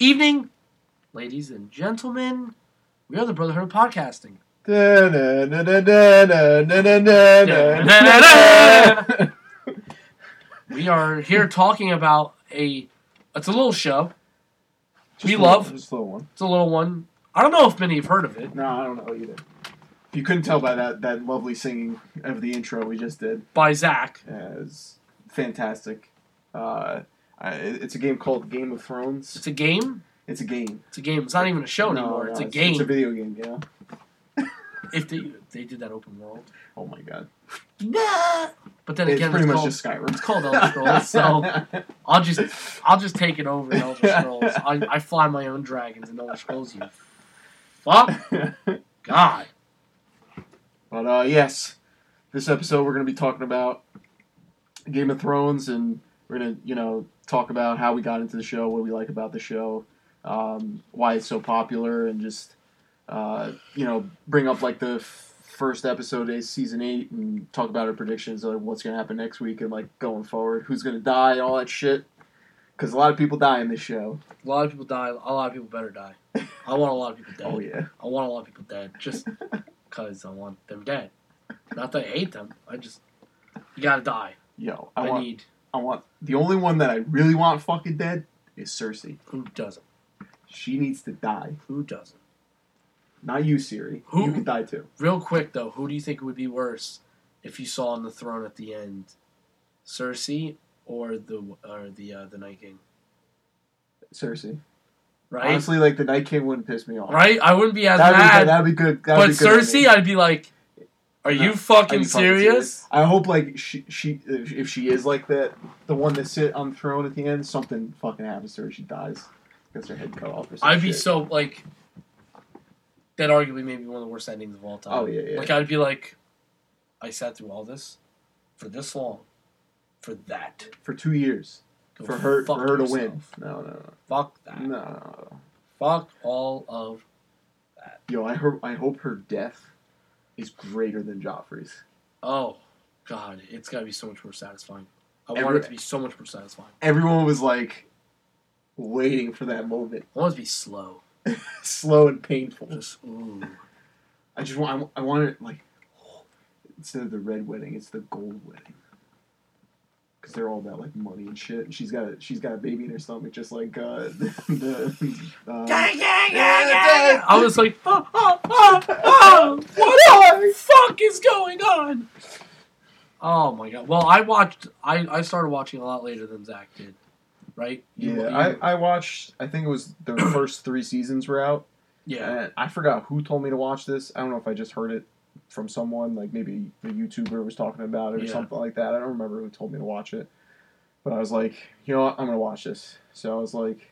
evening, ladies and gentlemen. We are the Brotherhood of Podcasting. We are here talking about a. It's a little show. We love. Just a little one. It's a little one. I don't know if many have heard of it. No, I don't know either. If you couldn't tell by that, that lovely singing of the intro we just did, By Zach. it's fantastic. Uh, I, it's a game called Game of Thrones. It's a game. It's a game. It's a game. It's not even a show No, anymore. no, it's a game. It's a video game. Yeah. if they if they did that open world. Oh my god. Nah. But then It's again, pretty it's, much called, just Skyrim. it's called Elder Scrolls. So I'll just I'll just take it over in Elder Scrolls. I, I fly my own dragons in Elder Scrolls. You fuck God. But uh, yes, this episode we're going to be talking about Game of Thrones, and we're going to you know talk about how we got into the show, what we like about the show, um, why it's so popular, and just uh, you know bring up like the f- first episode of season eight and talk about our predictions of what's going to happen next week and like going forward, who's going to die, all that shit. Because a lot of people die in this show. A lot of people die. A lot of people better die. I want a lot of people dead. Oh yeah. I want a lot of people dead just because I want them dead. Not that I hate them. I just you gotta die. Yo, I, I, want. need I want the only one that I really want fucking dead is Cersei. who doesn't. She needs to die. Who doesn't? Not you, Siri. Who? You can die too. Real quick though, who do you think would be worse if you saw on the throne at the end, Cersei or the or the uh, the Night King? Cersei. Right, Honestly, like the Night King wouldn't piss me off. right. I wouldn't be as That'd be, mad. good. that'd be good. That'd but be good Cersei. I'd be like, "Are No, you I'd fucking be serious?" I hope like she she if if she is like that, the one that sit on the throne at the end, something fucking happens to her. She dies, gets her head cut off or something. I'd be so like. That arguably maybe one of the worst endings of all time. Oh, yeah, yeah. Like I'd be like, I sat through all this, for this long, for that. for two years Go for her for her to win. No, no, Fuck that. no, no, no, no. Fuck all of. That. Yo, I hope I hope her death is greater than Joffrey's. Oh, God, it's got to be so much more satisfying. I want it to be so much more satisfying. Everyone was like waiting for that moment, I want it to be slow. slow and painful. Just ooh. I just want I, I want it like instead of the red wedding, it's the gold wedding. Because they're all about like money and shit. And she's got a, she's got a baby in her stomach, just like uh, the. Uh, I was like, oh, oh, oh, oh, what the fuck is going on? Oh my god. Well, I watched. I, I started watching a lot later than Zach did. Right? You- yeah, you- I, I watched. I think it was the first three seasons were out. yeah. And I forgot who told me to watch this. I don't know if I just heard it from someone, like maybe a YouTuber was talking about it or Yeah. something like that. I don't remember who told me to watch it. But I was like, you know what, I'm gonna watch this. So I was like,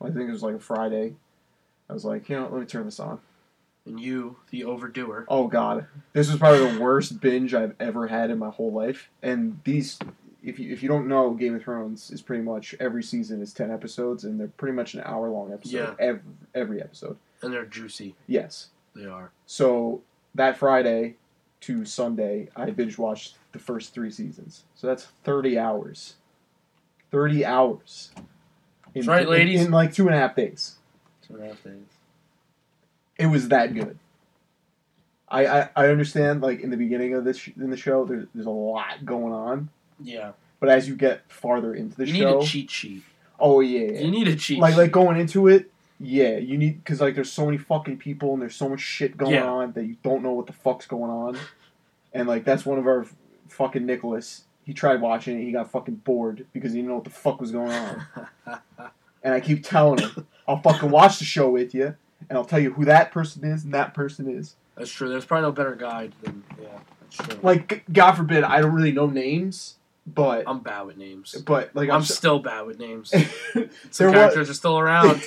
I think it was like a Friday. I was like, you know, what, let me turn this on. And you, the overdoer. Oh God, this was probably the worst binge I've ever had in my whole life. And these, if you if you don't know, Game of Thrones is pretty much every season is ten episodes, and they're pretty much an hour long episode. Yeah. Every every episode. And they're juicy. Yes. They are. So that Friday to Sunday, I binge watched the first three seasons. So that's thirty hours. Thirty hours. In, That's right, in- ladies. In, like two and a half days. Two and a half days. It was that good. I, I, I understand like in the beginning of this sh- in the show there's there's a lot going on, Yeah. but as you get farther into the show You need a cheat sheet. oh yeah, yeah. You need a cheat like sheet. like going into it, yeah, you need because like there's so many fucking people and there's so much shit going Yeah. on that you don't know what the fuck's going on, and like that's one of our fucking Nicholas. He tried watching it, he got fucking bored because he didn't know what the fuck was going on. And I keep telling him, I'll fucking watch the show with you, and I'll tell you who that person is and that person is. That's true. There's probably no better guide than yeah. That's true. Like, g- God forbid, I don't really know names, but I'm bad with names. but like I'm I'm, still bad with names. Some was characters are still around.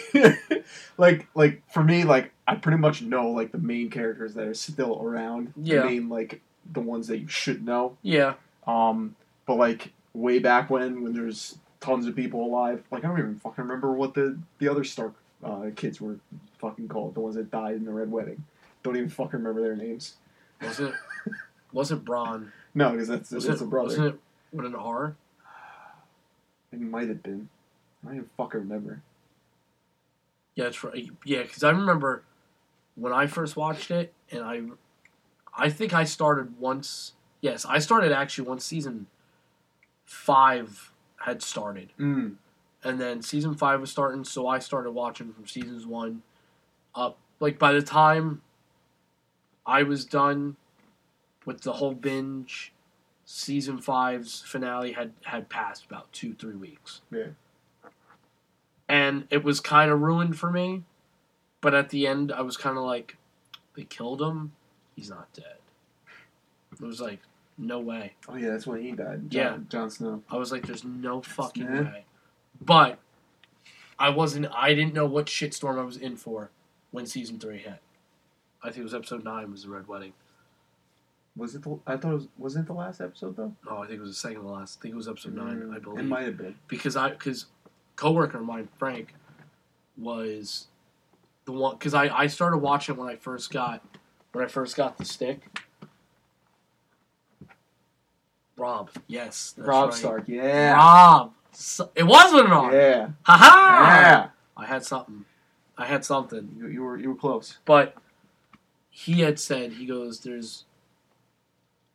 like like for me like I pretty much know like the main characters that are still around. Yeah. The main like the ones that you should know. Yeah. Um, but like way back when when there's tons of people alive, like I don't even fucking remember what the the other Stark uh, kids were fucking called. The ones that died in the Red Wedding. Don't even fucking remember their names. Was it? Was it Braun? No, because that's Was that's it, a brother. Wasn't it with an R? It might have been. I don't even fucking remember. Yeah, that's right. Yeah, because I remember when I first watched it, and I, I think I started once. Yes, I started actually once season five had started, Mm. and then season five was starting, so I started watching from seasons one up. Like by the time I was done with the whole binge, season five's finale had had passed about two three weeks. Yeah. and it was kind of ruined for me. But at the end, I was kind of like, they killed him. He's not dead. It was like, no way. Oh yeah, that's when he died. Jon, Yeah. Jon Snow. I was like, there's no fucking Yeah. way. But I wasn't. I didn't know what shitstorm I was in for when season three hit. I think it was episode nine was the Red Wedding. Was it? The, I thought it was. Wasn't it the last episode though? Oh, I think it was the second to last. I think it was episode nine. Mm, I believe It might have been. because I because coworker of mine Frank was the one because I I started watching when I first got when I first got the stick. Robb, yes, that's Robb right. Stark. Yeah. Robb, So- it was an R. Yeah. Ha ha! Yeah. I had something. I had something, You, you were you were close. but he had said he goes there's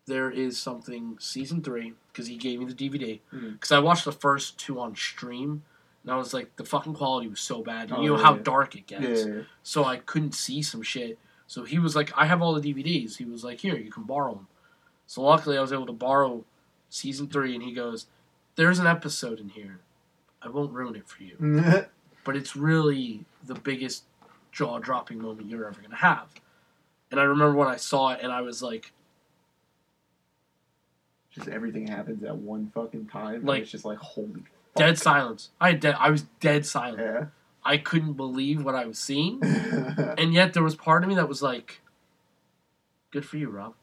there is something season three because he gave me the DVD because hmm. I watched the first two on stream and I was like the fucking quality was so bad. Oh, you know yeah, how yeah. dark it gets. Yeah. so I couldn't see some shit. So he was like I have all the DVDs he was like here you can borrow them so luckily I was able to borrow season three and he goes there's an episode in here. I won't ruin it for you. But it's really the biggest jaw dropping moment you're ever gonna have. And I remember when I saw it and I was like, just everything happens at one fucking time. Like- it's just like holy. dead silence. I had dead, I was dead silent. Yeah. I couldn't believe what I was seeing. And yet there was part of me that was like, good for you, Robb.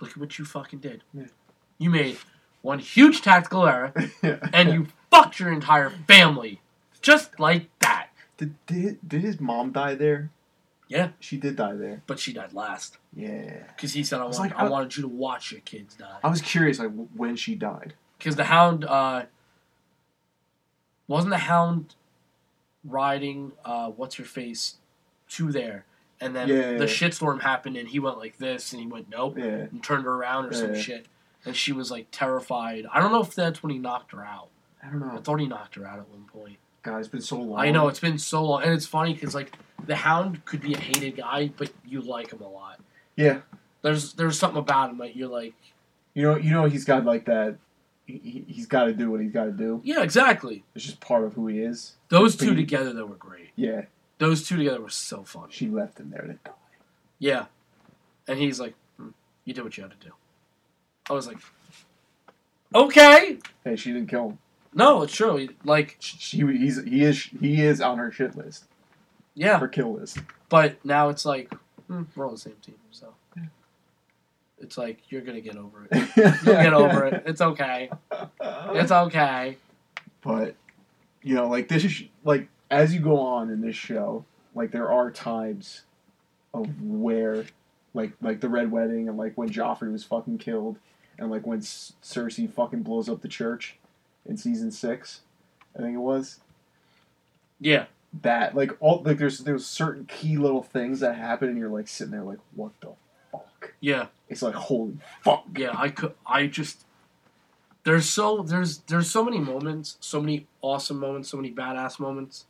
Look at what you fucking did. Yeah. You made one huge tactical error and you fucked your entire family. Just like that. did, did did his mom die there? Yeah. She did die there. But she died last. Yeah. Because he said, I, was want, like, I I- wanted you to watch your kids die. I was curious like when she died. because the hound uh, wasn't the hound riding uh, what's her face to there, and then Yeah. the shitstorm happened, and he went like this, and he went nope, Yeah. and turned her around or some Yeah. shit, and she was like terrified. I don't know if that's when he knocked her out. I don't know. I thought he knocked her out at one point. God, it's been so long. I know it's been so long, and it's funny because like the hound could be a hated guy, but you like him a lot. Yeah. There's there's something about him that you're like, You know. You know he's got like that. He, he- he's got to do what he's got to do. yeah, exactly. It's just part of who he is. Those two But- together, they were great. Yeah. Those two together were so fun. She left him there to die. Yeah. And he's like, "Hmm, you did what you had to do. I was like, okay. Hey, she didn't kill him. No, it's true. Like, She, he's he is he is on her shit list. yeah. Her kill list. But now it's like, hmm, we're on the same team. So it's like, you're going to get over it. You'll get over it. It's okay. It's okay. But you know, like this is like as you go on in this show, like there are times of where, like like the red wedding and like when Joffrey was fucking killed, and like when Cersei fucking blows up the church in season six, I think it was Yeah. that like all like there's there's certain key little things that happen and you're like sitting there like what the fuck. Yeah. It's like holy fuck. Yeah. I could, I just, there's so, there's, there's so many moments, so many awesome moments, so many badass moments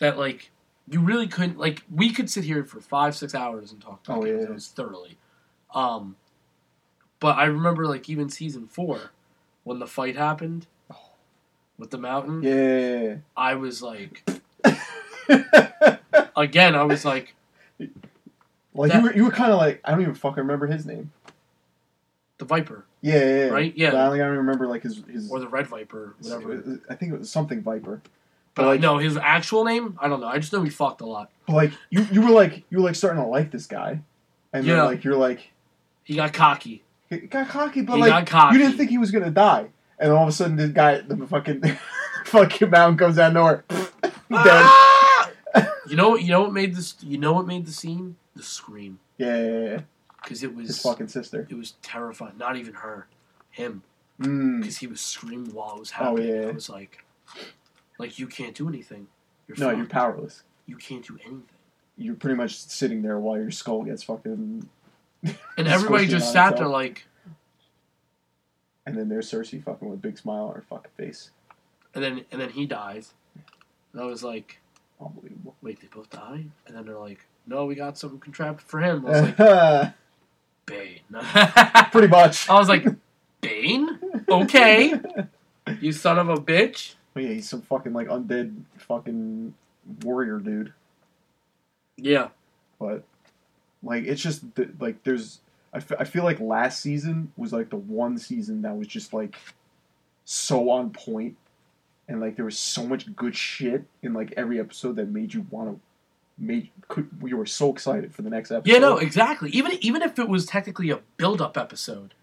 that like, you really couldn't like we could sit here for five six hours and talk about Oh, yeah. Thrones thoroughly um but i remember like even season four when the fight happened with the mountain Yeah. i was like again i was like like That- you were you were kind of like I don't even fucking remember his name. the viper Yeah, yeah, yeah. Right? Yeah. But I don't remember like his his. or the red viper whatever I think it was something Viper. but like- no his actual name i don't know i just know he fucked a lot But like you, you were like you were like starting to like this guy, and Yeah. then like you're like he got cocky he got cocky, but he like cocky you didn't think he was gonna die, and all of a sudden the guy, the fucking fucking mountain comes out of nowhere. Ah! you know you know what made this you know what made the scene the scream Yeah, yeah, yeah, because it was his fucking sister. It was terrifying. Not even her, him, Mm. because he was screaming while it was happening. Oh, happening. yeah. I was like, like you can't do anything. You're No, fucked. you're powerless. you can't do anything. You're pretty much sitting there while your skull gets fucking. And everybody just sat itself. there like, And then there's Cersei fucking with a big smile on her fucking face. and then and then he dies. And I was like, Unbelievable. wait, they both die? And then they're like, no, we got something contrapted for him. I was like, Bane. pretty much. I was like, Bane? Okay, you son of a bitch. But yeah, he's some fucking like undead fucking warrior dude. Yeah. But like it's just like there's I, f- I feel like last season was like the one season that was just like so on point and like there was so much good shit in like every episode that made you want to made could you were so excited for the next episode. Yeah, no, exactly. Even even if it was technically a build up episode,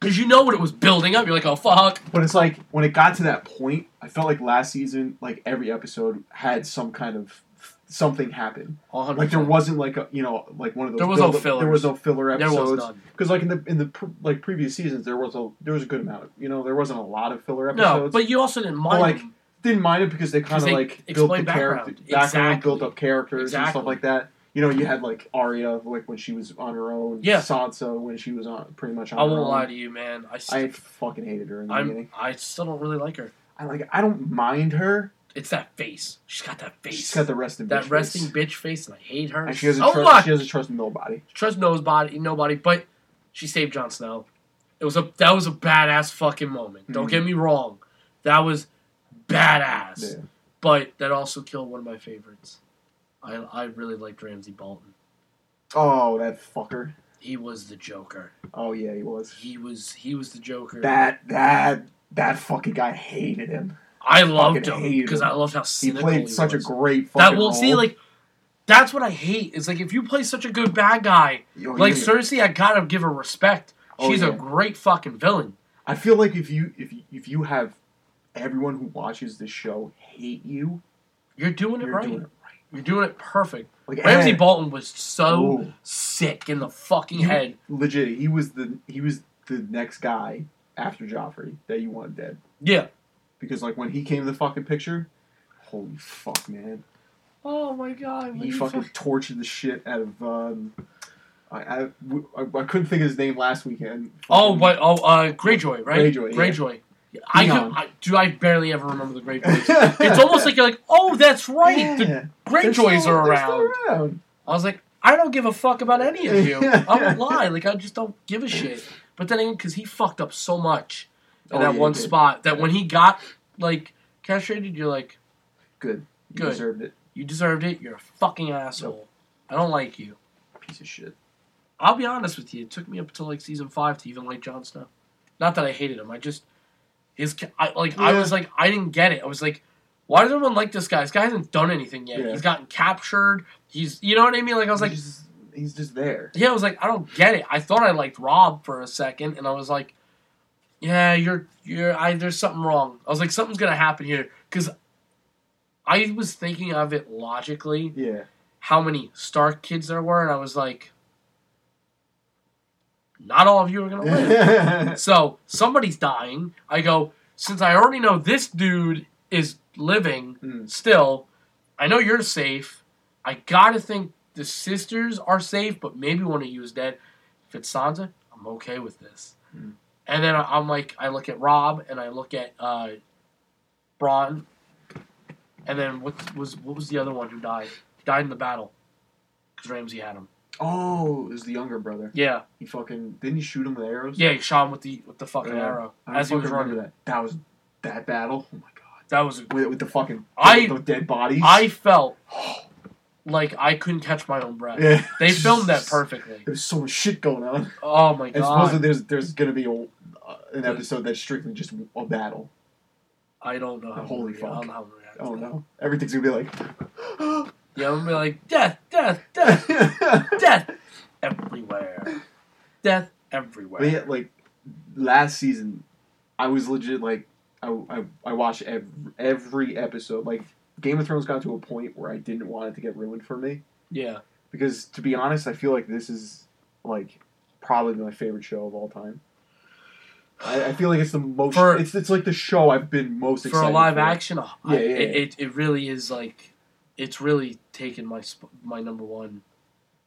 because you know what it was building up. You're like, oh fuck. But it's like when it got to that point, I felt like last season, like every episode had some kind of something happen. 100%. Like there wasn't like a you know like one of those. There was no build-up- fillers. There was no filler episodes. Because like in the in the pr- like previous seasons, there was a there was a good amount. Of, you know, there wasn't a lot of filler episodes. No, episodes. but you also didn't mind. like, them. didn't mind it because they kind of like built the explained character background. background, Exactly. built up characters and stuff like that. You know, you had like Arya, like when she was on her own. Yeah. Sansa when she was on pretty much on I her won't own. lie to you, man. I, I fucking hated her in the I'm, beginning. I still don't really like her. I like. I don't mind her. It's that face. She's got that face. She's got the resting. that bitch resting face. bitch face, and I hate her And she doesn't so trust. much. She doesn't trust nobody. Trust nobody, nobody, but she saved Jon Snow. It was a that was a badass fucking moment. Don't Mhm. get me wrong, that was badass. Yeah. But that also killed one of my favorites. I I really liked Ramsay Bolton. Oh, that fucker. He was the Joker. Oh yeah, he was. He was he was the Joker. That that that fucking guy hated him. I loved him because. I loved how He cynical played such was. a great fucking that will see like that's what I hate. Is like if you play such a good bad guy, Yo, like you- Cersei, I gotta give her respect. Oh, She's a great fucking villain. I feel like if you if you, if you have everyone who watches this show hate you, You're doing it you're right. doing it right. You're doing it perfect. Like Ramsay Bolton was so ooh, sick in the fucking You- head. legit. He was the he was the next guy after Joffrey that you wanted dead Yeah. Because like when he came to the fucking picture, holy fuck, man. Oh my god. he fucking fuck- tortured the shit out of. Um, I, I, I, I couldn't think of his name last weekend. Oh, Fucking- but oh, uh, Greyjoy, right? Greyjoy, yeah. Greyjoy. I, could, I do. I barely ever remember the Greyjoys. it's almost like you're like, oh, that's right. The Yeah. Greyjoys They're still- are around. around. I was like, I don't give a fuck about any of you. I won't lie. Like, I just don't give a shit. But then again, because he fucked up so much in Oh, that yeah, one spot that when he got like castrated, you're like, Good. You Good. deserved it. you deserved it. You're a fucking asshole. I don't like you. Piece of shit. I'll be honest with you. It took me up until like season five to even like Jon Snow. Not that I hated him. I just his ca- I, like I Yeah. was like I didn't get it. I was like, why does everyone like this guy? This guy hasn't done anything yet. Yeah. He's gotten captured. He's you know what I mean. Like I was like, he's just, he's just there. yeah. I was like, I don't get it. I thought I liked Robb for a second, and I was like, yeah, you're you're. I there's something wrong. I was like, something's gonna happen here because I was thinking of it logically Yeah. how many Stark kids there were, and I was like, not all of you are gonna live. so somebody's dying. I go, since I already know this dude is living Mm. still, I know you're safe. I gotta think the sisters are safe, but maybe one of you is dead. If it's Sansa, I'm okay with this. Mm. And then I- I'm like, I look at Robb and I look at uh, Braun, and then what was what was the other one who died? Died in the battle because Ramsay had him. oh, it was the younger brother. Yeah, He fucking didn't he shoot him with arrows? yeah, he shot him with the with the fucking Yeah. arrow I as he was running. that. That was that battle. Oh my god. That was With, with the fucking I- the dead bodies. I felt like I couldn't catch my own breath. yeah. They filmed that perfectly. There's so much shit going on. Oh my god! And supposedly there's there's gonna be a, an episode that's strictly just a battle. I don't know how. Holy react. I don't fuck. know how to react. Oh no, everything's gonna be like. Yeah, I'm gonna be like death, death, death, death everywhere, death everywhere. But yeah, like last season, I was legit like I I, I watched every, every episode. Like Game of Thrones got to a point where I didn't want it to get ruined for me Yeah, because to be honest, I feel like this is like probably my favorite show of all time. I, I feel like it's the most. For- it's it's like the show I've been most for excited a live for. action, uh, Yeah, I- yeah, it, yeah. it it really is like it's really taken my sp- my number one.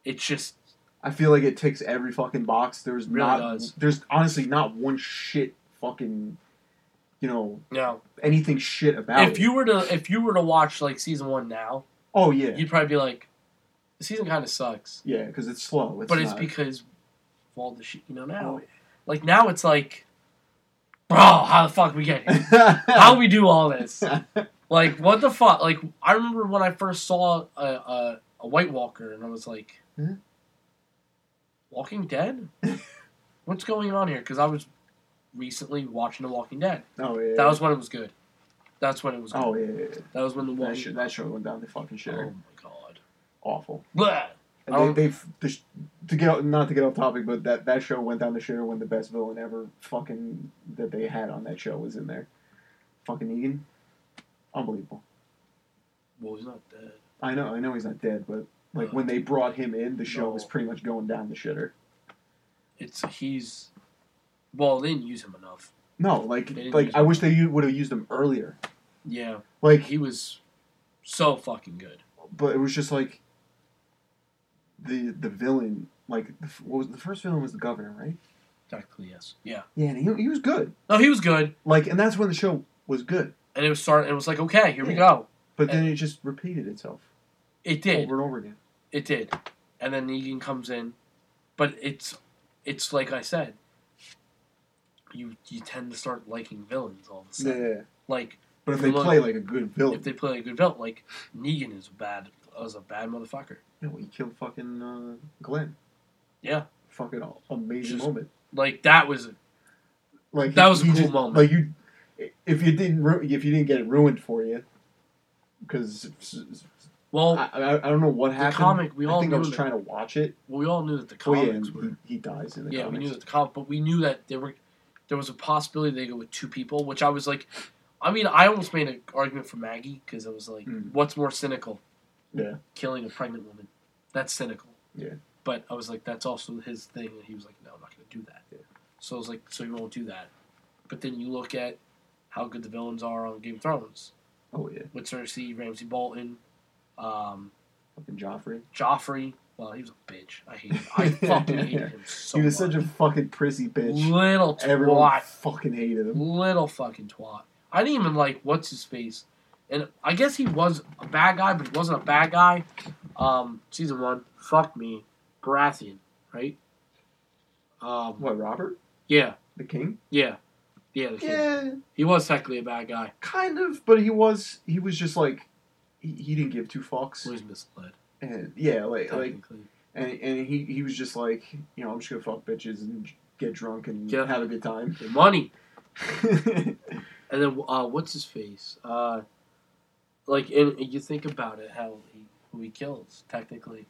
It's just I feel like it ticks every fucking box. There's Really not. does. There's honestly not one shit fucking. You know know anything shit about if it. you were to if you were to watch like season one now, Oh yeah, you'd probably be like, the season kind of sucks. yeah, because it's slow. It's but it's because of all the shit you know now. Oh, Like now it's like, bro, how the fuck we get here? How we do all this? Like what the fuck? Like I remember when I first saw a a, a White Walker and I was like, Hmm? Walking Dead. What's going on here? Because I was recently watching The Walking Dead. oh yeah. That was when it was good. That's when it was good. Oh yeah, yeah, yeah. That was when the That, Walking. show, that show went down the fucking shit. oh my god. Awful. Blah. And they, they've the to get out- not to get off topic, but that that show went down the shitter when the best villain ever fucking that they had on that show was in there. Fucking Negan, unbelievable. Well, he's not dead. I know, I know he's not dead, but like when uh, they brought him in, the show No. was pretty much going down the shitter. It's he's. Well, they didn't use him enough. No, like like I him. wish they would have used him earlier. Yeah, Like, he was so fucking good. but it was just like the the villain. Like the, what was the first villain was the governor, right? Technically, yes. Yeah. Yeah, and he, he was good. No, he was good, Like, and that's when the show was good. and it was starting. It was like, okay, here we Yeah. go. But then it just repeated itself It did. over and over again. It did. And then Negan comes in, but it's it's like I said. You you tend to start liking villains all of a sudden. Yeah. Like But if they look- play like a good villain, if they play a good villain, like Negan is bad was a bad motherfucker. You know, he killed fucking uh, Glenn. Yeah. Fucking amazing Just- moment. Like that was Like That was a cool moment. Like you, if you didn't, ru- if you didn't get it ruined for you, because well. I, I, I don't know what happened. comic, we I all think I was that- trying to watch it. Well, we all knew that the comics Oh yeah, were. he, he dies in the Yeah, comics. we knew that the comic, but we knew that there were there was a possibility they go with two people, which I was like, I mean, I almost made an argument for Maggie because I was like, Mm. what's more cynical, Yeah. killing a pregnant woman? That's cynical. Yeah. But I was like, that's also his thing, and he was like, no, I'm not going to do that. Yeah. So I was like, so you won't do that. But then you look at how good the villains are on Game of Thrones Oh yeah, with Cersei, Ramsay Bolton, um, fucking Joffrey. Joffrey. Well, he was a bitch. I hated. I fucking hated him so he was much. such a fucking prissy bitch. little Everyone twat. fucking hated him. Little fucking twat. I didn't even like what's his face, and I guess he was a bad guy, but he wasn't a bad guy. Um, season one, fuck me, Baratheon, right? Um, What Robert, yeah, the king? yeah, yeah. The king. Yeah, He was technically a bad guy. kind of, but he was he was just like he, he didn't give two fucks. He was misled, And yeah, like like technically. and and he he was just like you know I'm just gonna fuck bitches and get drunk and Yeah. have a good time. The money, and then uh, what's his face? Uh, like, and you think about it, how he who he kills technically,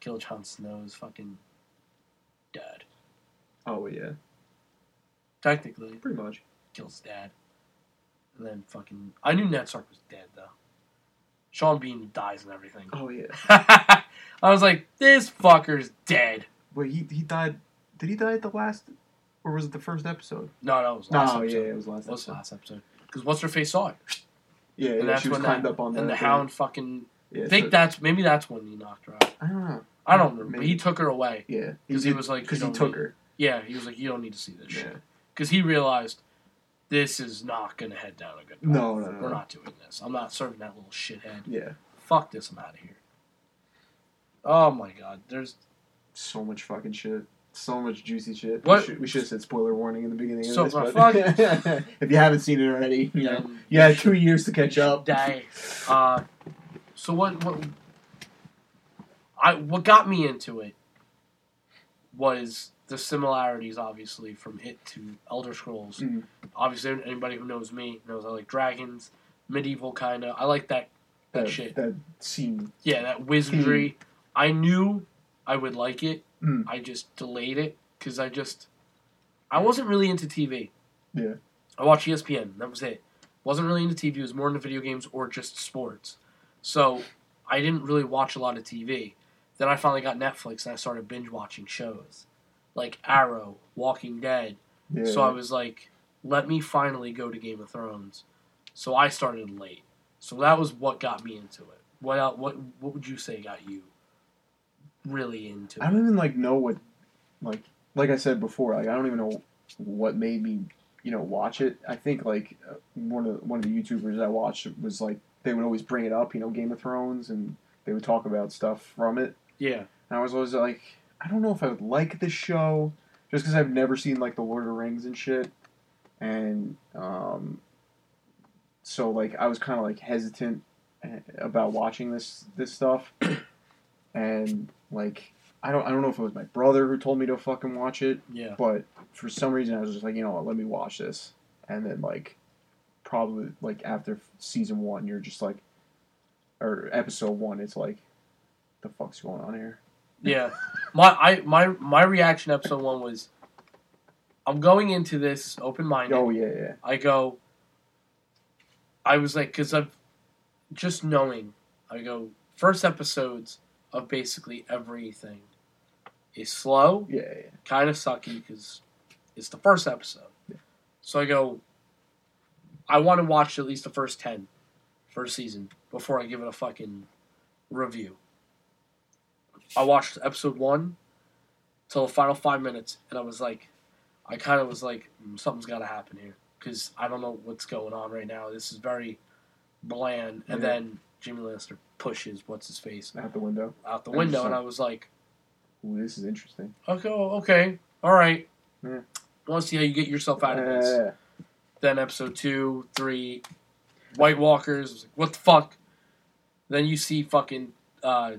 kill Jon Snow's fucking dad. oh yeah, Technically, pretty much. kills dad. And then fucking. I knew Ned Stark was dead, though. Sean Bean dies and everything. Oh yeah. I was like, this fucker's dead. Wait, he he died. Did he die at the last, or was it the first episode? No, no, oh, it was last no, episode. yeah, it was last It was episode. last episode. Because what's her face saw it. Yeah, And yeah that's she was when climbed that, up on the and the thing. hound fucking. Yeah, I think so- that's. Maybe that's when he knocked her out. I don't know. I don't remember. Maybe. he took her away. Yeah, because he was like, because he took need- her. Yeah, he was like, you don't need to see this Yeah. shit. Because he realized this is not going to head down a good path. No, no, no. We're not doing this. I'm not serving that little shithead. Yeah, Fuck this, I'm out of here. Oh my god, there's so much fucking shit. So much juicy shit. What- We should, we should have said spoiler warning in the beginning of So, this. But if you haven't seen it already, you know, then you had two years to catch up. die. Uh, so what? What? I what got me into it was the similarities, obviously, from it to Elder Scrolls. Mhm. Obviously, anybody who knows me knows I like dragons, medieval kind of. I like that that That, shit. that scene. Yeah, that wizardry. I knew I would like it. Mm. I just delayed it because I just I wasn't really into TV. Yeah. I watched ESPN. That was it. Wasn't really into TV. It was more into video games or just sports. So I didn't really watch a lot of TV. Then I finally got Netflix and I started binge watching shows like Arrow, Walking Dead. Yeah. So I was like, let me finally go to Game of Thrones. So I started late. So that was what got me into it. What el what what would you say got you really into it? I don't even like know what, like like I said before, like I don't even know what made me, you know, watch it. I think like uh, one of the, one of the YouTubers I watched was like they would always bring it up, you know, Game of Thrones, and they would talk about stuff from it. Yeah. And I was always like, I don't know if I would like this show, just because I've never seen like the Lord of the Rings and shit, and um, so like I was kind of like hesitant eh, about watching this this stuff, and like I don't I don't know if it was my brother who told me to fucking watch it, Yeah. but for some reason I was just like, you know what, let me watch this, and then like probably like after season one, you're just like, or episode one, it's like, the fuck's going on here? Yeah. My I my my reaction episode one was I'm going into this open minded. Oh yeah, yeah. I go I was like cuz I've just knowing I go first episodes of basically everything is slow, Yeah, yeah. kind of sucky cuz it's the first episode. So I go I want to watch at least the first 10 first season before I give it a fucking review. I watched episode one till the final five minutes, and I was like, I kind of was like, "Mm, something's got to happen here because I don't know what's going on right now. This is very bland. And Yeah. then Jaime Lannister pushes what's his face Out the window. out the And window, and I was like, Ooh, this is interesting. okay, okay, all right. Yeah. Want to see how you get yourself out of this? Then episode two, three, White Walkers. I was like, what the fuck? Then you see fucking uh,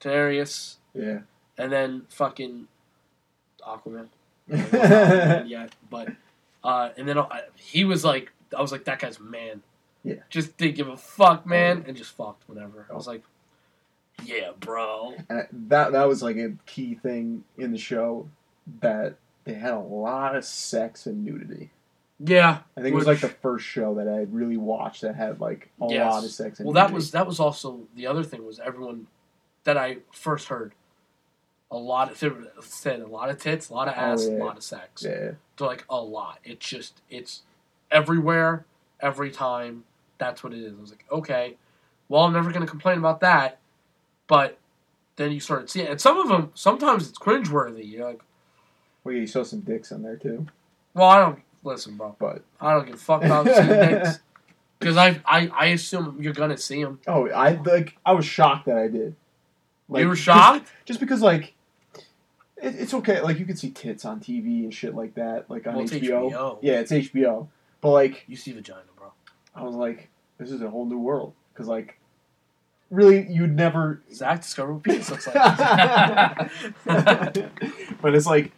Daenerys, yeah. and then fucking Aquaman. yeah. yet, but uh, and then I, he was like, I was like, that guy's man. Yeah. Just didn't give a fuck, man, and just fucked whatever. I was like, yeah, bro. And that that was like a key thing in the show that they had a lot of sex and nudity. Yeah. I think it was like the first show that I really watched that had like a Yes. lot of sex Well, that was that was also the other thing was everyone that I first heard a lot of said a lot of tits, a lot of Oh, ass, yeah. a lot of sex. yeah. To like a lot. It's just it's everywhere, every time. That's what it is. I was like, okay, well, I'm never gonna complain about that. But then you started seeing, and some of them sometimes it's cringeworthy. You're like, Well, yeah, you saw some dicks on there too, well, I don't listen, bro. but I don't give a fuck about seeing dicks because I, I I assume you're gonna see them. oh, I like I was shocked that I did. Like, you were shocked. just because like it, it's okay like you can see tits on tv and shit like that like on Well, HBO. HBO. yeah it's hbo but like You see vagina, bro. i was like this is a whole new world because like really you'd never Zach discovered what penis looks like. but it's like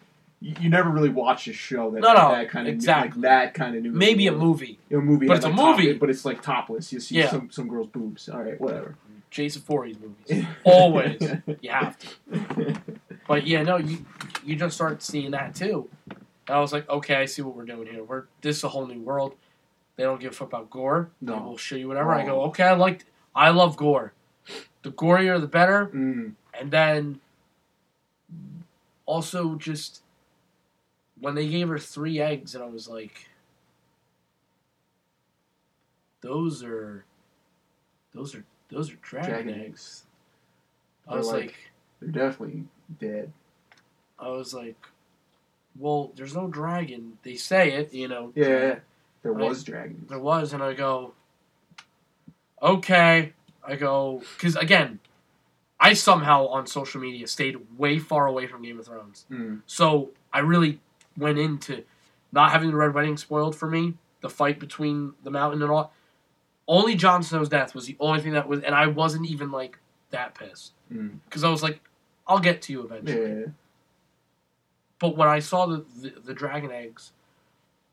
you, you never really watch a show that No, no, that kind of exactly. like that kind of new Maybe a movie. a movie But it's a like, movie. top- but it's like topless you see Yeah. some some girls boobs all right whatever Jason Voorhees movies. Always. You have to. But yeah, no, you you just start seeing that too. And I was like, okay, I see what we're doing here. We're this is a whole new world. They don't give a fuck about gore. No. They will show you whatever. I go, okay, I like I love gore. The gorier the better. mm. And then also just when they gave her three eggs and I was like those are those are those are dragon, Dragon eggs. I They're was like- like they're definitely dead I was like well, there's no dragon. They say it, you know. yeah there was dragons There was, and I go, okay. I go, because again, I somehow on social media stayed way far away from Game of Thrones. Mm. So I really went into not having the Red Wedding spoiled for me, the fight between the mountain and all. Only Jon Snow's death was the only thing that was, and I wasn't even like that pissed. Mm. Because I was like, I'll get to you eventually. yeah But when I saw the, the, the dragon eggs,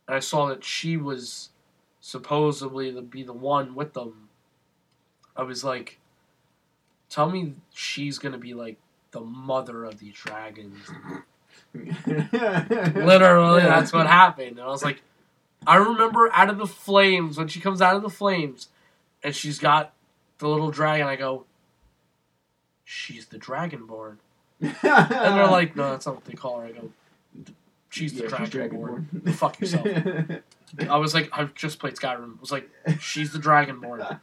and I saw that she was supposedly to be the one with them, I was like, tell me she's gonna be like the mother of these dragons. Literally, that's what happened. And I was like, I remember out of the flames when she comes out of the flames, and she's got the little dragon. I go, she's the dragonborn. And they're like, no, that's not what they call her. I go, she's the Yeah. Dragonborn. Fuck yourself. I was like, I've just played Skyrim. I was like, she's the Dragonborn.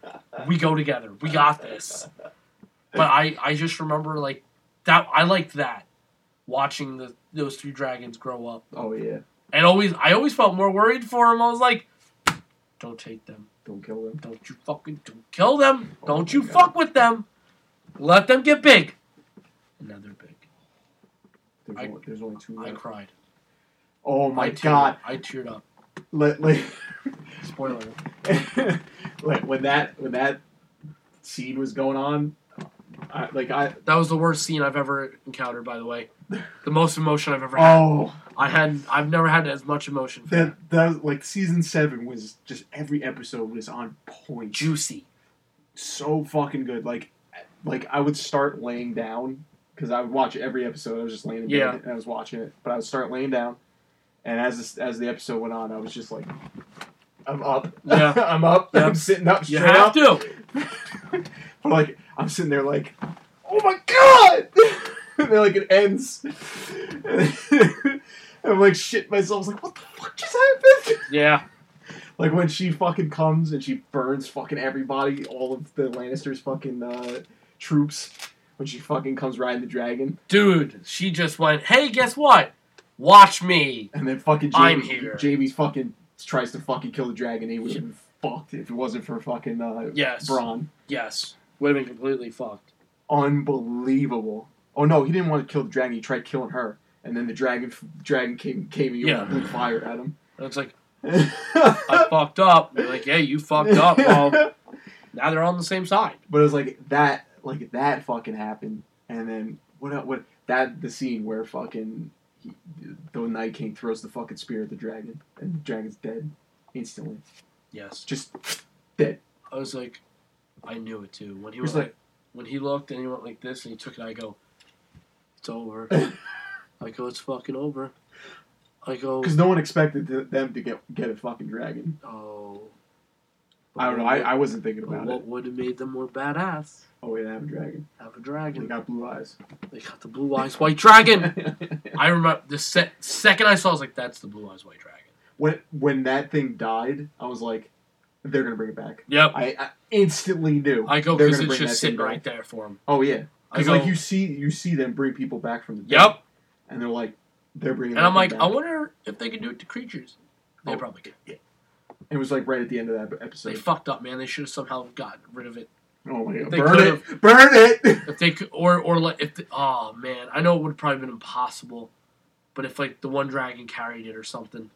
We go together. We got this. But I, I just remember like that. I liked that watching the those three dragons grow up, oh yeah, and always I always felt more worried for them. I was like, don't take them. don't kill them. Don't you fucking don't kill them. Oh don't you God. fuck with them. Let them get big. And now they're big. There's, I- only, there's only two. I left. cried. Oh my I teared- god! I teared up. Let, like, Spoiler. like when that when that scene was going on, I, like I That was the worst scene I've ever encountered. By the way, the most emotion I've ever had. oh I had. I've never had as much emotion. For that that like season seven was just every episode was on point. Juicy. so fucking good. Like, like I would start laying down because I would watch every episode. I was just laying in bed Yeah. and I was watching it, but I would start laying down, and as this, as the episode went on, I was just like, I'm up. Yeah. I'm up. Yep. I'm sitting up You straight have up. to. but like I'm sitting there like, oh my god! and then like it ends. and I'm like shit myself. I was like, what the fuck just happened? Yeah. Like when she fucking comes and she burns fucking everybody, all of the Lannisters fucking uh, troops. When she fucking comes riding the dragon, Dude, she just went, hey, guess what? Watch me. and then fucking I'm here. Jaime's fucking tries to fucking kill the dragon. He would have been fucked if it wasn't for fucking uh, Yes. Bronn. Yes. Would have been completely fucked. Unbelievable. Oh no, he didn't want to kill the dragon. He tried killing her, and then the dragon dragon came came and Yeah. blew fire at him. And it's like, I fucked up. They're like, yeah, you fucked up. Well, now they're on the same side. But it was like that, like that fucking happened, and then what? What that the scene where fucking he, the Night King throws the fucking spear at the dragon, and the dragon's dead instantly, Yes. just dead. I was like, I knew it too. When he was like, like- when he looked and he went like this and he took it, I go, it's over. I go, it's fucking over. I go, because no one expected to, them to get get a fucking dragon. oh. I don't know. I, I wasn't thinking about what it. What would have made them more badass? Oh yeah, they have a dragon. Have a dragon. They got blue eyes. They got the blue eyes white dragon. I remember the se- second I saw, I was like, "That's the blue eyes white dragon." when when that thing died, I was like, they're gonna bring it back. Yep. I, I instantly knew. I go because it's just sitting right there for him. Oh yeah, because like you see you see them bring people back from the dead. Yep. and they're like they're bringing. And I'm like, back. I wonder if they can do it to creatures. They Oh. probably can. It was like right at the end of that episode. They fucked up, man. They should have somehow gotten rid of it. oh my god! Burn it! Burn it! If they could, or or like if the, oh man, I know it would probably been impossible, but if like the one dragon carried it or something,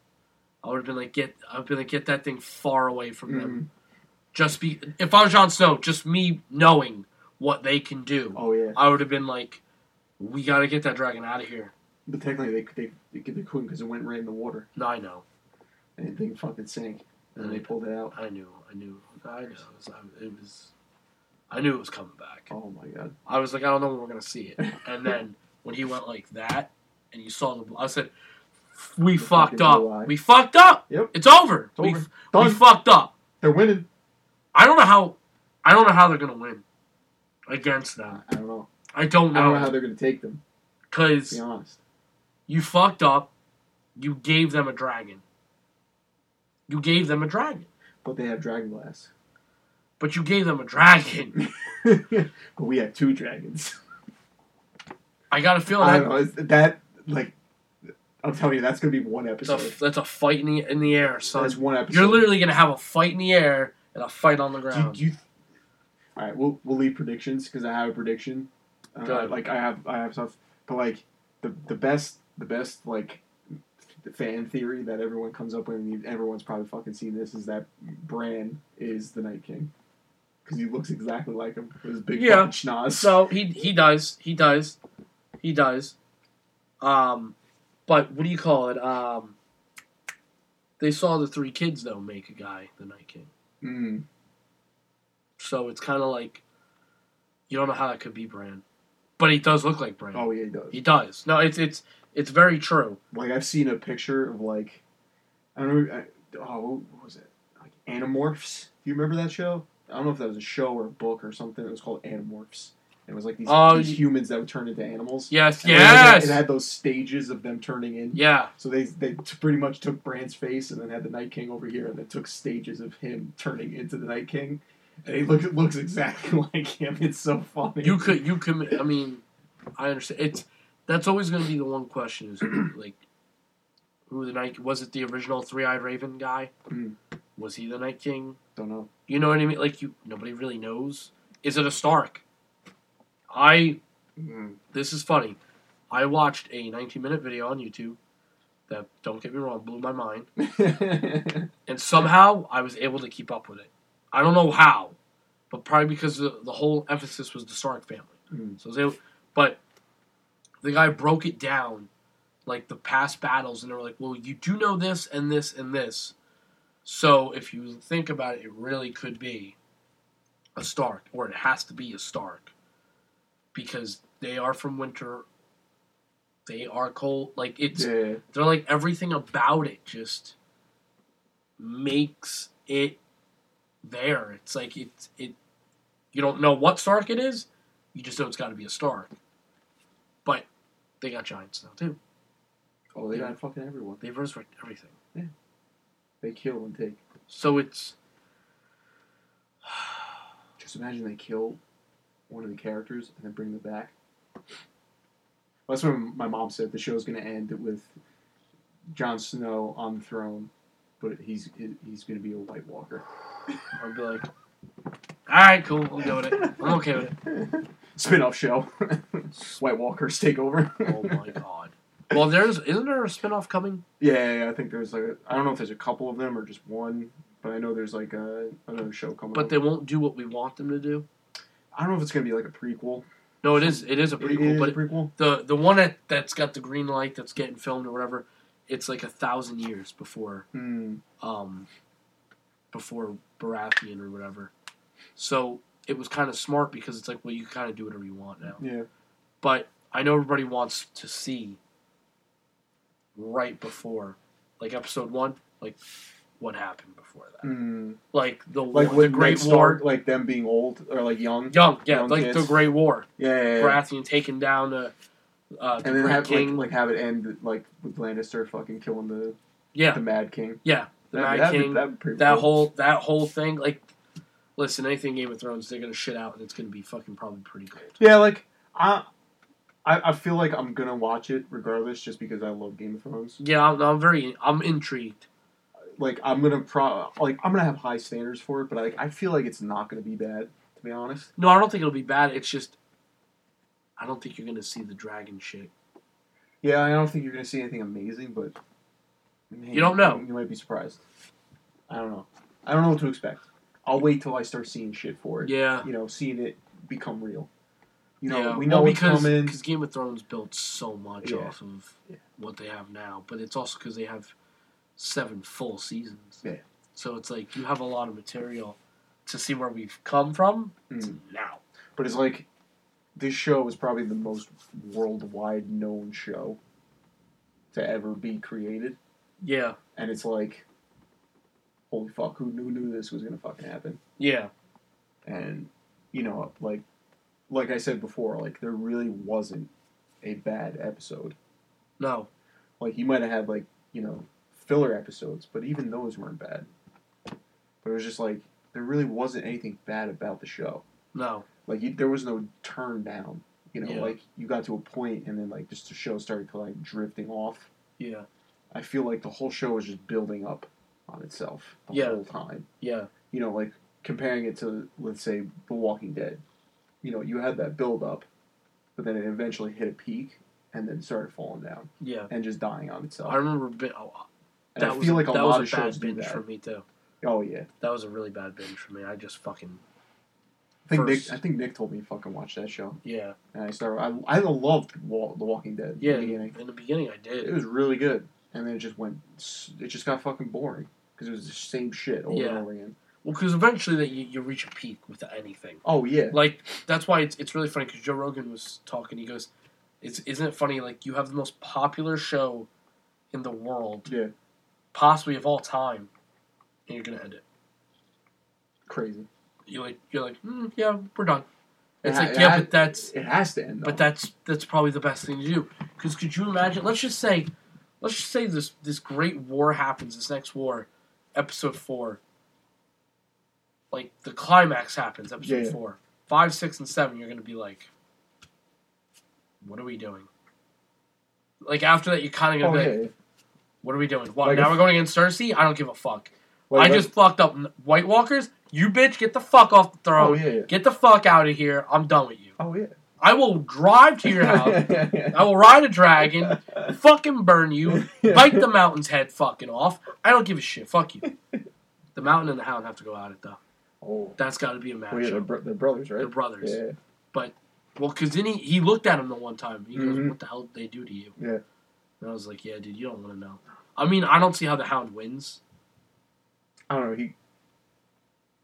I would have been like get I've been like get that thing far away from them. Mhm. Just be if I was Jon Snow, just me knowing what they can do, Oh yeah, I would have been like, we got to get that dragon out of here. but technically they they they, they couldn't because it went right in the water No, I know, and the thing fucking sank, and then they mm. pulled it out. I knew, I knew, I knew. It was, it was I knew it was coming back. Oh my god! I was like, I don't know when we're gonna see it. And then when he went like that, and you saw the, I said, we The fucked up. We fucked up. Yep. It's over. It's we, over. we Done. fucked up. They're winning. I don't know how. I don't know how they're gonna win against them. I don't know. I don't know. I don't know how they're gonna take them. Because be honest. you fucked up. You gave them a dragon. You gave them a dragon, But they have dragon glass. but you gave them a dragon. but we have two dragons. I got a feeling I that don't know. That like? I'm telling you, that's gonna be one that's episode. a, that's a fight in the in the air, son. That's one episode. You're literally gonna have a fight in the air and a fight on the Do ground. do you, all right, we'll we'll leave predictions because I have a prediction. Uh, like I have I have stuff, but like the the best the best like the fan theory that everyone comes up with, and everyone's probably fucking seen this, is that Bran is the Night King because he looks exactly like him with his big Yeah. fucking schnoz. So he he does he does he does. Um, but what do you call it? Um, they saw the three kids though make a guy the Night King. Mm. So it's kind of like you don't know how that could be Bran, but he does look like Bran. Oh yeah, he does. He does. No, it's it's it's very true. Like I've seen a picture of like I don't know. I, oh, what was it? Like Animorphs. Do you remember that show? I don't know if that was a show or a book or something. It was called Animorphs. And it was like these, Oh, these humans that would turn into animals. Yes, And it had- yes. It had those stages of them turning in. yeah, So they they t- pretty much took Bran's face and then had the Night King over here, and then took stages of him turning into the Night King, and he look, looks exactly like him. It's so funny. you could you could. I mean, I understand. It's that's always going to be the one question is who, like who the night was it the original three eyed raven guy? Hmm. Was he the Night King? don't know. You know what I mean? Like you, nobody really knows. Is it a Stark? I Mm. this is funny. I watched a 19 minute video on YouTube that don't get me wrong blew my mind, and somehow I was able to keep up with it. I don't know how, but probably because the, the whole emphasis was the Stark family. Mm. So able, but the guy broke it down, like the past battles, and they were like, "Well, you do know this and this and this." So if you think about it, it really could be a Stark, or it has to be a Stark, because they are from Winter. They are cold. Like it's yeah. they're like everything about it just makes it there. It's like it's it. You don't know what Stark it is. You just know it's got to be a Stark. But they got giants now too. Oh, they Yeah. got fucking everyone. They resurrect everything. Yeah. They kill and take. So it's Just imagine they kill one of the characters and then bring them back. That's what my mom said. The show's going to end with Jon Snow on the throne, but he's he's going to be a White Walker. I'd be like, all right, cool, I'll go with it. I'm okay with it. Spin-off show. White Walkers take over. Oh my god. Well, there's isn't there a spinoff coming? Yeah, yeah, I think there's like a, I don't know if there's a couple of them or just one, but I know there's like a, another show coming. But up. they won't do what we want them to do. I don't know if it's gonna be like a prequel. No, it is. It is a It prequel, is but a prequel. the the one that that's got the green light that's getting filmed or whatever, it's like a thousand years before Hmm. um before Baratheon or whatever. So it was kind of smart because it's like, well, you kind of do whatever you want now. Yeah. But I know everybody wants to see right before, like episode one, like what happened before that, Hmm. like the Like war, the Great War, Stark, like them being old or like young. young, yeah, young like kids. the Great War, Yeah, yeah, yeah. Baratheon taking down the uh, the and then Great have King, like, like have it end like with Lannister fucking killing the yeah, the Mad King. yeah, the That'd- Mad that'd be- that'd be that cool. whole that whole thing like listen anything game of thrones they're gonna shit out and it's gonna be fucking probably pretty gold Yeah, like I, I I feel like I'm gonna watch it regardless, just because I love Game of Thrones. yeah i'm, I'm very i'm intrigued Like I'm gonna pro like I'm gonna have high standards for it, but like I feel like it's not gonna be bad to be honest. no i don't think it'll be bad it's just i don't think you're gonna see the dragon shit Yeah, I don't think you're gonna see anything amazing, but man, You don't know. You might be surprised. I don't know. I don't know what to expect. I'll wait till I start seeing shit for it. yeah You know, seeing it become real. You know, yeah. we know well, because because game of thrones built so much Yeah. off of Yeah. what they have now but it's also because they have seven full seasons Yeah. so it's like you have a lot of material to see where we've come from Mm. now But it's like this show is probably the most worldwide known show to ever be created, yeah and it's like, holy fuck, who knew knew this was gonna fucking happen? yeah And you know, like, like I said before, like there really wasn't a bad episode. no Like you might have had like you know filler episodes, but even those weren't bad. But it was just like there really wasn't anything bad about the show. no Like you, there was no turn down. You know, Yeah. like you got to a point, and then like just the show started like drifting off. yeah I feel like the whole show was just building up on itself the Yeah. whole time. yeah You know, like comparing it to let's say The Walking Dead. You know, you had that build up, but then it eventually hit a peak and then started falling down yeah and just dying on itself. I remember bi- oh, and that I was feel like a that lot was of a bad shows do binge for me too. Oh yeah, That was a really bad binge for me. I just fucking I think First- Nick. I think Nick told me to fucking watch that show, yeah and I started. I I loved Wa- The Walking Dead. yeah. in the beginning. In the beginning, I did. It was really good, and then it just went. It just got fucking boring because it was the same shit over Yeah. and over again. Well, because eventually that you, you reach a peak with anything. Oh yeah, Like that's why it's it's really funny because Joe Rogan was talking. He goes, "It's isn't it funny? Like you have the most popular show in the world, yeah, possibly of all time, and you're gonna end it. crazy. You like you're like, mm, yeah, we're done. It's It ha- like yeah, ha- but that's It has to end. Though. but that's that's probably the best thing to do. Because could you imagine? Let's just say, let's just say this this great war happens. This next war, episode four. Like the climax happens, episode Yeah, yeah. four, five, six, and seven. You're gonna be like, what are we doing? Like after that, you're kind of oh gonna be yeah, like, what are we doing? What Like now if- we're going against Cersei? I don't give a fuck. Like, I like- just fucked up White Walkers. You bitch, get the fuck off the throne. Oh yeah. Get the fuck out of here. I'm done with you. Oh yeah. I will drive to your house. I will ride a dragon, fucking burn you, bite the mountain's head fucking off. I don't give a shit. Fuck you. The mountain and the hound have to go at it though. Oh. That's got to be a match. Oh yeah, they're, bro- they're brothers, right? They're brothers. Yeah. Well, because then he, he looked at him the one time. He goes, Mhm. "What the hell did they do to you?" Yeah. And I was like, "Yeah, dude, you don't want to know." I mean, I don't see how the hound wins. I don't know. He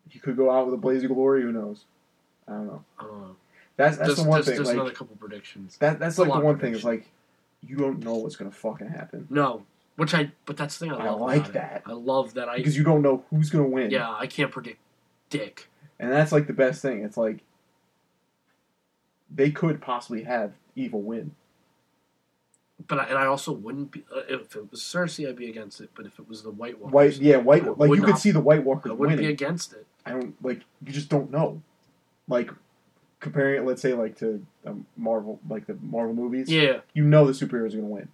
he could go out with a blaze of glory. Who knows? I don't know. I don't know. That's that's the one thing. just Like another couple predictions. that that's a like the one thing is like you don't know what's gonna fucking happen No, which I. But that's the thing I I like that. I love that I. because you don't know who's gonna win. yeah, I can't predict dick. And that's like the best thing. It's like they could possibly have evil win. But I, and I also wouldn't be uh, if it was Cersei, I'd be against it. But if it was the White Walkers, White, yeah, White. I Like you could see the White I wouldn't be winning. against it. I don't like. You just don't know. Like comparing it, let's say, like to um, Marvel, like the Marvel movies. Yeah, You know the superheroes are gonna win,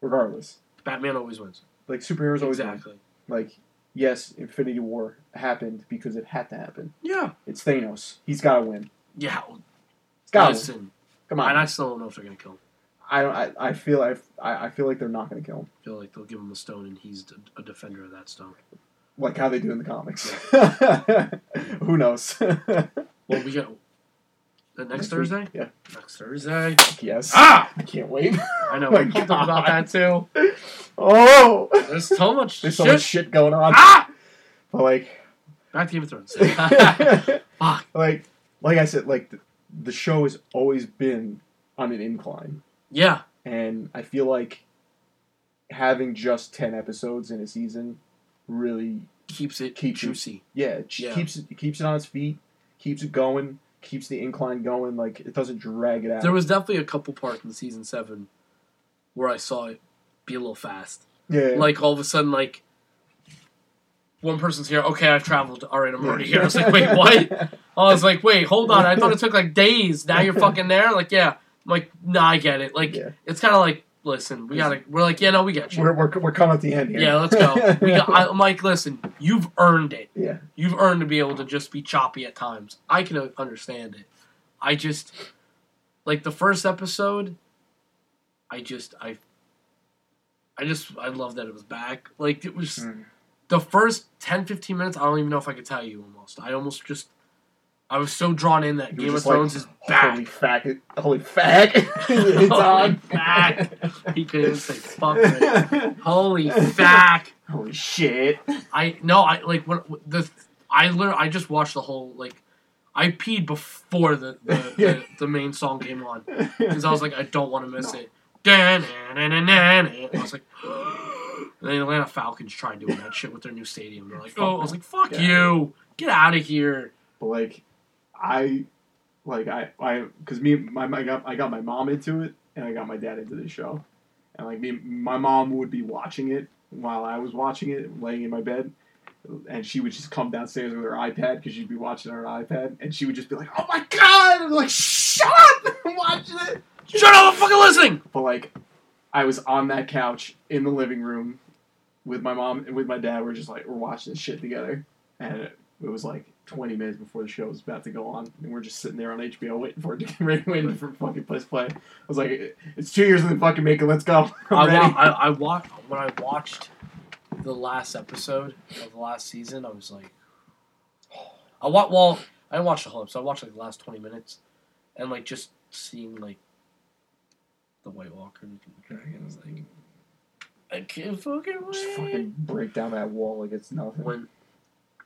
regardless. Batman always wins. Like superheroes always win. exactly. Like yes, Infinity War happened because it had to happen. Yeah, It's Thanos. He's got to win. yeah. He's got to win. Come on. and I still don't know if they're gonna kill him. I don't. I, I feel. I, I feel like they're not going to kill him. I feel like they'll give him a stone, and he's a defender of that stone. Like how they do in the comics. Who knows? Well, we got the next, Next week? Thursday. Yeah. Next Thursday. yes. Ah, I can't wait. I know. We're pumped about that too. Oh. There's so much There's so shit. much shit going on. Ah, But like, back to Game of Thrones. Fuck. like, like I said, like the, the show has always been on an incline, yeah, and I feel like having just ten episodes in a season really, keeps it Keeps it- juicy. yeah, it Yeah. keeps it keeps it on its feet, keeps it going, keeps the incline going. Like it doesn't drag it out. There was definitely a couple parts in season seven where I saw it be a little fast. yeah, Like all of a sudden, like one person's here. Okay, I've traveled. All right, I'm already here. I was like, wait, what? I was like, wait, hold on. I thought it took like days. Now you're fucking there. Like, yeah. I'm like, nah, I get it. Like, Yeah. it's kind of like, listen, we gotta. We're like, yeah, no, we get you. We're, we're, we're coming at the end here. yeah, let's go. We got, I, I'm like, listen, you've earned it. yeah. You've earned to be able to just be choppy at times. I can understand it. I just like the first episode. I just I. I just I love that it was back. Like it was Mm. the first 10, 15 minutes. I don't even know if I could tell you. Almost, I almost just. I was so drawn in that You Game of just like, Thrones is back. Holy fact! Holy fact! it's Holy on. fact. He couldn't even say fuck. Right. Holy fact! Holy shit! I no, I like when the I literally I just watched the whole like I peed before the the, the, the main song came on because I was like I don't want to miss it. I was like, and the Atlanta Falcons tried doing that shit with their new stadium. They're like, oh, I was like, fuck Yeah. you, get out of here. But like, I, like I, I, because me, my, I got, I got my mom into it, and I got my dad into the show, and like me, my mom would be watching it while I was watching it, laying in my bed, and she would just come downstairs with her iPad because she'd be watching her iPad, and she would just be like, "Oh my god!" And I'm like, "Shut up! I'm watching it." Shut up! I'm fucking listening. But like, I was on that couch in the living room with my mom and with my dad. We're just like we're watching this shit together, and it, it was like 20 minutes before the show was about to go on, and we're just sitting there on HBO waiting for it to get ready, waiting for fucking press play. I was like, it's two years in the fucking making. Let's go. I'm I, wa- I, I watched when I watched the last episode of the last season. I was like, I watched. Well, I didn't watch the whole episode. I watched like the last twenty minutes, and like just seeing like the White Walker and the dragon. I was like, I can't fucking wait. just fucking break down that wall like it's nothing. When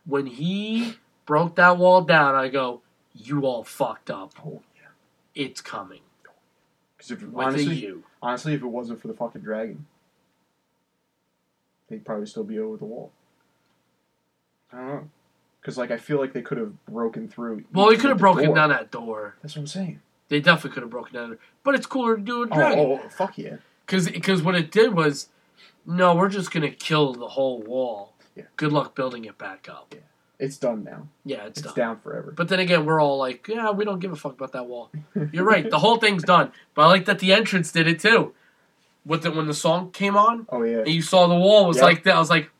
when he broke that wall down, I go, "You all fucked up. oh yeah. It's coming." Because if With honestly, U. honestly, if it wasn't for the fucking dragon, they'd probably still be over the wall. I don't know. because like I feel like they could have broken through. Well, they could have broken door. down that door. That's what I'm saying. They definitely could have broken down. That door. But it's cooler to do a Oh, dragon. oh, oh, fuck yeah! Because what it did was, no, we're just gonna kill the whole wall. Yeah. Good luck building it back up. It's done now. Yeah, it's, It's, done. down forever. But then again, we're all like, yeah, we don't give a fuck about that wall. You're right. The whole thing's done. But I like that the entrance did it too. With the, when the song came on oh yeah. and you saw the wall was Yep. like that, I was like,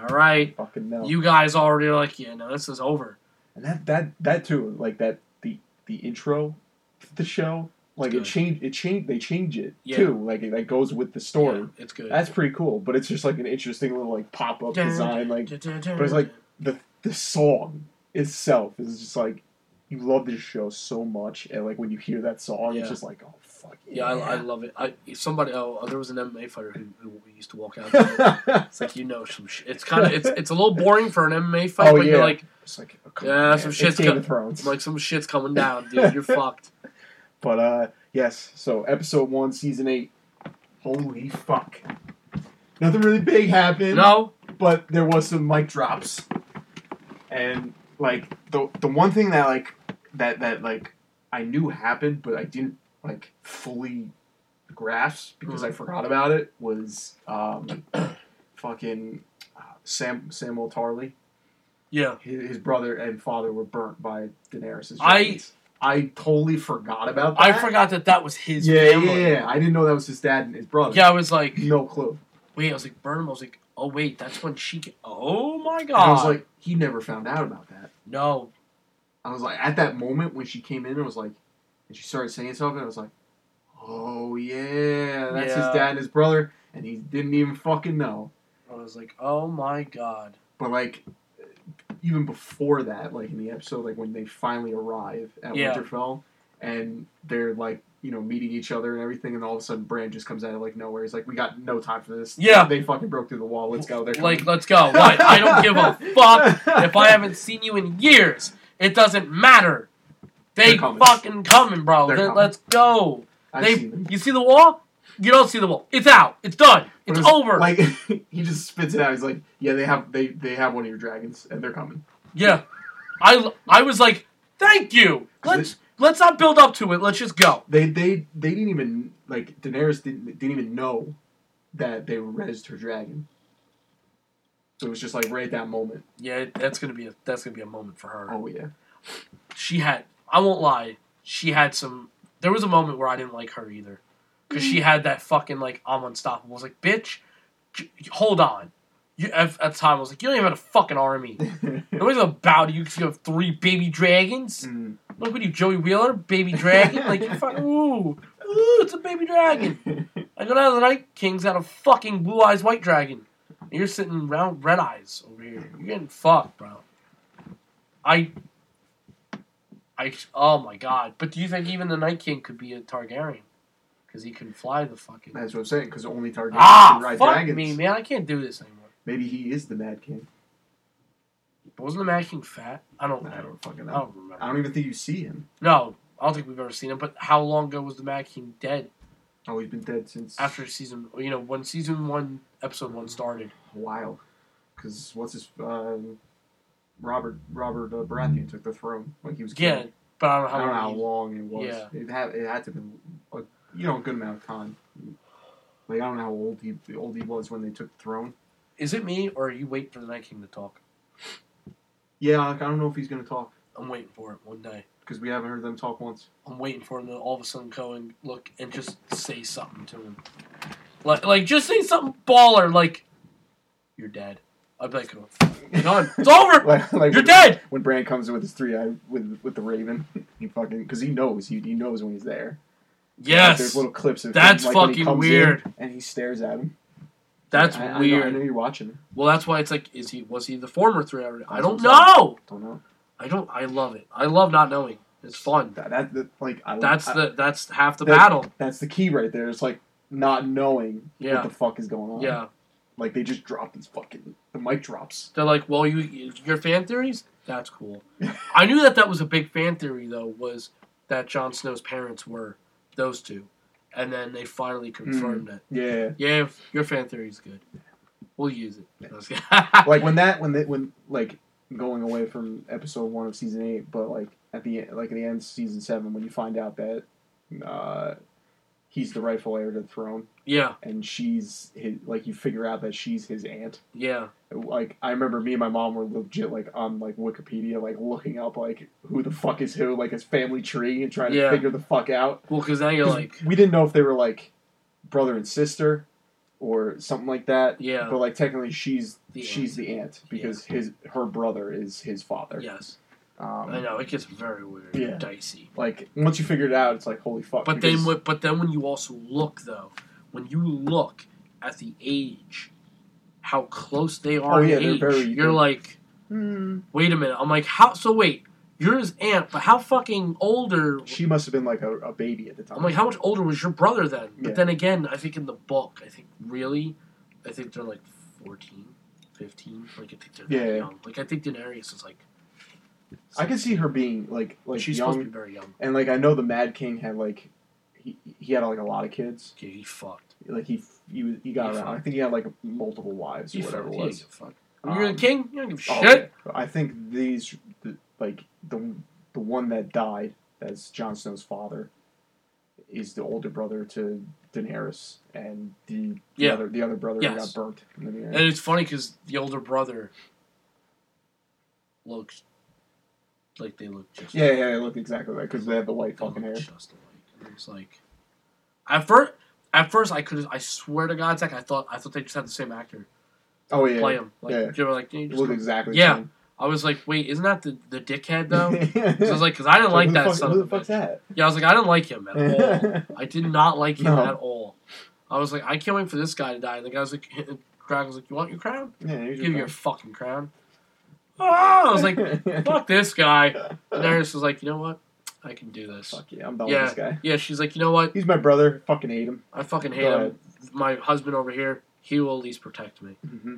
all right, Fucking no. you guys already are like, yeah, no, this is over. and that that that too, like that the the intro to the show, like it changed. It changed. They change it Yeah. too. Like it, that goes with the story. Yeah, it's good. That's pretty cool. But it's just like an interesting little like pop up design. Like but it's like- the the song itself is just like you love this show so much, and like when you hear that song, Yeah. it's just like oh fuck yeah, yeah. I, I love it. I somebody oh there was an MMA fighter who, who used to walk out. It's like you know some shit. It's kind of it's it's a little boring for an MMA fight, Oh, but you're like It's like oh, Yeah, on, some shit's It's Game co- of Thrones. like some shit's coming down, dude. You're fucked. But uh yes, so episode one, season eight. Holy fuck. Nothing really big happened. No, But there was some mic drops. And like the the one thing that like that that like I knew happened but I didn't like fully grasp because I forgot about it was um fucking uh, Sam Samuel Tarly. yeah, His, his brother and father were burnt by Daenerys. I- I totally forgot about that. I forgot that that was his Yeah, yeah, family. yeah. I didn't know that was his dad and his brother. Yeah, I was like, No clue. wait, I was like, burn him. I was like, oh wait, that's when she. Ca- oh my And god! I was like, he never found out about that. no, I was like, at that moment when she came in, and was like, and she started saying something, I was like, oh yeah, that's Yeah. his dad and his brother, and he didn't even fucking know. I was like, oh my god. But like, even before that, like in the episode, like when they finally arrive at Yeah. Winterfell, and they're like, you know, meeting each other and everything, and all of a sudden Bran just comes out of like nowhere. He's like, we got no time for this. Yeah. they fucking broke through the wall. Let's go. They're Like, let's go. What? I don't give a fuck if I haven't seen you in years. It doesn't matter. They They're coming. fucking coming, bro. They're They- coming. let's go. I've they, seen them. you see the wall? You don't see the wall. It's out. It's done. But It's over. Like he just spits it out. He's like, "Yeah, they have they they have one of your dragons, and they're coming." yeah. I I was like, thank you. Let's let's not build up to it. Let's just go. They they they didn't even like Daenerys didn't didn't even know that they resed her dragon. So it was just like right at that moment. Yeah, that's gonna be a that's gonna be a moment for her. Oh yeah, She had. I won't lie. She had some. There was a moment where I didn't like her either, because she mm. had that fucking like I'm unstoppable. I was like, bitch, j- hold on. You, at, at the time, I was like, you don't even have a fucking army. Nobody's about you because you have three baby dragons. Mm. Look at you, Joey Wheeler, baby dragon. Like you fucking ooh, ooh, it's a baby dragon. I go down to the Night King's got a fucking blue eyes white dragon. And you're sitting round red eyes over here. You're getting fucked, bro. I, I, oh my god. But do you think even the Night King could be a Targaryen? Because he can fly the fucking. That's what I'm saying. Because only Targaryen Ah, can ride fuck dragons. me, man. I can't do this anymore. Maybe he is the Mad King. But wasn't the Mad King fat? I don't. I don't fucking I know. don't remember. I don't even think you see him. No, I don't think we've ever seen him. But how long ago was the Mad King dead? Oh, he's been dead since After season, you know, when season one, episode one started. a while. Because what's his um, Robert Robert uh, Baratheon took the throne. Like he was Yeah, king. but I don't know I how don't know how long. long it was. Yeah. It had it had to be a you know a good amount of time. Like I don't know how old he old he was when they took the throne. Is it me or are you waiting for the Night King to talk? Yeah, like, I don't know if he's gonna talk I'm waiting for it one day. because we haven't heard them talk once. I'm waiting for him to all of a sudden go and look and just say something to him. Like, like just say something baller, like, you're dead. I'd be like, oh, done. It's over. like, like You're when, dead. when Bran comes in with his three eye with with the Raven, he fucking because he knows he, he knows when he's there. Like, Yes, there's little clips of That's him, like, when he fucking comes in weird. and he stares at him. That's I, I know- weird. I know, you're watching. Well, that's why it's like, is he was he the former three hour? I don't know. Don't know. I don't. I love it. I love not knowing. It's fun. That, that, that like I, That's I, the that's half the that- battle. that's the key right there. It's like not knowing Yeah. what the fuck is going on. Yeah, Like they just dropped this fucking the mic drops. they're like, well, you your fan theories. That's cool. I knew that that was a big fan theory though. Was that Jon Snow's parents were those two, and then they finally confirmed it. Yeah. Yeah, your fan theory is good. We'll use it. like when that when they, when like going away from episode one of season eight, but like at the like at the end of season seven, when you find out that uh, he's the rightful heir to the throne, Yeah, and she's his, like you figure out that she's his aunt. yeah, Like I remember me and my mom were legit like on like Wikipedia, like looking up like who the fuck is who, like his family tree, and trying Yeah. to figure the fuck out. well, because now you're 'Cause like, we didn't know if they were like brother and sister or something like that. yeah, But like technically, she's The she's the aunt because his her brother is his father. yes, Um, I know it gets very weird, Yeah. dicey. Like once you figure it out, it's like holy fuck. But because- then, when- but then when you also look though, when you look at the age, how close they are Oh, yeah, they're age, very- you're like, Hmm. wait a minute. I'm like, how? So wait, you're his aunt, but how fucking older? she must have been like a, a baby at the time. I'm like, how much older was your brother then? But Yeah. then again, I think in the book, I think really, I think they're like 14, 15. Like I think they're Yeah. young. Like I think Daenerys is like. I can see her being like like she's supposed to young, be very young. and like I know the Mad King had like he he had like a lot of kids. Yeah, he fucked. Like he he was, he got He around. I fucked. think he had like multiple wives He or whatever fucked. it He didn't was. give a fuck. When you're Um, the king, you don't give a Oh, shit. okay. I think these, the, like the the one that died as Jon Snow's father, is the older brother to Daenerys, and the, the Yeah. other the other brother Yes. got burnt. In the And it's funny because the older brother looks like they look just Yeah, yeah, it looked exactly like because they had the white they fucking look hair. just alike. And it's like at first, at first I could I swear to God, Zach, I thought I thought they just had the same actor Oh yeah, play him. Like yeah. you were like, you it just looked go- exactly. Yeah. the I was like, wait, isn't that the the dickhead though? same. So I was like, because I didn't like that fuck, son Who of the a bitch. that? Yeah, I was like, I didn't like him at all. I did not like him No. at all. I was like, I can't wait for this guy to die. And the guy was like, Dragon was like, you want your crown? yeah, Give me your your fucking crown. Oh, I was like, fuck this guy. And Daenerys was like, you know what? I can do this. Fuck yeah, I'm done Yeah. with this guy. Yeah, she's like, you know what? He's my brother. Fucking hate him. I fucking hate Go him. My husband over here, he will at least protect me. Mm-hmm.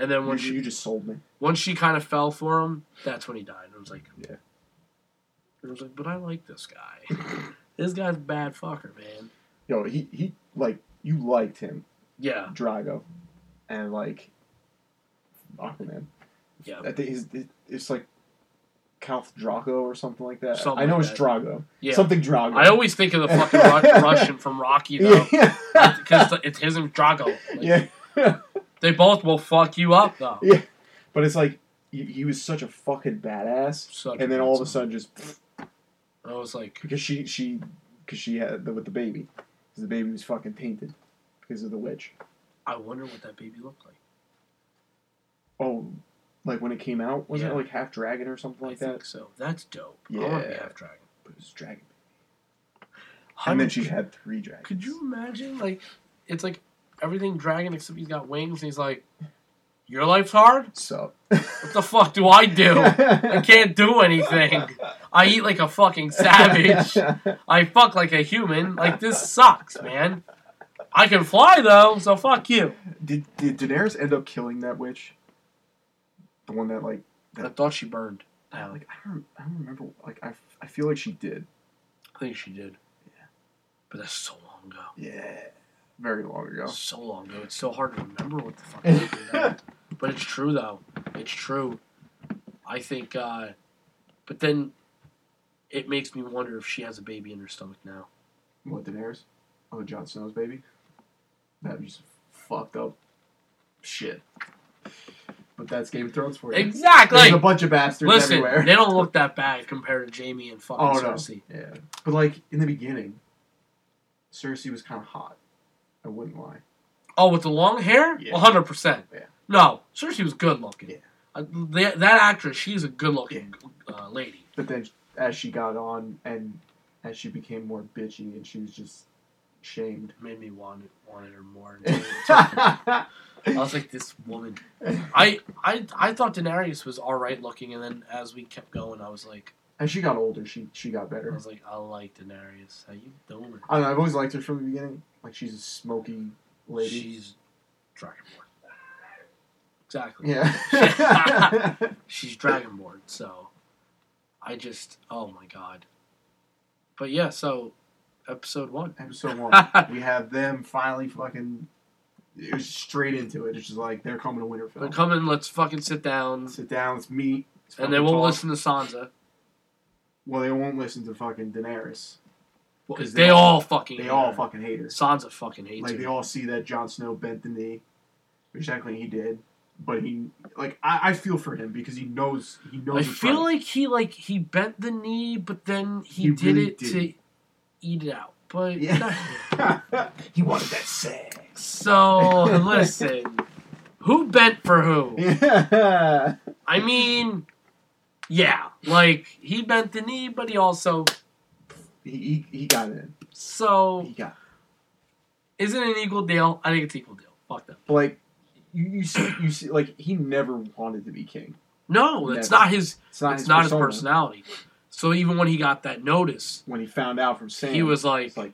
And then You, when you she just sold me. once she kind of fell for him, that's when he died. And I was like, Yeah. I was like, but I like this guy. this guy's a bad fucker, man. Yo, he he like you liked him, Yeah, Drago, and like Aquaman. Yeah, I think he's it's like Count Draco or something like that. Something I know like it's that. Drago. yeah. Something Drago. I always think of the fucking Ru- Russian from Rocky though, yeah. because it's his and Drago. Like, yeah. They both will fuck you up though. Yeah. But it's like he, he was such a fucking badass, Such and then all of a sudden just I was like, because she she because she had the, with the baby because the baby was fucking tainted because of the witch. I wonder what that baby looked like. Oh, like when it came out, wasn't Yeah. it like half dragon or something I like think that? so. That's dope. I want to be Yeah. half dragon. But it was dragon. And then she had three dragons. Could you imagine? Like, it's like everything dragon except he's got wings, and he's like, "Your life's hard. So. What the fuck do I do? I can't do anything. I eat like a fucking savage. I fuck like a human. Like this sucks, man. I can fly though, so fuck you." Did did Daenerys end up killing that witch? The one that like I thought she burned. I like I don't I don't remember like I, I feel like she did. I think she did. Yeah. But that's so long ago. Yeah. Very long ago. So long ago. It's so hard to remember what the fuck happened. But it's true though. It's true. I think uh but then it makes me wonder if she has a baby in her stomach now. What Daenerys? Oh, Jon Snow's baby. That'd be some fucked up shit. But that's Game of Thrones for you. Exactly. There's a bunch of bastards Listen, everywhere. they don't look that bad compared to Jaime and fucking Oh no. Yeah. But like in the beginning, Cersei was kind of hot. I wouldn't lie. Oh, with the long hair? Yeah. One hundred percent. Yeah. No, Cersei was good looking. Yeah. Uh, that, that actress, she's a good looking uh, lady. But then as she got on and as she became more bitchy and she was just shamed. Made me want it, wanted her more. I was like, this woman. I I I thought Daenerys was all right looking, and then as we kept going, I was like, As she got older, she she got better. I was like, I like Daenerys. How you doing? I don't know. I've always liked her from the beginning. Like she's a smoky lady. She's Dragonborn. Exactly. yeah. She's Dragonborn, so I just oh my god. But yeah, so episode one. Episode one, we have them finally fucking it was straight into it. It's just like they're coming to Winterfell. But come in, let's fucking sit down, Sit down, let's meet. let's and they won't talk. listen to Sansa. Well, they won't listen to fucking Daenerys. 'Cause They, they all fucking They hate all her. fucking hate her. Sansa fucking hates Like her. they all see that Jon Snow bent the knee, which technically he did, but he like I, I feel for him because he knows he knows. I feel right. like he like he bent the knee, but then he, He did really it did. to eat it out. But yeah, he wanted that sex. so listen, who bent for who? Yeah, I mean, yeah, like he bent the knee, but he also he, he he got it in. so He got. is it an equal deal? I think it's equal deal. Fuck them. Like you, you see you see like he never wanted to be king. No, it's not his. It's not it's his not persona. his personality. So even when he got that notice, When he found out from Sam, he was like, like,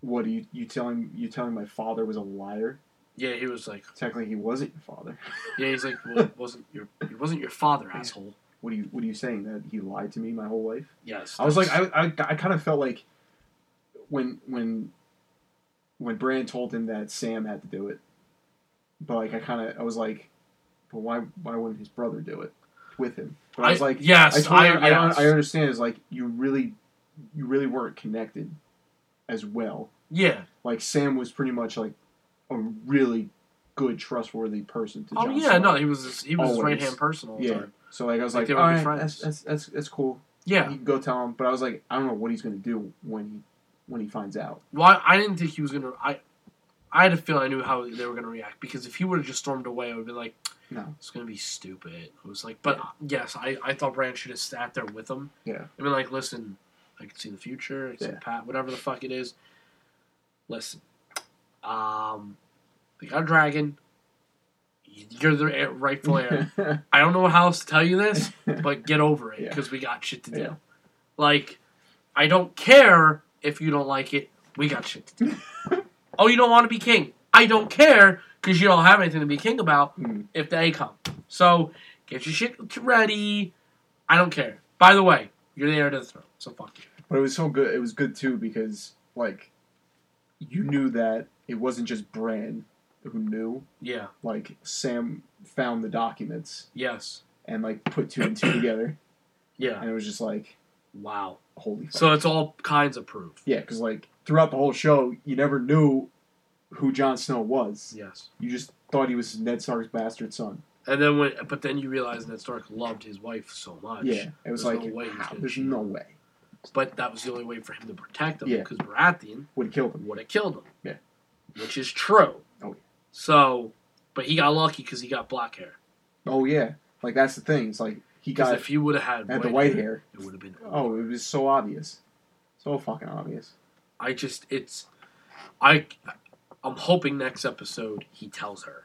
"What are you you telling you telling my father was a liar? yeah, he was like, Technically, he wasn't your father. yeah, he's like, well, it wasn't your, it wasn't your father, asshole. What are you what are you saying that he lied to me my whole life?" Yes, I was like, I, I, I kind of felt like when when when Bran told him that Sam had to do it, but like I kind of I was like, but why why wouldn't his brother do it with him? But I was like, yes, I totally, I, yes. I understand. Is like you really you really weren't connected as well. yeah. Like Sam was pretty much like a really good, trustworthy person to Oh Jon yeah, Snow. no, he was his, he was right hand person all the Yeah. time. So like I was Like, like, all right, friends. that's that's that's cool. Yeah. You can go tell him, but I was like, I don't know what he's gonna do when he when he finds out. Well, I, I didn't think he was gonna. I I had a feeling I knew how they were gonna react because if he would have just stormed away, I would have been like, No. it's gonna be stupid. It was like, but yes, I, I thought Bran should have sat there with him. Yeah. I mean, like, listen, I can see the future. I can see Yeah. Pat, whatever the fuck it is. Listen, um, they got a dragon. You're the heir- rightful heir. I don't know how else to tell you this, but get over it Yeah. because we got shit to do. Yeah. Like, I don't care if you don't like it. We got shit to do. oh, you don't want to be king? I don't care because you don't have anything to be king about Mm. if they come. So get your shit ready. I don't care. By the way, you're the heir to the throne, so fuck you. But it was so good. It was good too because like you knew that it wasn't just Bran who knew. Yeah. Like Sam found the documents Yes. and like put two and two together, Yeah. and it was just like Wow. holy. Fuck. So it's all kinds of proof. yeah, because like throughout the whole show, you never knew who Jon Snow was. Yes. You just thought he was Ned Stark's bastard son. And then when, but then you realize that Stark loved his wife so much. Yeah, it was There's like no way how- there's no way But that was the only way for him to protect them. Yeah. because Baratheon would have killed him. would have killed him. Yeah. Which is true. Oh, yeah. So, but he got lucky because he got black hair. Oh yeah, like that's the thing. It's like he got if he would have had had the white hair. it would have been. Oh, it was so obvious, so fucking obvious. I just it's, I, I'm hoping next episode he tells her.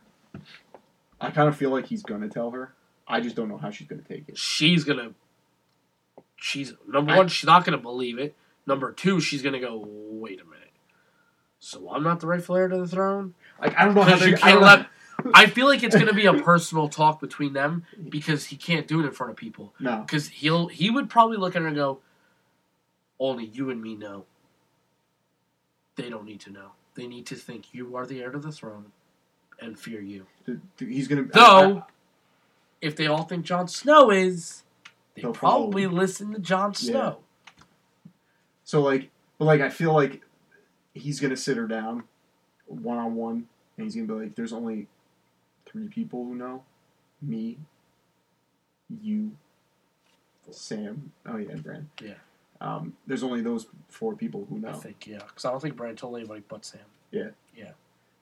I kind of feel like he's gonna tell her. I just don't know how she's gonna take it. She's gonna. She's number I- one. She's not gonna believe it. Number two, she's gonna go. Wait a minute. So I'm not the rightful heir to the throne. Like I don't know how Because they. you I can't don't let. I feel like it's gonna be a personal talk between them because he can't do it in front of people. No, Because he'll he would probably look at her and go, "Only you and me know. They don't need to know. They need to think you are the heir to the throne, and fear you. th- th- he's gonna. Though, I- if they all think Jon Snow is, they They'll follow probably listen to Jon Snow. so like, but like I feel like he's gonna sit her down, one on one, and he's gonna be like, "There's only three people who know, me, you, Sam. Oh yeah, and Bran. Yeah. Um, there's only those four people who know. I think yeah, because I don't think Bran told anybody but Sam. Yeah. Yeah.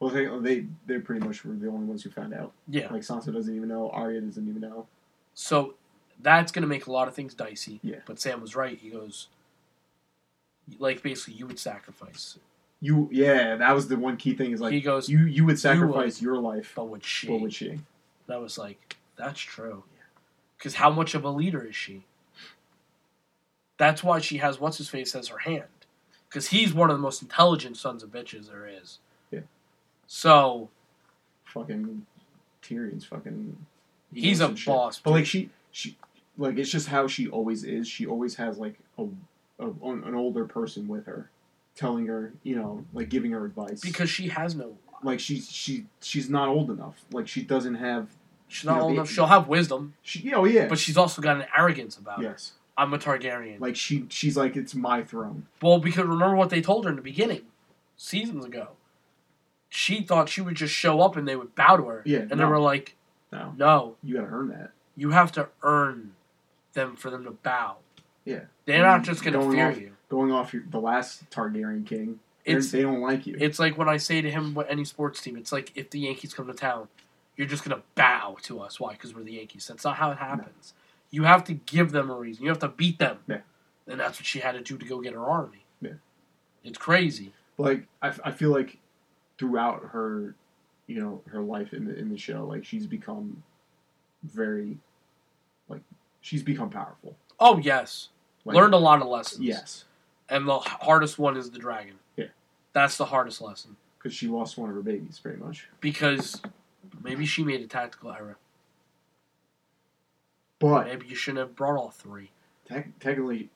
Well, they they they pretty much were the only ones who found out. Yeah. Like Sansa doesn't even know. Arya doesn't even know. So that's going to make a lot of things dicey. Yeah. But Sam was right. He goes, like, basically, you would sacrifice. You yeah, that was the one key thing. Is like he goes, you you would sacrifice your life. but would she? What would she? That was like, that's true. Because how much of a leader is she? That's why she has what's his face as her hand. Because he's one of the most intelligent sons of bitches there is. Yeah. So Fucking Tyrion's fucking. he's a boss. But like she she like it's just how she always is. She always has like a, a an older person with her, telling her you know like giving her advice. because she has no. like she's she she's not old enough. Like she doesn't have. She's not You know, old enough. She'll have wisdom, She, oh yeah. but she's also got an arrogance about her. yes, I'm a Targaryen. like she she's like it's my throne. well, because remember what they told her in the beginning, seasons ago. She thought she would just show up and they would bow to her. Yeah, And they were like, No, no, you gotta earn that. you have to earn them for them to bow. Yeah. They're not mm-hmm. just going to Going fear off- you. Going off your, the last Targaryen king, It's they don't like you. It's like when I say to him, what any sports team, it's like if the Yankees come to town, you're just going to bow to us. Why? Because we're the Yankees. That's not how it happens. You have to give them a reason. You have to beat them. Yeah. And that's what she had to do to go get her army. Yeah. It's crazy. like I, f- I feel like throughout her, you know, her life in the in the show, like she's become very, like she's become powerful. Oh, yes. Like, Learned a lot of lessons. Yes, And the hardest one is the dragon. Yeah. That's the hardest lesson. because she lost one of her babies, pretty much. Because maybe she made a tactical error. But Maybe you shouldn't have brought all three. tec- technically,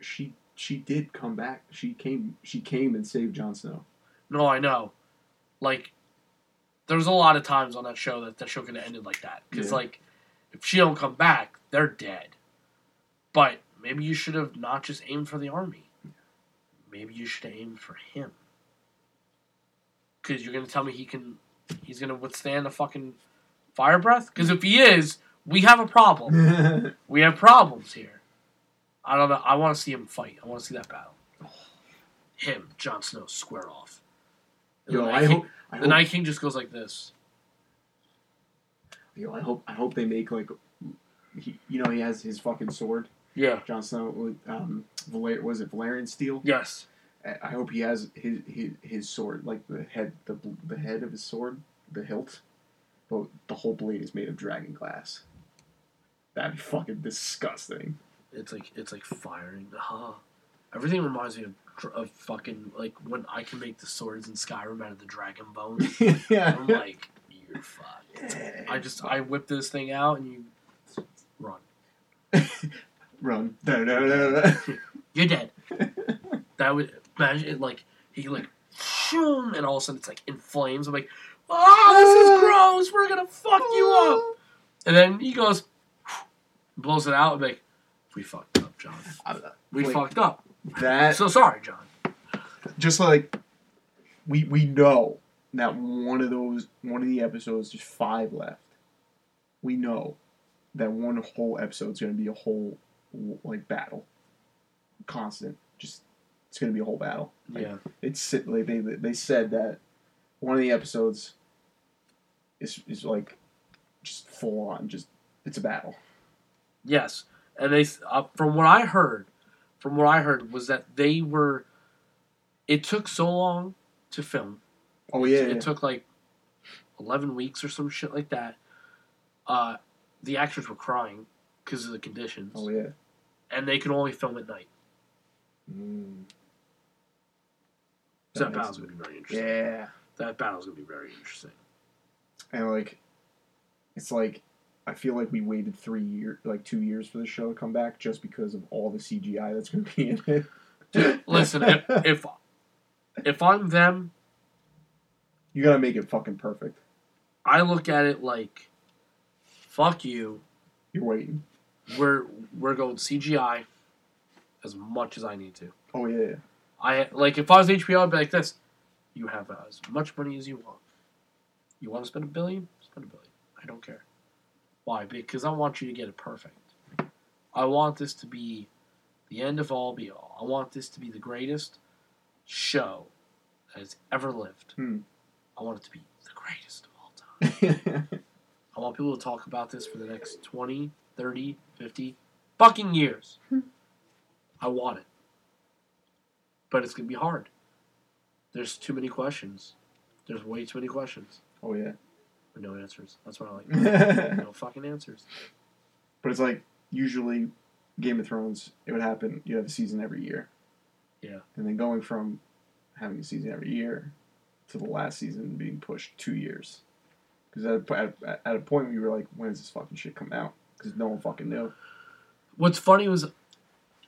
she she did come back. She came she came and saved Jon Snow. No, I know. Like, there's a lot of times on that show that that show could have ended like that. Because, Yeah. like, if she don't come back, they're dead. But maybe you should have not just aimed for the army. Maybe you should have aimed for him. Because you're going to tell me he can, he's going to withstand a fucking fire breath? Because if he is, we have a problem. we have problems here. I don't know. I want to see him fight. I want to see that battle. Him, Jon Snow, square off. And Yo, the I King- hope I the hope, Night King just goes like this. yo, I hope I hope they make like, he, you know, he has his fucking sword. Yeah. Jon Snow, um, Valer- was it Valyrian steel? Yes. I- I hope he has his, his his sword, like the head, the the head of his sword, the hilt, but the whole blade is made of dragon glass. That'd be fucking disgusting. It's like it's like firing. Huh. Everything reminds me of, of fucking like when I can make the swords in Skyrim out of the dragon bone. I'm like, you're fucked. I just I whip this thing out and you run. Run. Da, da, da, da. You're dead. that would imagine it like he like shoom, and all of a sudden it's like in flames. I'm like, oh, this is ah. gross. We're gonna fuck you up. And then he goes, blows it out. Like, we fucked up, Jon. We like, fucked up. That So sorry, Jon. just like we we know that one of those one of the episodes there's five left. We know that one whole episode's gonna be a whole like battle, constant. Just it's gonna be a whole battle. Like, Yeah. it's like they they said that one of the episodes is is like just full on just it's a battle. Yes, and they uh, from what I heard, from what I heard was that they were. It took so long to film. Oh yeah, It took like eleven weeks or some shit like that. Uh, the actors were crying because of the conditions, oh yeah. and they could only film at night. Mm. So that That battle's gonna be very interesting. Yeah. That battle's gonna be very interesting. and like it's like I feel like we waited three years, like two years for the show to come back just because of all the CGI that's going to be in it. Dude, listen, if, if if I'm them, you got to make it fucking perfect. I look at it like, fuck you. You're waiting. We're we're going CGI as much as I need to. Oh yeah, yeah. I like if I was HBO, I'd be like this: you have as much money as you want. You want to spend a billion? Spend a billion. I don't care. Why? Because I want you to get it perfect. I want this to be the end of all be all. I want this to be the greatest show that has ever lived. Hmm. I want it to be the greatest of all time. I want people to talk about this for the next 20, 30, 50 fucking years. I want it. But it's going to be hard. There's too many questions. There's way too many questions. oh yeah. But no answers. That's what I like. no fucking answers. But it's like usually Game of Thrones, it would happen. You have a season every year. Yeah. And then going from having a season every year to the last season being pushed two years. Because at, a- at, at a point we were like, when is this fucking shit come out? Because no one fucking knew. What's funny was,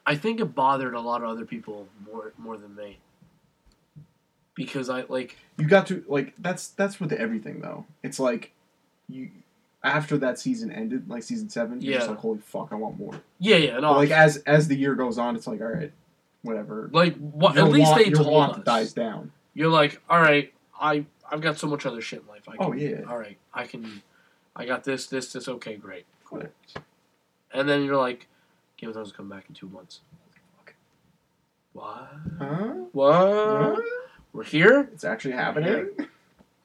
I think it bothered a lot of other people more more than me. Because I like You got to like that's that's with everything though. It's like you after that season ended, like season seven, you're just Yeah. like, holy fuck, I want more. yeah yeah no But like as as the year goes on, it's like, all right, whatever. like what Your at least want- they your told want us. dies down. You're like all right I I've got so much other shit in life. I oh, can, Oh, yeah. All right I can I got this this this okay great cool. And then you're like Game of Thrones come back in two months. What? Huh? What? What? We're here. It's actually happening.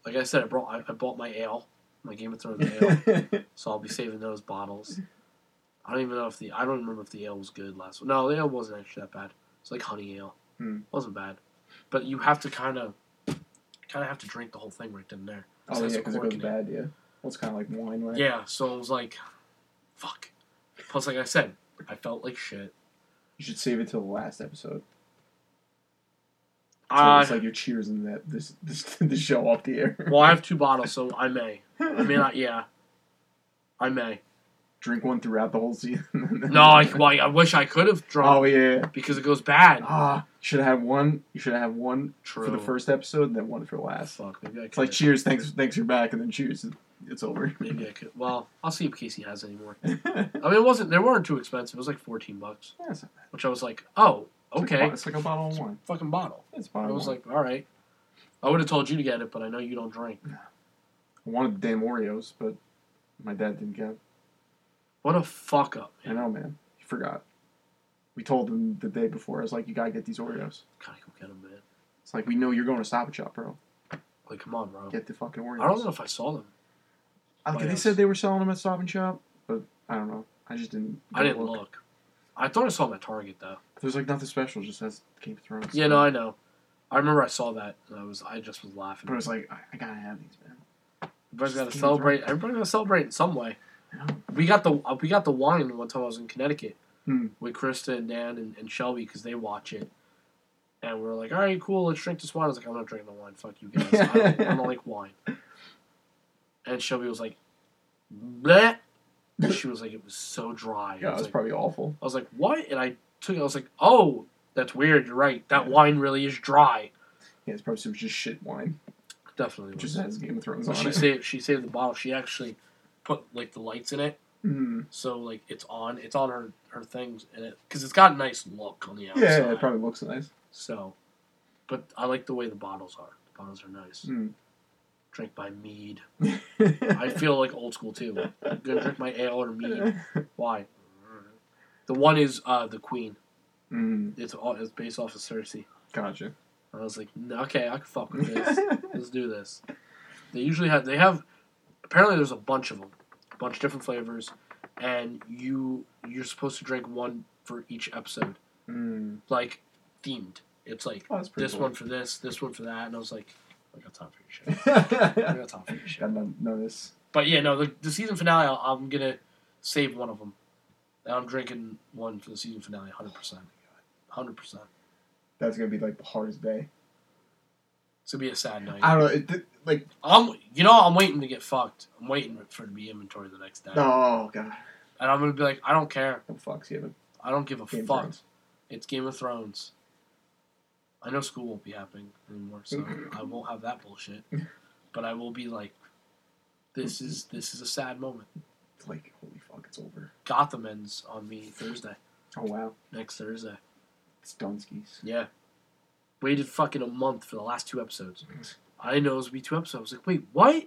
Like I said, I brought I, I bought my ale, my Game of Thrones ale. So I'll be saving those bottles. I don't even know if the I don't remember if the ale was good last. No, the ale wasn't actually that bad. It's like honey ale. Hmm. wasn't bad, but you have to kind of, kind of have to drink the whole thing right then and there. oh yeah, because it goes bad. Yeah. Well, it's kind of like wine, right? Yeah, so it was like, fuck. Plus, like I said, I felt like shit. You should save it till the last episode. So Uh, it's like you're cheersing that this this the show off the air. well, I have two bottles, so I may. I may not. Yeah, I may. Drink one throughout the whole season. No, I, well, I wish I could have drunk Oh yeah. because it goes bad. Ah, you should have one. You should have one True. for the first episode, and then one for the last. Fuck, maybe I could. It's like cheers, thanks, thanks, you're back, and then cheers, it's over. Maybe I could. Well, I'll see if Casey has any more. I mean, it wasn't. They weren't too expensive. It was like fourteen bucks, Yeah, it's not bad. which I was like, oh, It's like a okay, It's like a bottle of wine. fucking bottle. It's a I bottle of was wine. like, all right. I would have told you to get it, but I know you don't drink. I wanted the damn Oreos, but my dad didn't get. It. What a fuck up, I know, man. He forgot. We told him the day before. I was like, you gotta get these Oreos. Gotta go get him, man. It's like we know you're going to Stop and Shop, bro. Like, come on, bro. Get the fucking Oreos. I don't know if I saw them. Okay, Why they said they were selling them at Stop and Shop, but I don't know. I just didn't. I didn't look. I thought I saw them at Target though. There's like nothing special. Just says Game of Thrones. Yeah, no, I know. I remember I saw that. And I was, I just was laughing. But it was like, I, I gotta have these, man. Everybody's got to celebrate. Everybody's got to celebrate in some way. We got the uh, we got the wine one time I was in Connecticut Hmm. with Krista and Dan and, and Shelby because they watch it, and we are like, all right, cool, let's drink this wine. I was like, I'm not drinking the wine. Fuck you guys. I don't, I don't like wine. And Shelby was like, bleh. She was like, it was so dry. Yeah, it was like, probably awful. I was like, what? And I took it. I was like, oh, that's weird. You're right. That Yeah. wine really is dry. Yeah, it's probably some just shit wine. Definitely. Just has Game of Thrones But on she it. saved she saved the bottle. She actually put like the lights in it. Mm. So like it's on, it's on her her things and it because it's got a nice look on the outside. Yeah, it probably looks nice. So, but I like the way the bottles are. The bottles are nice. Mm. Drink my mead. I feel like old school too. I'm gonna drink my ale or mead. Why? The one is uh, the Queen. mm, It's all it's based off of Cersei. gotcha. I was like, okay, I can fuck with this. Let's do this. They usually have they have apparently there's a bunch of them, a bunch of different flavors, and you you're supposed to drink one for each episode, mm. like themed. It's like Oh, this cool. one for this, this one for that, and I was like, I got time for your shit. I got time for your shit. Got none, none of this. But yeah, no, the, the season finale, I'll, I'm gonna save one of them. And I'm drinking one for the season finale, hundred percent, hundred percent. That's gonna be like the hardest day. It's gonna be a sad night. I don't know. It, th- like, I'm, you know, I'm waiting to get fucked. I'm waiting for it to be inventory the next day, oh god, and I'm gonna be like, I don't care. the fuck's given? I don't give a Game fuck. Thrones. It's Game of Thrones. I know school won't be happening anymore, so I won't have that bullshit. But I will be like, this is this is a sad moment. It's like, holy fuck, it's over. Gotham ends on me Thursday, Oh wow, next Thursday. it's Dunskies. Yeah. Waited fucking a month for the last two episodes. I didn't know it was gonna be two episodes. I was like, wait, what?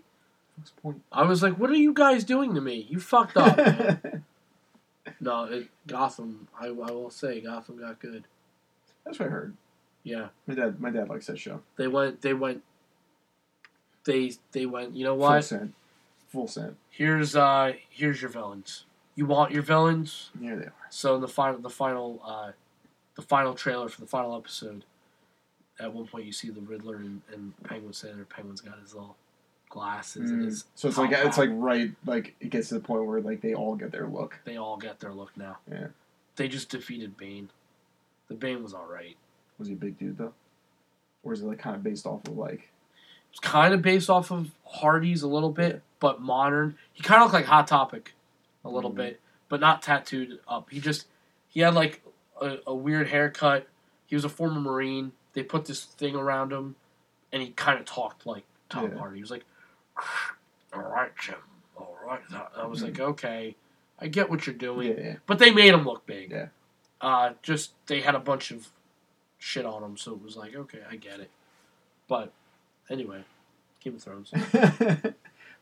What's point? I was like, what are you guys doing to me? You fucked up, man. no, it, Gotham. I, I will say, Gotham got good. That's what I heard. Yeah, My dad, my dad likes that show. they went. They went. They they went. You know what? Full send. Full send. Here's uh here's your villains. You want your villains? Yeah, they are. So in the final the final uh the final trailer for the final episode, at one point you see the Riddler and, and Penguin sitting there. Penguin's got his little glasses and Mm. his So it's like it's like right like it gets to the point where like they all get their look. they all get their look now. Yeah. They just defeated Bane. The Bane was alright. Was he a big dude though, or is it like kind of based off of like? It's kind of based off of Hardy's a little bit, but modern. He kind of looked like Hot Topic, a little Mhm. bit, but not tattooed up. He just he had like a, a weird haircut. He was a former Marine. They put this thing around him, and he kind of talked like Tom Yeah. Hardy. He was like, "All right, Jim. All right." I was like, "Okay, I get what you're doing," Yeah, yeah. but they made him look big. Yeah. Uh, just they had a bunch of shit on him, so it was like, okay, I get it. But anyway, Game of Thrones. but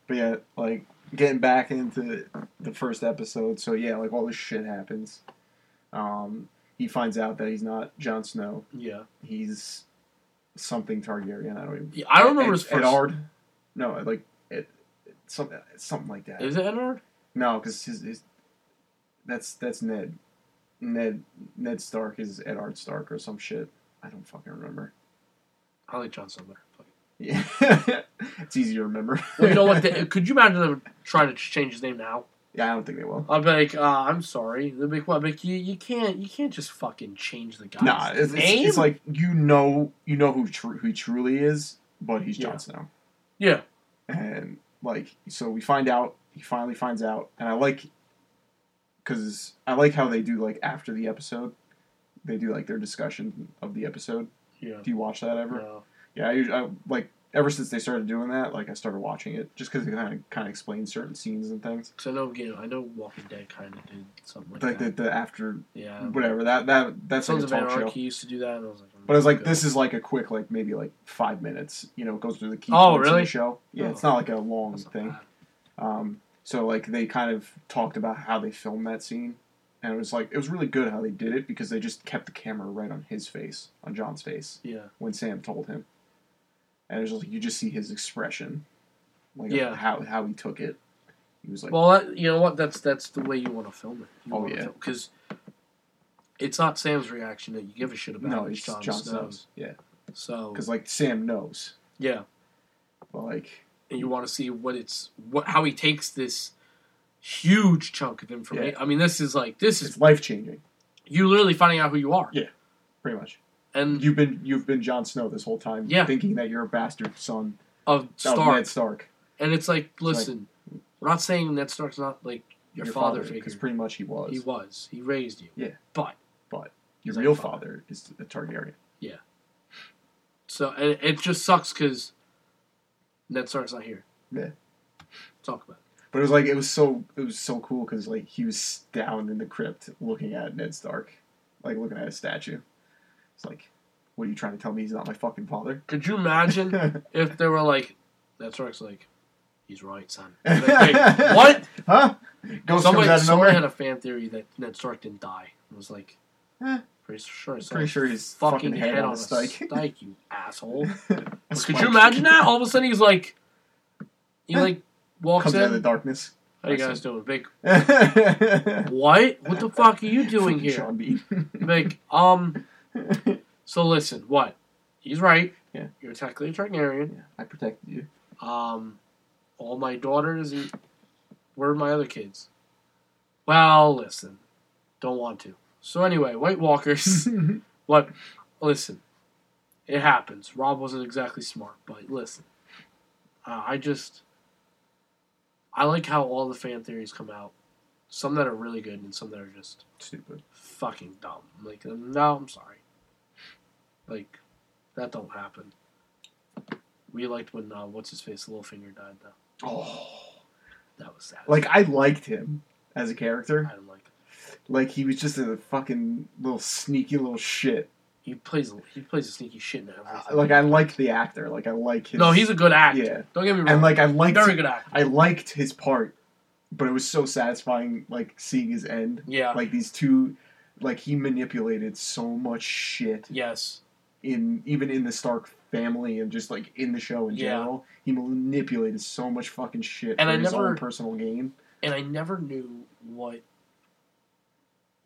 yeah, like getting back into the first episode. So yeah, like all this shit happens. Um, he finds out that he's not Jon Snow. Yeah, He's something Targaryen. I don't even. yeah I don't remember Ed, his first. Eddard. No, like it, something something like that. Is it Eddard? No, because his, his that's that's Ned. Ned Ned Stark is Eddard Stark or some shit. I don't fucking remember. I like Jon Snow Yeah, it's easy to remember. Well, you know what? They, could you imagine them trying to change his name now? yeah, I don't think they will. I'll be like, uh, I'm sorry. They'll be like, what? Like, you, you can't you can't just fucking change the guy's Nah, it's, it's, name. it's like you know you know who tr- who he truly is, but he's Jon Yeah. Snow, yeah, and like so we find out. He finally finds out, and I like because I like how they do like after the episode, they do like their discussion of the episode. yeah. Do you watch that ever? No. Yeah, I, usually, I like ever since they started doing that, like I started watching it just because it kind of kind of explains certain scenes and things. Because I know, again, I know Walking Dead kind of did something like Like the, that. the after yeah, whatever that that like Sons a of talk show. Anarchy used to do that, and I was like, But it's like good. this is like a quick like maybe like five minutes. You know, it goes through the key Oh, really? the show. Yeah, Oh. it's not like a long thing. Um, so like they kind of talked about how they filmed that scene, and it was like it was really good how they did it because they just kept the camera right on his face, on Jon's face Yeah, when Sam told him, and it was just like you just see his expression, like Yeah. how how he took it. He was like, well, that, you know what? That's that's the way you want to film it. You Oh, yeah. because it's not Sam's reaction that you give a shit about. no, it's it's Jon, Jon Snow's. Snow's. Yeah, So because like Sam knows, yeah, but like and you want to see what it's what how he takes this huge chunk of information. Yeah. I mean, this is like this it's is life changing, you literally finding out who you are. Yeah. pretty much. And You've been you've been Jon Snow this whole time, Yeah. thinking that you're a bastard son of Stark, Ned Stark, and it's like, like- listen, we're not saying Ned Stark's not like your, father, figure. because pretty much he was. He was. He raised you. Yeah. But but Your real father. father is a Targaryen. Yeah. So and it just sucks because Ned Stark's not here. Yeah. Talk about. It. But it was like it was so it was so cool because like he was down in the crypt looking at Ned Stark, like looking at a statue. It's like, what are you trying to tell me? He's not my fucking father. Could you imagine if there were like, Ned Stark's like, he's right, son. Like, wait, what? Huh? Ghost Somebody, comes out of somebody nowhere. had a fan theory that Ned Stark didn't die. It was like, Eh. Pretty sure. Saw Pretty sure he's fucking fucking head, head on on a stike. stike, you asshole. Could you imagine that? All of a sudden, he's like, he like walks Comes out of the darkness. How you guys doing? Big. What? What the fuck are you doing here? Sean Bean. Like, um. So listen, what? He's right. Yeah. You're technically a Targaryen. Yeah, I protected you. Um, all my daughters and where are my other kids? Well, listen, don't want to. So anyway, White Walkers. what? Listen, it happens. Robb wasn't exactly smart, but listen, uh, I just I like how all the fan theories come out. Some that are really good and some that are just Stupid. fucking dumb. Like, no, I'm sorry. Like, that don't happen. We liked when uh, what's his face, Littlefinger died though. Oh. That was sad. Like I liked him as a character. I didn't like. It. Like he was just a fucking little sneaky little shit. He plays he plays a sneaky shit in everything. Uh, Like I like the actor. Like I like his. no, he's a good actor. Yeah. Don't get me wrong. and like I liked very good actor. I liked his part, but it was so satisfying. Like seeing his end. Yeah. Like these two, like he manipulated so much shit yes. in even in the Stark family and just like in the show in Yeah. general. He manipulated so much fucking shit And for I his never- own personal gain. And I never knew what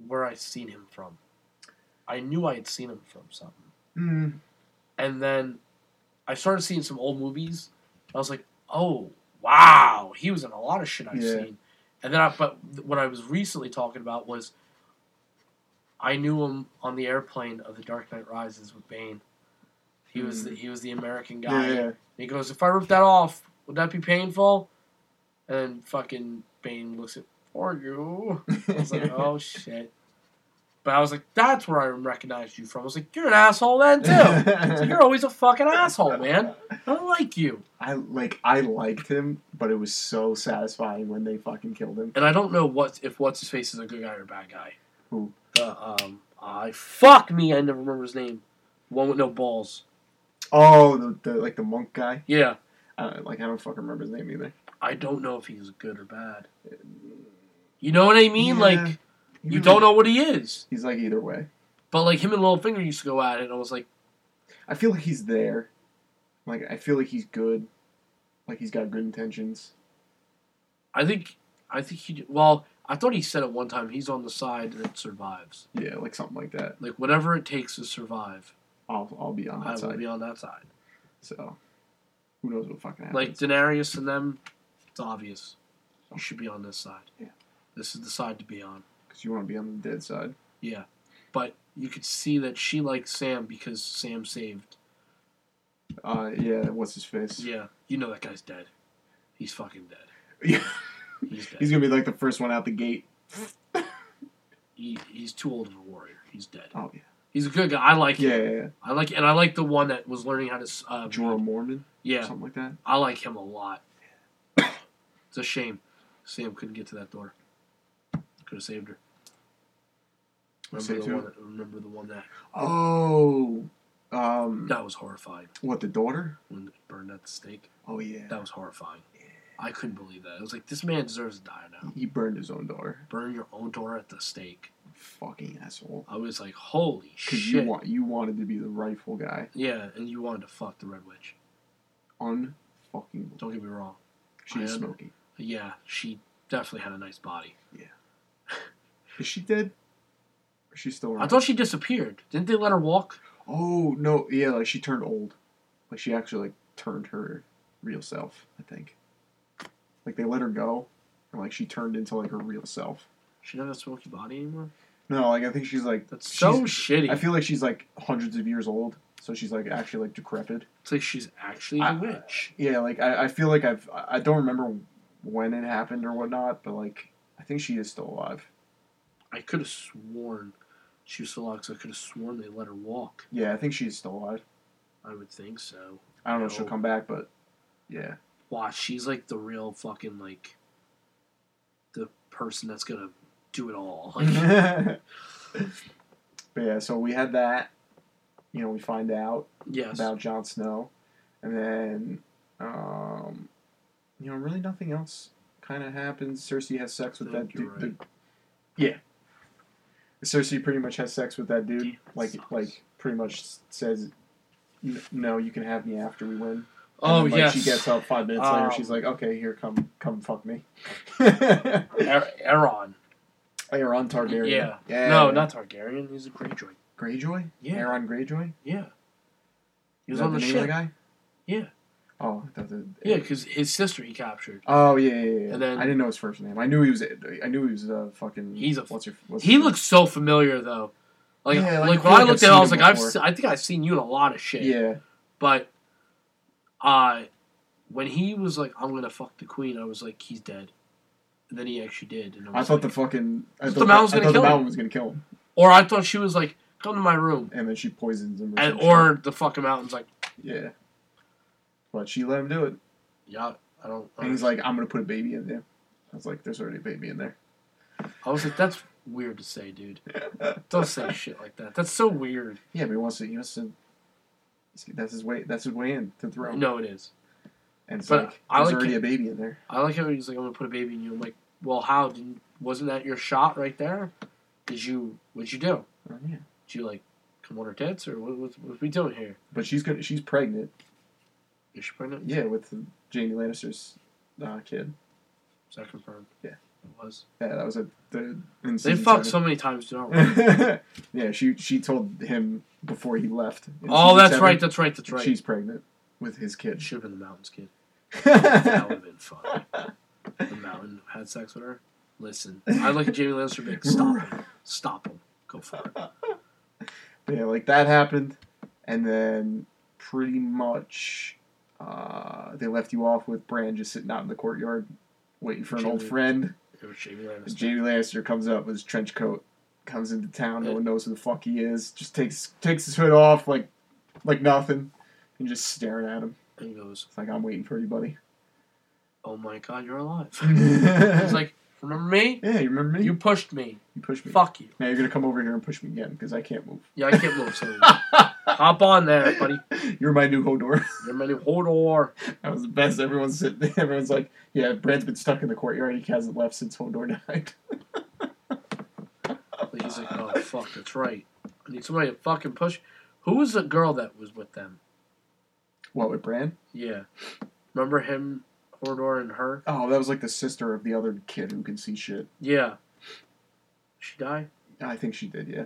where I seen him from. I knew I had seen him from something. Mm. and then I started seeing some old movies. I was like, oh wow, he was in a lot of shit I've Yeah. seen. And then, I, but what I was recently talking about was I knew him on the airplane of The Dark Knight Rises with Bane. He was the, he was the American guy. Hmm. Yeah, yeah. He goes, if I rip that off, would that be painful? And fucking Bane looks at for you. I was like, oh shit. But I was like, that's where I recognized you from. I was like, you're an asshole then too. You're always a fucking asshole, man. I don't like you. I like I liked him, but it was so satisfying when they fucking killed him. And I don't know what if what's his face is a good guy or a bad guy. Who? The um, I fuck me. I never remember his name. One with no balls. Oh, the, the like the monk guy. Yeah, Uh, like I don't fucking remember his name either. I don't know if he's good or bad. You know what I mean? Yeah. Like you don't know what he is. He's like either way. But like him and Littlefinger used to go at it, and I was like, I feel like he's there. Like I feel like he's good. Like he's got good intentions. I think, I think he. Well, I thought he said it one time he's on the side that survives. Yeah, like something like that. Like whatever it takes to survive, I'll I'll be on that I that will side. be on that side. So who knows what fucking Like happens? Daenerys and them, it's obvious. You should be on this side. Yeah. This is the side to be on. Because you want to be on the dead side. Yeah. But you could see that she liked Sam because Sam saved. Uh, yeah. What's his face? Yeah. You know that guy's dead. He's fucking dead. Yeah. He's dead. he's gonna be like the first one out the gate. he, he's too old of a warrior. He's dead. Oh yeah. He's a good guy. I like Yeah, him. yeah, yeah. I like and I like the one that was learning how to. Uh, Jorah Mormont. yeah. Something like that. I like him a lot. it's a shame Sam couldn't get to that door. Could have saved her. Remember Saved the who? one? That, remember the one that Oh. Um. that was horrifying What the daughter? when it burned at the stake. Oh yeah. That was horrifying. Yeah. I couldn't believe that. I was like, this man deserves to die now. He burned his own daughter. Burn your own daughter at the stake. Fucking asshole. I was like, holy shit. you want you wanted to be the rightful guy. yeah, and you wanted to fuck the Red Witch. Unfucking. Don't get me wrong. She's smoking. Yeah, she definitely had a nice body. Is she dead? Or is she still around? I thought she disappeared. Didn't they let her walk? Oh no! Yeah, like she turned old. Like she actually like turned her real self. I think. Like they let her go, or like she turned into like her real self. She doesn't have a smoky body anymore? No, like I think she's like That's so she's- shitty. I feel like she's like hundreds of years old, so she's like actually like decrepit. it's like she's actually I- a witch. Yeah, like I, I feel like I've I I don't remember when it happened or whatnot, but like I think she is still alive. I could have sworn she was still alive 'cause I could have sworn they let her walk. Yeah, I think she's still alive. I would think so. I don't know if she'll come back, but yeah. Watch, she's like the real fucking like the person that's gonna do it all. Like, but yeah, so we had that. You know, we find out yes. about Jon Snow, and then, um, you know, really nothing else kind of happens. Cersei has sex with that dude. the- yeah, Cersei pretty much has sex with that dude. Damn, like, sucks. like pretty much says, "No, you can have me after we win." And oh then, like, yes. She gets up five minutes later. Um, She's like, "Okay, here, come, come, fuck me." Aeron. Aeron Targaryen. Yeah. Yeah. No, not Targaryen. He's a Greyjoy. Greyjoy. Yeah. Aeron Greyjoy. Yeah. He was on the, of ship. the guy? Yeah. Oh, I thought the, Yeah, because his sister he captured. Oh yeah, yeah, yeah. And then- I didn't know his first name. I knew he was. I knew he was uh, fucking. He's a- What's your? What's He looks so familiar though. Like, Yeah, like, like, I when I like looked at him, I was like, I've, se- I think I've seen you in a lot of shit. Yeah. But, uh, when he was like, I'm gonna fuck the queen, I was like, he's dead. And then he actually did. And I, I thought like- the fucking. I thought the mountain was gonna kill the him. was gonna kill him, or I thought she was like, come to my room, and then she poisons him. Or, and or the fucking mountain's like, yeah. But she let him do it, yeah, I don't. and he's like, "I'm gonna put a baby in there." I was like, "There's already a baby in there." I was like, that's weird to say, dude. Don't say shit like that. That's so weird. Yeah, but he wants to. He wants to. That's his way. That's his way in to throw. No, it is. and it's but like I there's like already it- a baby in there. I like how he's like, I'm gonna put a baby in you. I'm like, well, how? Didn't, wasn't that your shot right there? Did you? What'd you do? Oh, yeah. Did you like come on her tits or what? What, what we doing here? But she's gonna. She's pregnant. Is she pregnant? Yeah, with Jaime Lannister's uh, kid. Is that confirmed? Yeah. it was. Yeah, that was a. The, They fucked seven. so many times, don't they? yeah, she she told him before he left. oh, that's seven right. That's right. That's right. She's pregnant with his kid. Should have been the mountain's kid. That would have been fun. The mountain had sex with her. Listen, I like Jaime Lannister. Big. Stop him. Stop him. Go for it. yeah, like that happened, and then pretty much uh, they left you off with Bran just sitting out in the courtyard waiting for an old friend. It was Jaime Lannister. Jaime Lannister comes up with his trench coat, comes into town. No one knows who the fuck he is. Just takes takes his hood off like like nothing, and just staring at him. And he goes, It's like I'm waiting for you, buddy. "Oh my god, you're alive." He's like, "Remember me? Yeah, you remember me? You pushed me. You pushed me. Fuck you." Now you're gonna come over here and push me again because I can't move. Yeah, I can't move. So hop on there, buddy. You're my new Hodor. You're my new Hodor. that was the best. Everyone's sitting. Everyone's like, "Yeah, Bran's been stuck in the courtyard. He hasn't left since Hodor died." He's like, "Oh fuck, that's right. I need somebody to fucking push." Who was the girl that was with them? what with Bran? Yeah, remember him, Hodor, and her? Oh, that was like the sister of the other kid who can see shit. Yeah. She died. I think she did. Yeah.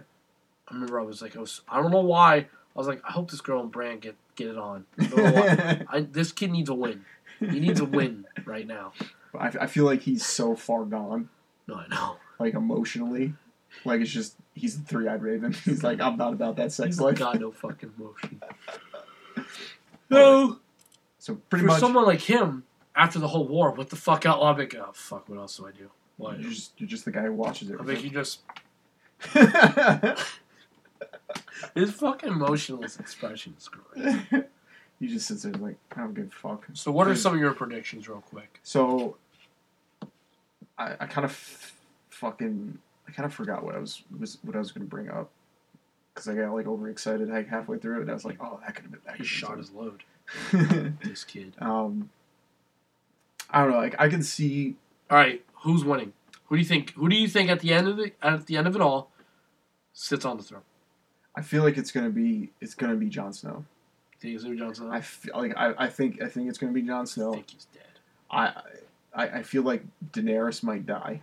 I remember I was like, I was, I don't know why. I was like, I hope this girl and Bran get get it on. I don't know why. I, this kid needs a win. He needs a win right now. I, I feel like he's so far gone, No, I know. like emotionally. Like it's just he's the three eyed raven. He's like, I'm not about that sex He's life. got no fucking motion. No. So pretty For much, someone like him, after the whole war, what the fuck else? I'm like, oh fuck, what else do I do? What? you're just you're just the guy who watches it. I everything. he just his fucking emotionless expression is great. he just sits there like, I don't give a fuck. So, what are some of your predictions, real quick? So I, I kind of f- fucking I kind of forgot what I was, was what I was going to bring up because I got like overexcited like halfway through it. And I was like, oh, that could have been that. He shot his load. This kid. um, I don't know. Like I can see. All right, who's winning? Who do you think? Who do you think at the end of the at the end of it all sits on the throne? I feel like it's gonna be it's gonna be Jon Snow. Think it's Jon Snow? I feel like I, I think I think it's gonna be Jon I Snow. think he's dead. I, I I feel like Daenerys might die,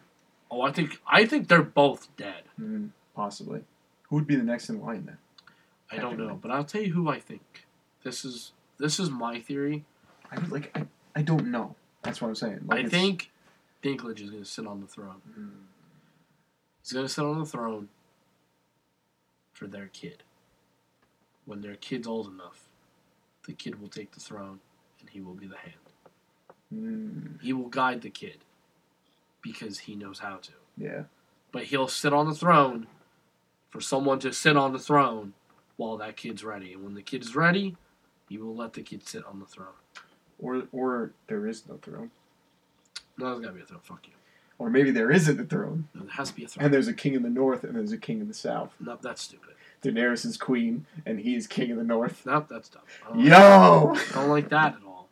Oh, I think I think they're both dead. mm, possibly. Who would be the next in line then? I don't know, but I'll tell you who I think. This is this is my theory. I would like I, I don't know. That's what I'm saying. Like I it's- think Dinklage is going to sit on the throne. Mm. He's going to sit on the throne for their kid. When their kid's old enough, the kid will take the throne and he will be the hand. Mm, He will guide the kid because he knows how to. yeah. But he'll sit on the throne for someone to sit on the throne while that kid's ready. And when the kid's ready, he will let the kid sit on the throne. Or or there is no throne. No, there's got to be a throne. Fuck you. Or maybe there isn't a throne. No, there has to be a throne. And there's a king in the north and there's a king in the south. No, that's stupid. Daenerys is queen and he is king in the north. No, that's dumb. Yo! I don't like that at all.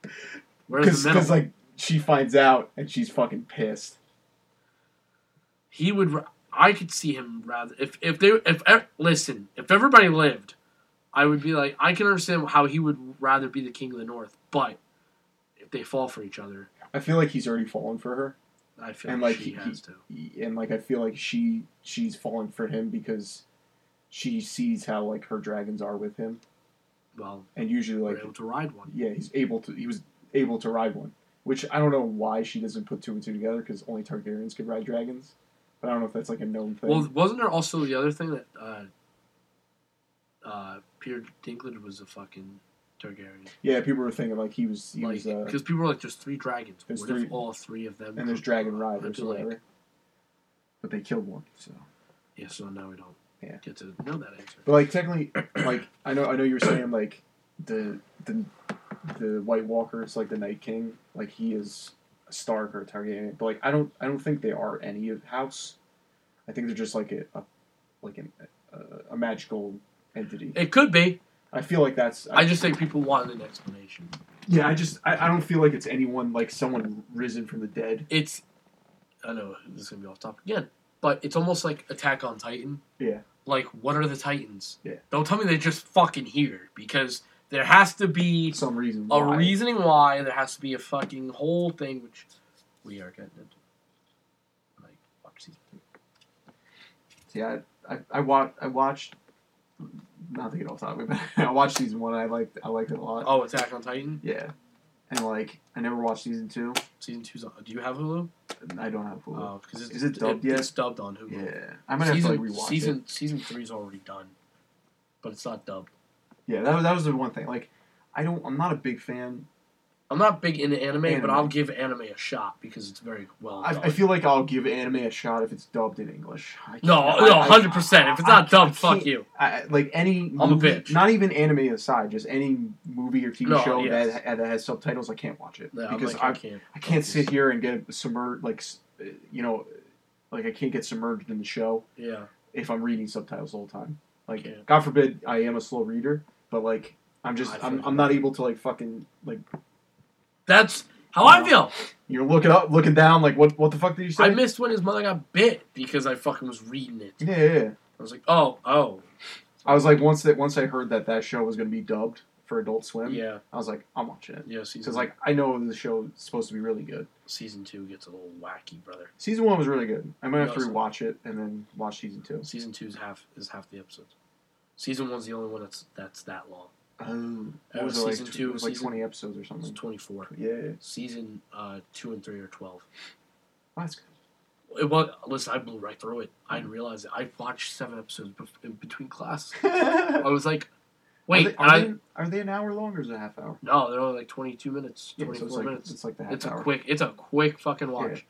Where's the middle? Because like she finds out and she's fucking pissed. he would. I could see him rather if if they if listen if everybody lived, I would be like I can understand how he would rather be the king of the north, but they fall for each other, I feel like he's already fallen for her. I feel And, like, she he- has to. and like I feel like she she's fallen for him because she sees how like her dragons are with him, Well, and usually like able to ride one. yeah he's able to he was able to ride one, which I don't know why she doesn't put two and two together because only Targaryens could ride dragons, but I don't know if that's like a known thing. Well, wasn't there also the other thing that uh, uh, Peter Dinklage was a fucking Targaryen? yeah, people were thinking like he was he Like, was uh, because people were like, "There's three dragons. there's what three- if all three of them?" and there's dragon I'd riders like, whatever, but they killed one. So, Yeah, so now we don't Yeah. get to know that answer. but like technically, like I know I know you were saying like the the the White Walker is like the Night King, like he is a Stark or a Targaryen, but like I don't I don't think they are any of House. I think they're just like a, a like an, a, a magical entity. It could be. I feel like that's I just think people want an explanation. yeah. I just I, I don't feel like it's anyone like someone risen from the dead. It's, I know this is gonna be off topic again, but it's almost like Attack on Titan. Yeah. Like, what are the Titans? Yeah. Don't tell me they're just fucking here because there has to be Some reason. a why. reasoning why. There has to be a fucking whole thing, which we are getting into. Like, watch season two. Yeah, I, I, I watched I watched. Not to get off topic, but I watched season one. I liked I liked it a lot. Oh, Attack on Titan Yeah, and like I never watched season two. season two's on. Do you have Hulu? I don't have Hulu. Oh, because it's, Is it dubbed yet? It's dubbed on Hulu. yeah, I might have season, to like rewatch season it. season three's already done, but it's not dubbed. Yeah, that was that was the one thing. Like, I don't. I'm not a big fan I'm not big into anime, but I'll give anime a shot because it's very well I. I feel like I'll give anime a shot if it's dubbed in English. No, no, hundred percent. If it's not dubbed, fuck you. I, like any I'm a bitch. not even anime aside, just any movie or TV No, show yes. that, that has subtitles, I can't watch it because like, I, I can't. I can't sit here and get submerged like you know, like I can't get submerged in the show Yeah, if I'm reading subtitles all the time. Like. God forbid, I am a slow reader, but like I'm just I'm, I'm not able to like fucking like that's how I feel. you're looking up, looking down, like what what the fuck did you say? I missed when his mother got bit because I fucking was reading it. yeah, yeah, yeah. I was like, oh, oh, I was like once that once I heard that that show was going to be dubbed for Adult Swim, yeah, I was like I'm watching it yeah. Season because like I know the show is supposed to be really good. season two gets a little wacky, brother. Season one was really good. I might have to Awesome. rewatch it and then watch season two. Season two is half is half the episodes. Season one's the only one that's that's that long. Oh, what was it like? two, it was like season- twenty episodes or something. twenty four. Yeah. Season uh, two and three are twelve. Oh, that's good. It was listen. I blew right through it. I didn't realize it. I watched seven episodes bef- in between class. I was like, wait, are, and I, they, are they an hour long or is it a half hour? no, they're only like twenty two minutes, Yeah, twenty so four like minutes. it's like the half It's a quick. It's a quick fucking watch. Yeah.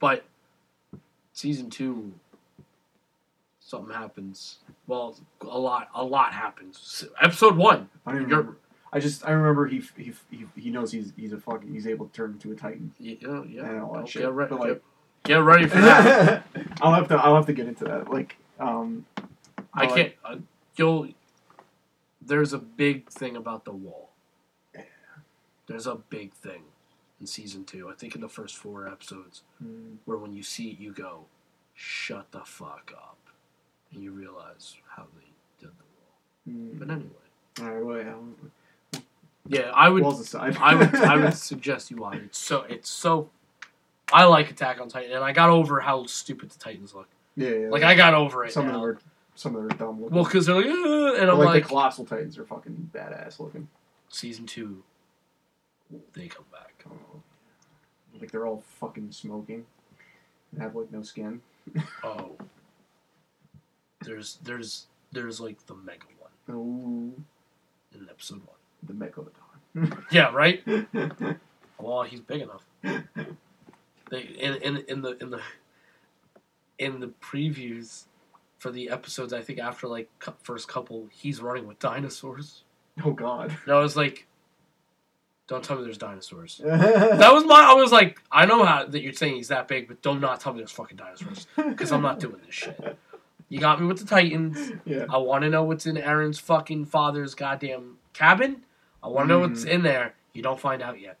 But season two, something happens. Well, a lot. A lot happens. Episode one. I don't remember. I just I remember he he, he he knows he's he's a fucking he's able to turn into a titan. Yeah, yeah. And all that shit, Get, re- but, like- get, get ready for that. I'll have to I'll have to get into that. Like um, I can't. Uh, you'll. There's a big thing about the wall. Yeah. There's a big thing in season two. I think in the first four episodes, mm, where when you see it, you go, "Shut the fuck up," and you realize how they did the wall. mm. But anyway, All right, wait, um, yeah, I would. walls aside. I would. I would suggest you watch. it. It's so. It's so. I like Attack on Titan, and I got over how stupid the Titans look. yeah, yeah. Like I got over it. some now. of them are some of them are dumb looking. Well, because they're like, "Uh," and I'm like, like, the colossal titans are fucking badass looking. season two, they come back. Oh, like they're all fucking smoking and have like no skin. Oh, there's there's there's like the mega one Oh, in episode one. the megalodon. Yeah, right. Well, he's big enough. They in in in the in the in the previews for the episodes. I think after like first couple, he's running with dinosaurs. oh God. And I was like, "Don't tell me there's dinosaurs." That was my. I was like, "I know how that you're saying he's that big, but don't not tell me there's fucking dinosaurs because I'm not doing this shit." You got me with the Titans. Yeah. I want to know what's in Eren's fucking father's goddamn cabin. I want to know what's Mhm. in there. You don't find out yet.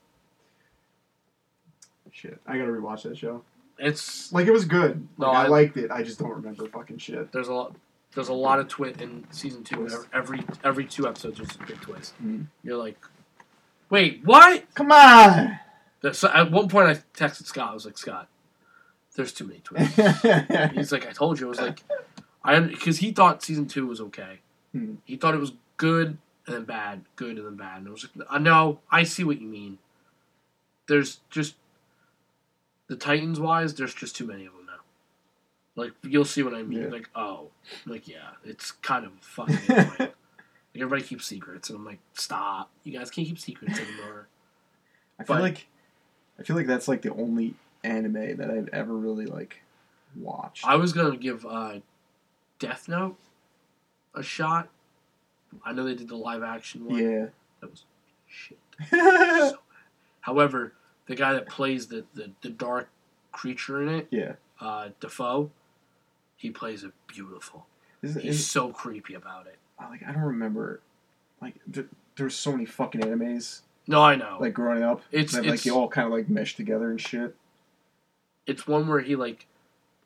Shit, I gotta rewatch that show. It's Like it was good. No, Like, I, I- liked it. I just don't remember fucking shit. there's a lot. There's a lot of twist in season two. Every every two episodes, there's a big twist. Mhm. You're like, wait, what? Come on. So at one point, I texted Scott. I was like, Scott, there's too many twists. He's like, I told you. I was like, I because he thought season two was okay. Hmm. He thought it was good and then bad, good and then bad. And I was like, I know, I see what you mean. There's just the Titans wise, there's just too many of them now. Like you'll see what I mean. Yeah. Like oh, like yeah, it's kind of fucking like everybody keeps secrets, and I'm like, stop! You guys can't keep secrets anymore. I feel But- like I feel like that's like the only anime that I've ever really like watched. I was gonna give uh, Death Note a shot. I know they did the live action one. yeah. That was shit. So. However, the guy that plays the, the, the dark creature in it, yeah. uh, Dafoe, he plays it beautiful. Is, He's is, so creepy about it. like I don't remember. Like th- there's so many fucking animes No, I know. like growing up it's that like it's, they all kind of like mesh together and shit. it's one where he like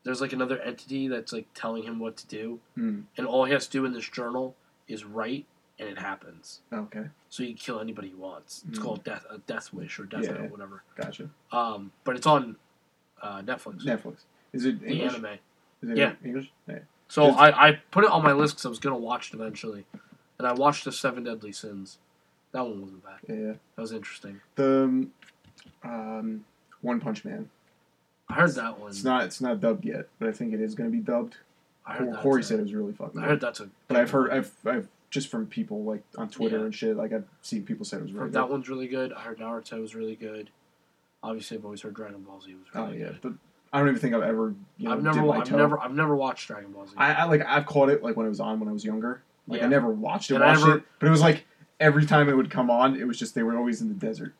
there's like another entity that's like telling him what to do, Hmm. and all he has to do in this journal is write, and it happens. Okay, So he can kill anybody he wants. It's Mm. called Death a Death Wish or Death Yeah. Note, whatever. gotcha. Um, but it's on uh, Netflix. Netflix. Is it The English? anime. Is it Yeah. English? Yeah. So I, I put it on my list because I was gonna watch it eventually, and I watched the Seven Deadly Sins. That one wasn't bad. Yeah. That was interesting. The um, One Punch Man. I heard that one. It's not. It's not dubbed yet, but I think it is going to be dubbed. I heard that. Corey said it was really fucking. I good. heard that's a. But I've heard. I've. I've just from people like on Twitter Yeah. and shit. Like I've seen people say it was really Heard good. that one's really good. I heard Naruto was really good. Obviously, I've always heard Dragon Ball Z was Oh really yeah, good. but I don't even think I've ever you know I've never, did my I've toe. never, I've never watched Dragon Ball Z. I, I like I've caught it like when it was on when I was younger. Like I never watched it, And I watched never- it, but it was like every time it would come on, it was just they were always in the desert.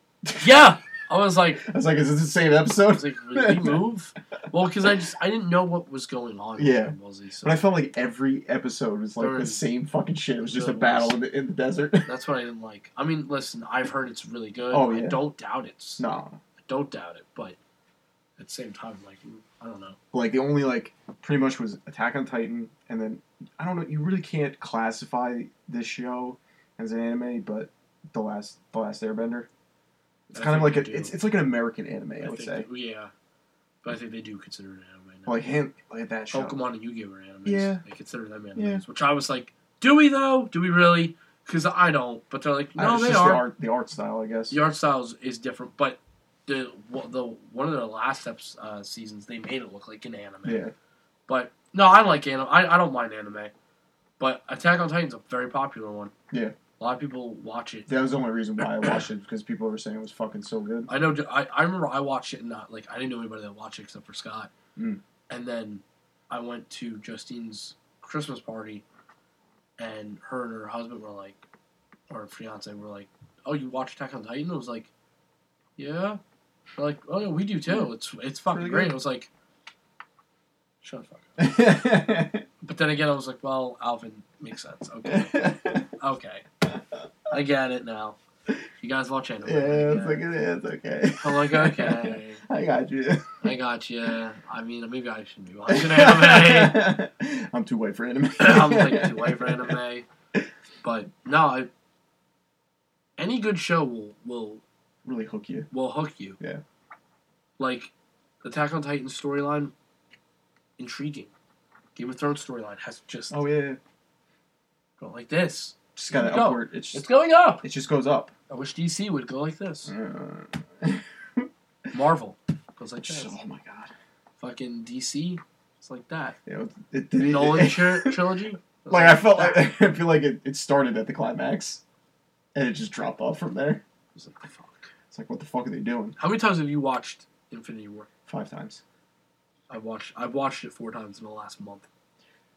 yeah, I was like, I was like, is this the same I episode? was like, did he move? Well, because I just, I didn't know what was going on. Yeah. So But I felt like every episode was like There the was- same fucking shit. It was just a battle was- in the, in the desert. that's what I didn't like. I mean, listen, I've heard it's really good. Oh, I yeah. don't doubt it. no, I don't doubt it, but at the same time, like, I don't know. like the only like pretty much was Attack on Titan, and then I don't know. You really can't classify this show as an anime, but the last the last Airbender. It's I kind of like a, do. it's it's like an American anime. I, I would say. that- yeah, but I think they do consider it anime now. Like him, like that show. Pokemon and Yu-Gi-Oh are animes. Yeah. they consider them animes. Yeah. Which I was like, do we though? Do we really? Because I don't. But they're like, no, it's they just are. the art the art style, I guess. The art style is, is different, but the the one of the last steps uh, seasons they made it look like an anime. Yeah, But no, I like anime. I, I don't mind anime, but Attack on Titan's a very popular one. Yeah. A lot of people watch it. that was the only reason why I watched it because people were saying it was fucking so good. I know. I, I remember I watched it and not like I didn't know anybody that watched it except for Scott. Mm. And then I went to Justine's Christmas party, and her and her husband were like, or fiance were like, "Oh, you watch Attack on Titan?" I was like, "Yeah." They're like, "Oh yeah, we do too. It's it's fucking Really great." good. I was like, "Shut the fuck up." But then again, I was like, "Well, Alvin makes sense. Okay, okay, I get it now. You guys watch anime. yeah, it's like it." is okay. I'm like, okay. I got you. I got you. I mean, maybe I shouldn't be watching anime. I'm too white for anime. I'm like too white for anime. But no, I, any good show will will Really hook you. will hook you. Yeah. Like, Attack on Titan storyline, intriguing. Game of Thrones storyline has just Oh yeah, go like this. Just got There an go. upward. It's It's going up. it just goes up. I wish DC would go like this. Marvel goes like this. oh my god. Fucking DC, it's like that. Know, it, did Nolan tri- trilogy. it's like I felt that. like I feel like it, it started at the climax, and it just dropped off from there. It's like, the fuck. It's like, what the fuck are they doing? How many times have you watched Infinity War? Five times. I've watched. I've watched it four times in the last month.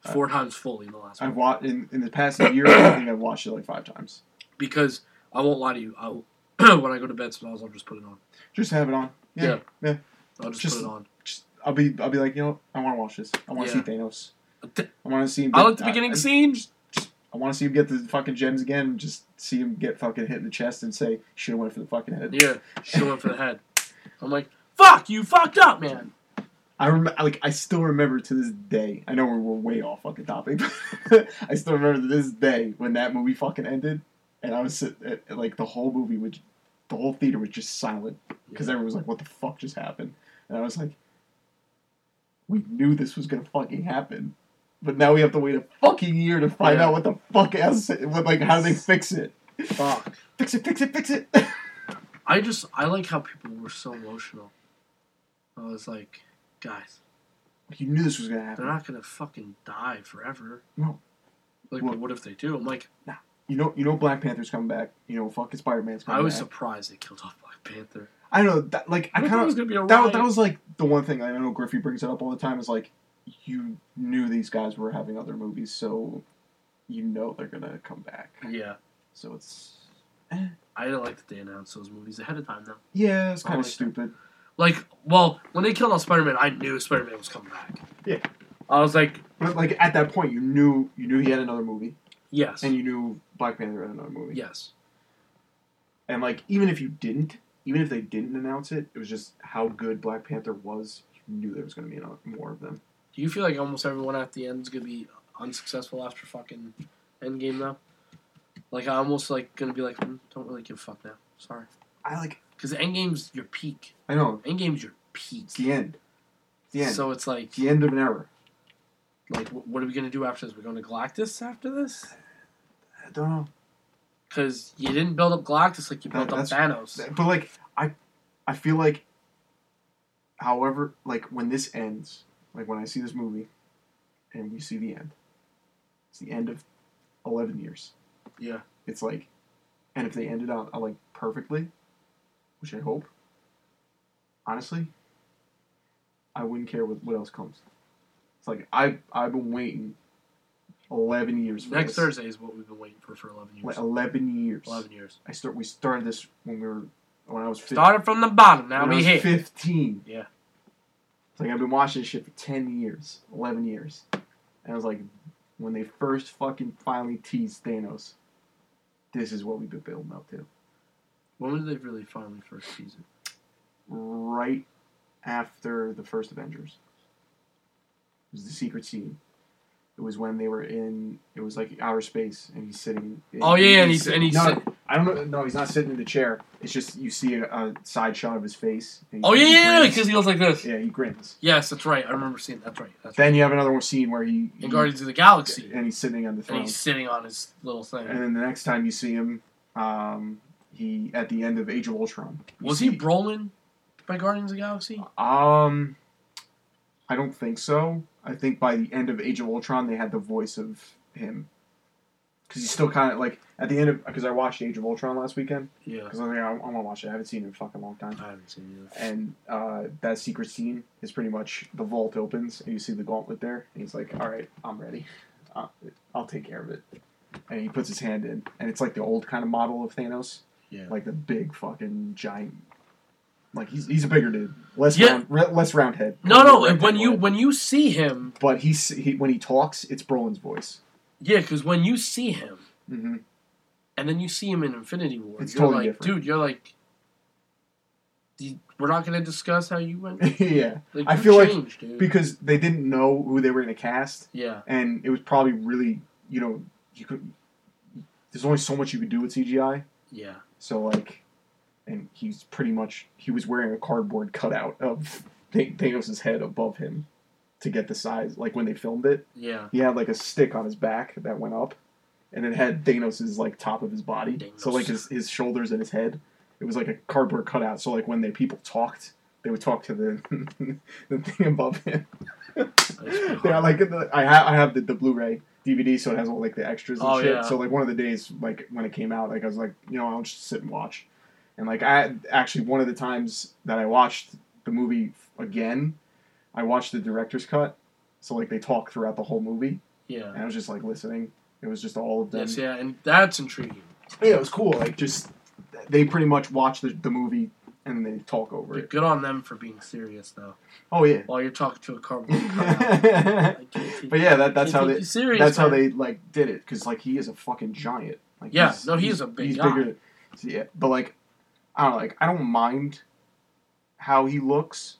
Uh, Four times fully in the last I've watched in, in the past year. I think I've watched it like five times. Because I won't lie to you. I'll, when I go to bed, sometimes I'll just put it on. Just have it on. Yeah, yeah. I'll just, Just- put it on. Just, I'll be I'll be like, you know, I want to watch this. I want to Yeah. see Thanos. I want to see him. I like the beginning I, scene. I want to see him get the fucking gems again. Just see him get fucking hit in the chest and say, "Should have went for the fucking head." Yeah, should have went for the head. I'm like, fuck, you fucked up, man. I remember, like, I still remember to this day. I know we're, we're way off fucking topic, but I still remember to this day when that movie fucking ended, and I was sit, at, at, like the whole movie would, the whole theater was just silent because everyone was like, "What the fuck just happened?" And I was like, "We knew this was gonna fucking happen, but now we have to wait a fucking year to find Yeah. out what the fuck else, what like how do they fix it? Fuck. Fix it, fix it, fix it." I just I like how people were so emotional. I was like, guys, you knew this was gonna happen. they're not gonna fucking die forever. No. Like, Well- but what if they do? I'm like, nah. You know, you know, Black Panther's coming back. You know, fucking Spider Man's coming back. I was back. surprised they killed off Black Panther. I know that. Like, I thought kind of gonna be a that. riot. That was like the one thing I know Griffey brings it up all the time. Is like, you knew these guys were having other movies, so you know they're gonna come back. yeah. So it's eh. I didn't like that they announced those movies ahead of time though. yeah, it's kind of like stupid. Like, well, when they killed off Spider Man, I knew Spider Man was coming back. Yeah. I was like, But like at that point, you knew you knew he had another movie, yes, and you knew Black Panther had another movie. yes, And like even if you didn't, even if they didn't announce it, it was just how good Black Panther was. You knew there was gonna be another, more of them. Do you feel like almost everyone at the end is gonna be unsuccessful after fucking Endgame now? Like I almost like gonna be like, mm, don't really give a fuck now. Sorry, I like. Because Endgame's your peak. I know Endgame's your peak. it's the end. It's the end. So it's like, it's the end of an era. like, wh- what are we gonna do after this? We're going to Galactus after this? I don't know. Because you didn't build up Galactus like you That- built up Thanos. But like I I feel like however like when this ends, like when I see this movie and we see the end, it's the end of eleven years. Yeah. It's like, and if they ended on, on like perfectly, which I hope. Honestly, I wouldn't care what, what else comes. It's like I I've been waiting eleven years for Next this. Thursday is what we've been waiting for for 11 years. Like eleven years. 11 years. I start. We started this when we were when I was 15. Started from the bottom. Now we was hit. fifteen. Yeah. It's like I've been watching this shit for ten years, eleven years, and I was like, when they first fucking finally teased Thanos, this is what we've been building up to. When did they really finally first season? Right after the first Avengers, it was the secret scene. It was when they were in. It was like outer space, and he's sitting. Oh yeah, and he's and he's. no, sit- I don't know. No, he's not sitting in the chair. It's just you see a, a side shot of his face. oh yeah, yeah, because he looks like this. yeah, he grins. Yes, that's right. I remember seeing. That's right. That's right. Then you have another one scene where he, In he- Guardians of the Galaxy, and he's sitting on the throne. and he's sitting on his little thing. And then the next time you see him, um, he at the end of Age of Ultron. Was see- he Brolin by Guardians of the Galaxy? Um, I don't think so. I think by the end of Age of Ultron, they had the voice of him. Because he's still kind of like at the end of because I watched Age of Ultron last weekend Yeah, because I was like I, I want to watch it. I haven't seen it in a fucking long time. I haven't seen it. And uh, that secret scene is pretty much the vault opens and you see the gauntlet there, and he's like, "All right, I'm ready. Uh, I'll take care of it." And he puts his hand in, and it's like the old kind of model of Thanos. Yeah. like the big fucking giant. Like he's he's a bigger dude, less Yeah. round, re- less round head. No, no. Round When you wide. when you see him, but he's he, when he talks, it's Brolin's voice. yeah, because when you see him, hmm and then you see him in Infinity War, It's you're totally like, different. dude, you're like, we're not going to discuss how you went. yeah, Like, I you feel like dude. because they didn't know who they were going to cast, yeah, and it was probably really you know you could. There's only so much you could do with CGI, yeah, so like, and he's pretty much he was wearing a cardboard cutout of Th- Thanos' head above him to get the size. Like when they filmed it, yeah. he had like a stick on his back that went up, and it had Thanos's like top of his body. So like his his shoulders and his head, it was like a cardboard cutout. So like when they people talked, they would talk to the the thing above him. yeah, like the, I have I have the, the Blu-ray DVD, so it has all like the extras and Oh, shit. yeah. So like one of the days, like when it came out, like I was like, you know, I'll just sit and watch. And like I actually one of the times that I watched the movie again, I watched the director's cut. So like they talk throughout the whole movie, Yeah. and I was just like listening. It was just all of them. Yes, yeah, and that's intriguing. Yeah, it was cool. Like just they pretty much watched the, the movie and they talk over it. good on them for being serious, though. Oh yeah. While you're talking to a cardboard cutout. But yeah, that, that's how they serious, that's how they like did it because like he is a fucking giant. Like Yeah, no, he's, is a big he's guy. bigger. so, yeah, but like I don't know, like I don't mind how he looks.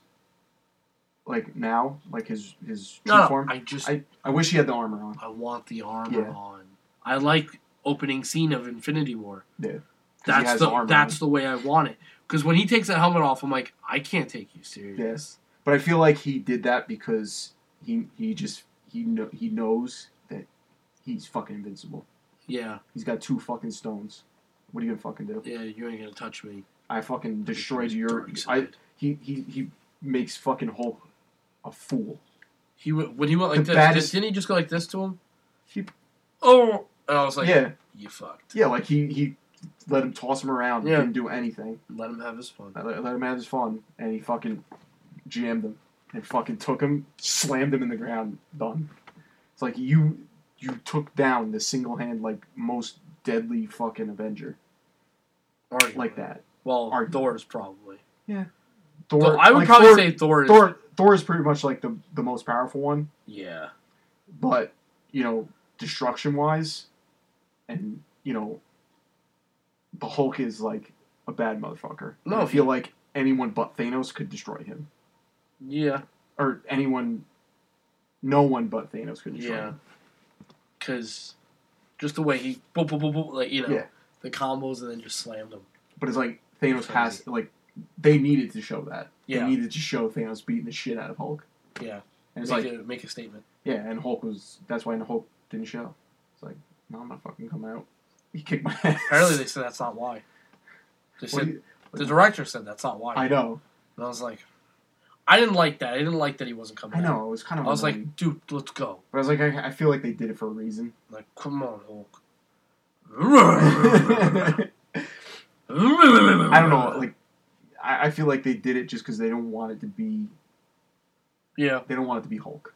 Like now, like his his true No, form. I just I, I wish he had the armor on. I want the armor Yeah. on. I like opening scene of Infinity War. Yeah. That's the, the that's the way I want it. Because when he takes that helmet off, I'm like, I can't take you serious. Yes, but I feel like he did that because he he just he know, he knows that he's fucking invincible. Yeah, He's got two fucking stones. What are you gonna fucking do? yeah, you ain't gonna touch me. I fucking destroyed your. I he he he makes fucking Hulk a fool. He when he went like The this. baddest- Didn't he just go like this to him? He- oh, and I was like, yeah, you fucked. yeah, like he he let him toss him around. Yeah. Didn't do anything. Let him have his fun. Let, let him have his fun, and he fucking jammed him and fucking took him, slammed him in the ground. Done. It's like you you took down the single hand like most deadly fucking Avenger Arguably. like that. Well, Arguably. Thor's probably. Thor. Thor- I would like, probably Thor, say Thor is. Thor. Thor is pretty much like the the most powerful one, Yeah. but you know, destruction wise, and you know, the Hulk is like a bad motherfucker. No, I feel like anyone but Thanos could destroy him, Yeah. or anyone, no one but Thanos could destroy Yeah. him. Because just the way he, boop, boop, boop, boop, like, you know, Yeah. the combos and then just slammed him. But it's like Thanos has like they needed to show that. Yeah. They needed to show Thanos beating the shit out of Hulk. Yeah. And it's make, like a, make a statement. yeah, and Hulk was that's why Hulk didn't show. It's like no, I'm not fucking come out. He kicked my ass. Apparently, they said that's not why. They said you- the director said that's not why. I know, And I was like, I didn't like that. I didn't like that he wasn't coming. I out. know. It was kind of. I was annoying. like, dude, let's go. but I was like, I, I feel like they did it for a reason. Like, come on, Hulk. I don't know. Like, I, I feel like they did it just because they don't want it to be. yeah, They don't want it to be Hulk.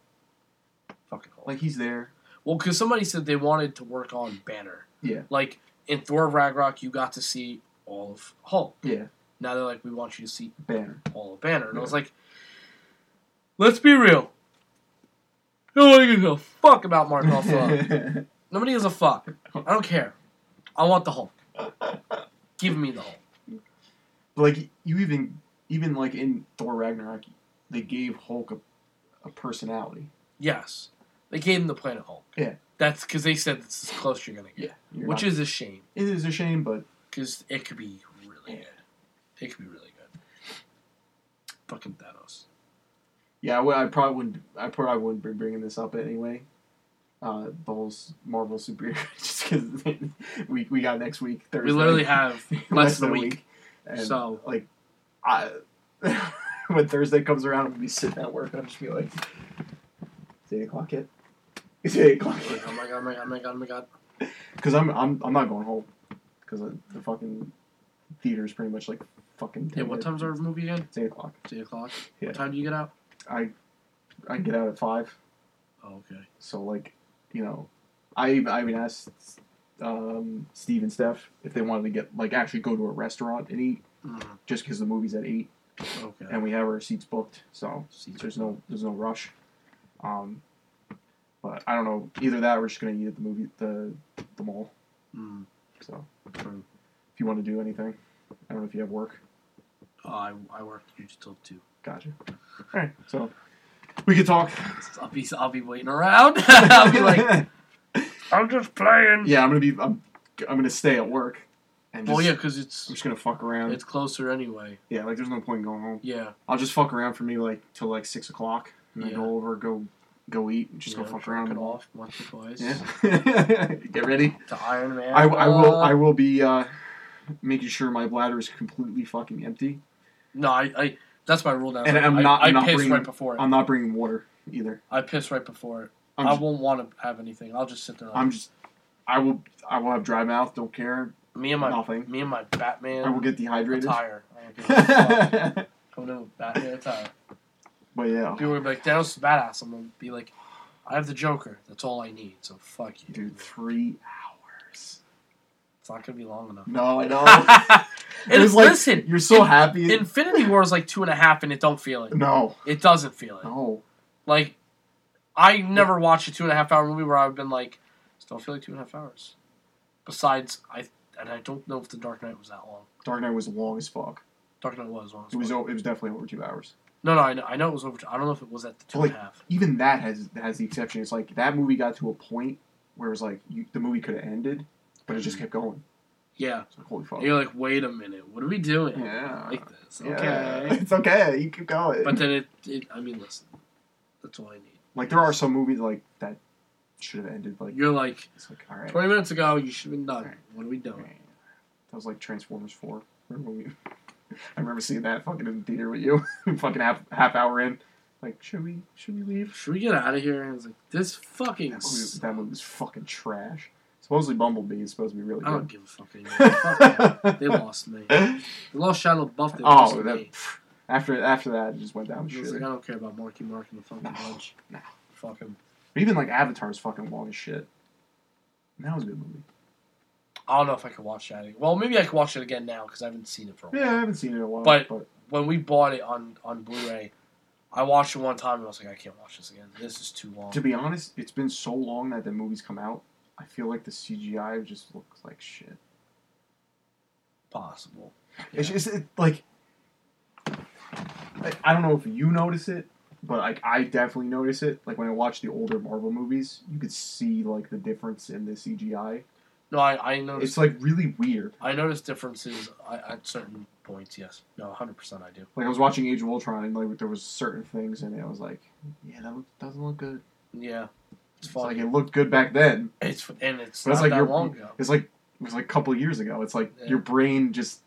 fucking Hulk. Like he's there. Well, because somebody said they wanted to work on Banner. Yeah. Like in Thor Ragnarok, you got to see all of Hulk. Yeah. Now they're like, we want you to see Banner. all of Banner, and I was like, let's be real. Nobody gives a fuck about Mark Ruffalo. Nobody gives a fuck. I don't care. I want the Hulk. Give me the Hulk. like you even even like in Thor Ragnarok, they gave Hulk a, a personality. Yes, they gave him the Planet Hulk. Yeah. That's because they said this is close you're gonna get, You're which not- is a shame it is a shame, but because it could be really Yeah. good. It could be really good. Fucking Thanos. yeah, well, I probably wouldn't. I probably wouldn't be bringing this up anyway. Uh, the whole Marvel superhero, just because we we got next week Thursday. We literally have less than a week. and So- like, I when Thursday comes around, I'm gonna be sitting at work and I'm just be like, "It's eight o'clock yet." It's eight o'clock. Oh my god! Oh my god! Oh my god! Oh my god! Because I'm I'm I'm not going home because the fucking theater is pretty much like fucking. Yeah, what time's our movie again? It's eight o'clock. It's eight o'clock. Yeah. What time do you get out? I I get out at five, Oh, okay. so like you know, I even I even asked um, Steve and Steph if they wanted to get like actually go to a restaurant and eat Mm, just because the movie's at eight okay. and we have our seats booked, so Seats there's no there's no rush. Um, but I don't know either that or we're just gonna eat at the movie the the mall. Mm, So true. if you want to do anything, I don't know if you have work. Oh, I I work usually till two. Gotcha. All right, so we can talk. I'll be I'll be waiting around. I'll be like, I'm just playing. yeah, I'm gonna be. I'm, I'm gonna stay at work. And just, Well, yeah, because it's I'm just gonna fuck around. it's closer anyway. yeah, like there's no point in going home. Yeah. I'll just fuck around for me like till like six o'clock, and then Yeah. go over, go, go eat, and just yeah, go fuck around. it off once or twice. Yeah. Get ready. To Iron Man. I, I will. I will be uh, making sure my bladder is completely fucking empty. No, I, I that's my rule now. And I'm not- I I'm not piss bringing- right before it. I'm not bringing water either. I piss right before it. I'm I just, won't want to have anything. I'll just sit there. I'm just. I will. I will have dry mouth. Don't care. me and my nothing. me and my Batman I will get dehydrated. attire. I don't give a. Coming in with Batman attire. But yeah, People will be like, Thanos is badass. I'm gonna be like, I have the Joker. That's all I need. So fuck you. dude, three hours. It's not gonna be long enough. No, I know. and It was like- listen, You're so happy. Infinity War is like two and a half, and it don't feel it. no, It doesn't feel it. no. Like, I never watched a two and a half hour movie where I've been like, still feel like two and a half hours. Besides, I and I don't know if the Dark Knight was that long. Dark Knight was long as fuck. Dark Knight was long. as It was. fuck. It was definitely over two hours. No, no, I know, I know it was over. I don't know if it was at the two Well, and a half. Even that has has the exception. It's like that movie got to a point where it was like you, the movie could have ended, but it just mm-hmm. kept going. Yeah, It's like holy fuck. and you're like, wait a minute, what are we doing? Yeah. like this, Yeah, okay. it's okay. You keep going. But then it, it, I mean, listen, that's all I need. like there are some movies like that should have ended. Like You're like, it's like right. 20 minutes ago, you should have been done. Right. What are we doing? That was like Transformers Four. Remember when we? I remember seeing that fucking in the theater with you. fucking half half hour in. Like should we should we leave? Should we get out of here? And I was like, this fucking. That movie, that movie was fucking trash. Supposedly Bumblebee is supposed to be really good. I don't give a fuck anymore. Fuck. They lost me. They lost Shia LaBeouf. They oh, lost oh, that, me. after after that, it just went down I was shit. like, I don't care about Marky Mark and the fucking No, bunch. no. Fuck him. But even like Avatar's fucking long as shit. And that was a good movie. I don't know if I could watch that. Again. Well, maybe I could watch it again now because I haven't seen it for a while. Yeah, I haven't seen it in a while. But- but When we bought it on on Blu-ray, I watched it one time and I was like, I can't watch this again. This is too long. to be honest, it's been so long that the movie's come out. I feel like the CGI just looks like shit. Possible. It's just it, like I, I don't know if you notice it, but like I definitely notice it. Like when I watch the older Marvel movies, you could see like the difference in the CGI. No, I I noticed. It's like really weird. I noticed differences at at certain points. Yes. No, hundred percent. I do. Like I was watching Age of Ultron, and like there was certain things in it. I was like, yeah, that doesn't look good. Yeah. It's It's like it looked good back then. It's and it's But it's like that you're- long ago. It's like it was like a couple years ago. It's like Yeah. your brain just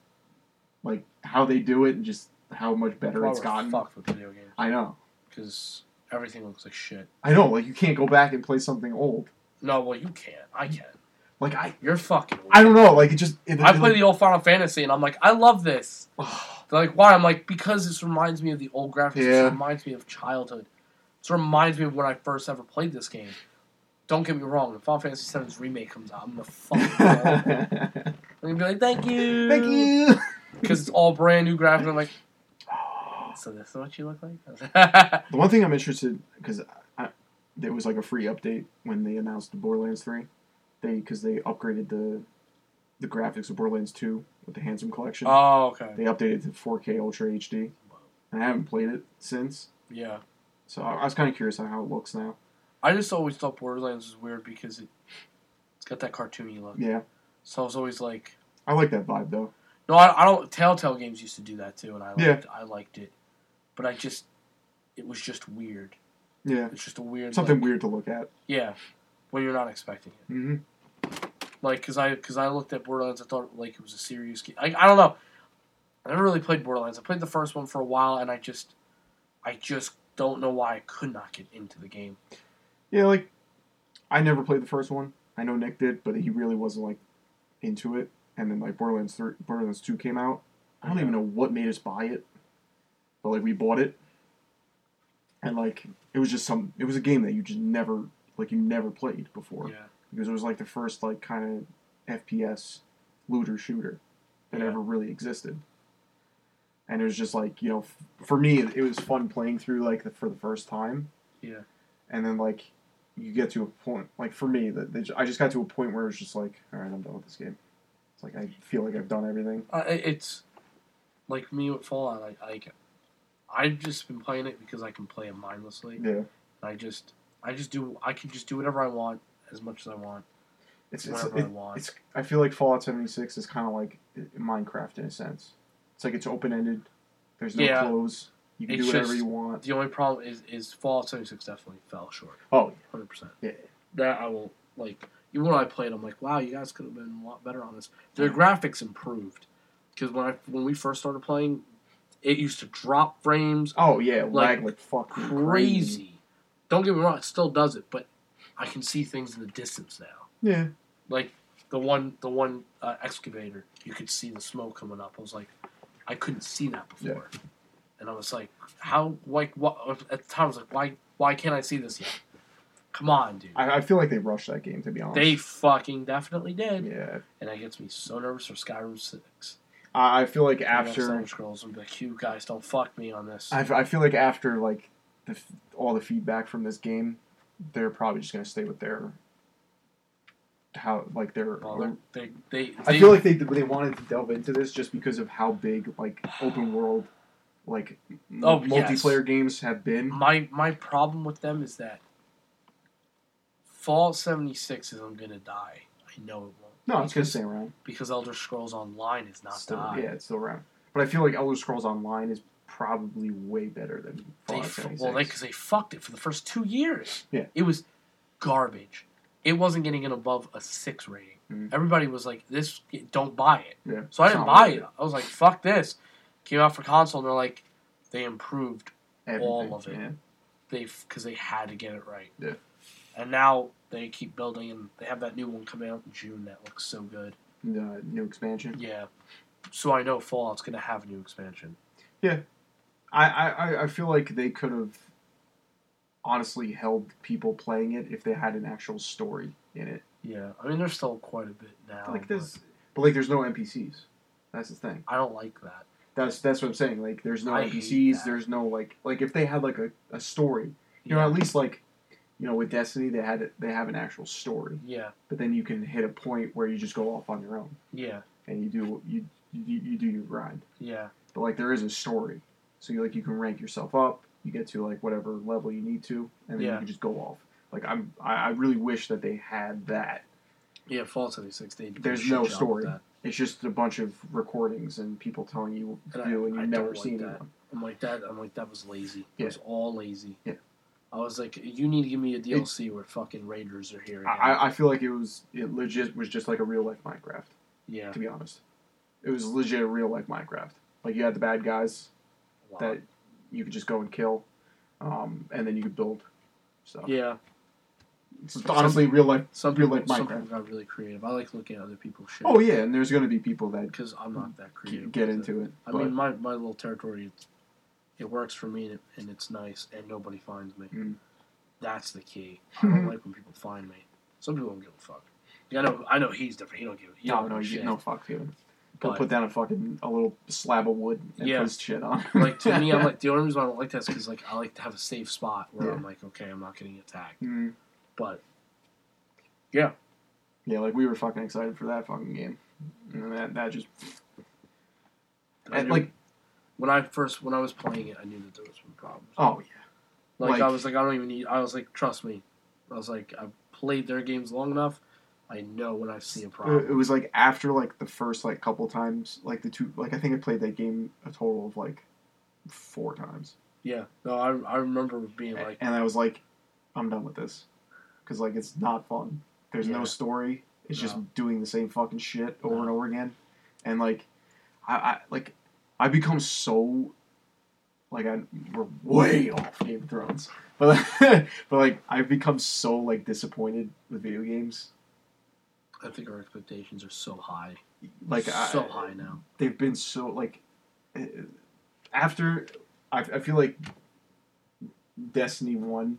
like how they do it and just how much better it's gotten. Fucked with video games I know. because everything looks like shit. I know. Like you can't go back and play something old. No, well you can. I can. Like I, You're fucking. Weird. I don't know. Like it just. It, I it- play the old Final Fantasy, and I'm like, I love this. They're like, why? I'm like, because this reminds me of the old graphics. Yeah. This reminds me of childhood. This reminds me of when I first ever played this game. Don't get me wrong. When Final Fantasy VII's remake comes out, I'm gonna fucking. I'm gonna be like, thank you, Thank you. because it's all brand new graphics. I'm like, so this is what you look like. The one thing I'm interested because there was like a free update when they announced the Borderlands three. They because they upgraded the the graphics of Borderlands two with the Handsome Collection. oh, okay. They updated to 4K Ultra HD, and I haven't played it since. Yeah. So I, I was kind of curious on how it looks now. I just always thought Borderlands was weird because it, it's got that cartoony look. Yeah, So I was always like, I like that vibe though. no, I, I don't. Telltale games used to do that too, and I liked, Yeah. I liked it, but I just, it was just weird. Yeah, It's just a weird something like- weird to look at. Yeah, when you're not expecting it. hmm Like, cause I, cause I looked at Borderlands, I thought like it was a serious game. I, I don't know. I never really played Borderlands. I played the first one for a while, and I just, I just don't know why I could not get into the game. Yeah, like I never played the first one. I know Nick did, but he really wasn't like into it. And then like Borderlands three, Borderlands two came out. I don't Yeah. even know what made us buy it, but like we bought it, and like it was just some. It was a game that you just never like you never played before Yeah, because it was like the first like kind of FPS looter shooter that Yeah. ever really existed. And it was just like you know, f- for me, it, it was fun playing through like the, for the first time yeah, and then like you get to a point like for me that I just got to a point where it was just like all right I'm done with this game. It's like I feel like I've done everything. uh, it's like me with Fallout. I, like, I've just been playing it because I can play it mindlessly. Yeah, I just, I just do. I can just do whatever I want as much as I want, it's it's, it, I want. it's I feel like Fallout 76 is kind of like Minecraft in a sense. It's like it's open ended. There's no Yeah. close. You can It's do whatever just- you want. The only problem is is Fallout 76 definitely fell short. Oh Hundred percent. Yeah. That I will like. Even when I played, I'm like, wow, you guys could have been a lot better on this. Their graphics improved because when I when we first started playing, it used to drop frames oh yeah, Like, lag like fucking crazy. Don't get me wrong, it still does it, but I can see things in the distance now. Yeah, Like the one the one uh, excavator, you could see the smoke coming up. I was like, I couldn't see that before, yeah. and I was like, how like what? At the time, I was like, why why can't I see this yet? Come on, dude. I, I feel like they rushed that game to be honest. They fucking definitely did, yeah, and that gets me so nervous for Skyrim Six. I, I feel like After Scrolls, and be like, you guys don't fuck me on this. I, I feel like after like the, all the feedback from this game, they're probably just gonna stay with their how like their. Well, they're- they, they, I feel like they they wanted to delve into this just because of how big like open world like m- Oh, yes. multiplayer games have been. My my problem with them is that Fallout 76 isn't gonna die. I know it won't. No, it's gonna because, stay around. because Elder Scrolls Online is not Still, die. yeah, it's still around. But I feel like Elder Scrolls Online is probably way better than They Fallout f- 76. well, because they, fucked it for the first two years. Yeah. it was garbage. It wasn't getting an above a six rating. Mhm. Everybody was like, "This, don't buy it." yeah. So I didn't buy it. I was like, "Fuck this." Came out for console, and they're like, they improved Everything, all of it. Yeah. they because they had to get it right. Yeah. And now they keep building, and they have that new one coming out in June that looks so good. The new expansion. Yeah. So I know Fallout's gonna have a new expansion. I, I, I- I feel like they could have honestly held people playing it if they had an actual story in it. Yeah. I mean, there's still quite a bit now. like but there's, but like there's no NPCs. That's the thing. I don't like that. That's that's what I'm saying. Like there's no I NPCs. There's no like like if they had like a, a story, you know, at least like you know with Destiny they had they have an actual story. Yeah. But then you can hit a point where you just go off on your own Yeah. and you do you you, you do your grind. Yeah. But like there is a story, so you like you can rank yourself up. You get to like whatever level you need to, and then Yeah. you can just go off. Like I'm, I, I really wish that they had that. Yeah. Fallout 76. They did There's no story. It's just a bunch of recordings and people telling you what to And I- do, and you've never don't like seen that. one. I'm like that. I'm like that was lazy. Yeah. It was all lazy. Yeah. I was like, you need to give me a DLC where fucking Raiders are here. Again. I, I- I feel like it was it legit was just like a real life Minecraft. yeah. To be honest, it was legit a real life Minecraft. Like you had the bad guys Wow. that you could just go and kill, um, and then you could build stuff. Yeah. It's honestly real life. Some Real people, life some Minecraft. people got really creative. I like looking at other people's shit. Oh yeah, and there's gonna be people that because I'm not that creative. get into it. I but- mean, my, my little territory, it, it works for me and, it, and it's nice, and nobody finds me. Mm. That's the key. I don't like when people find me. Some people don't give a fuck. Yeah, I know. I know he's different. He don't give. He no, don't no, give a you shit. no fuck dude. But- put down a fucking a little slab of wood and Yeah. put shit on. like to me, I'm like the only reason I don't like that is because like I like to have a safe spot where Yeah. I'm like, okay, I'm not getting attacked. Mm. But Yeah, yeah, like we were fucking excited for that fucking game, and that that just and, knew- like when I first when I was playing it, I knew that there was some problems. oh yeah, Like, Like- I was like, I don't even need. I was like, trust me. I was like, I've played their games long enough. I know when I see a problem. it was like after like the first like couple times, like the two, like I think I played that game a total of like four times, yeah. No, I I remember being like, and I was like, I'm done with this, because like it's not fun. There's Yeah. no story. It's No. just doing the same fucking shit over No. and over again, and like, I, I like, I become so, like I we're way off Game of Thrones, but but like I've become so like disappointed with video games. I think our expectations are so high, Like so I, high now. they've been so like eh, after I, I feel like Destiny One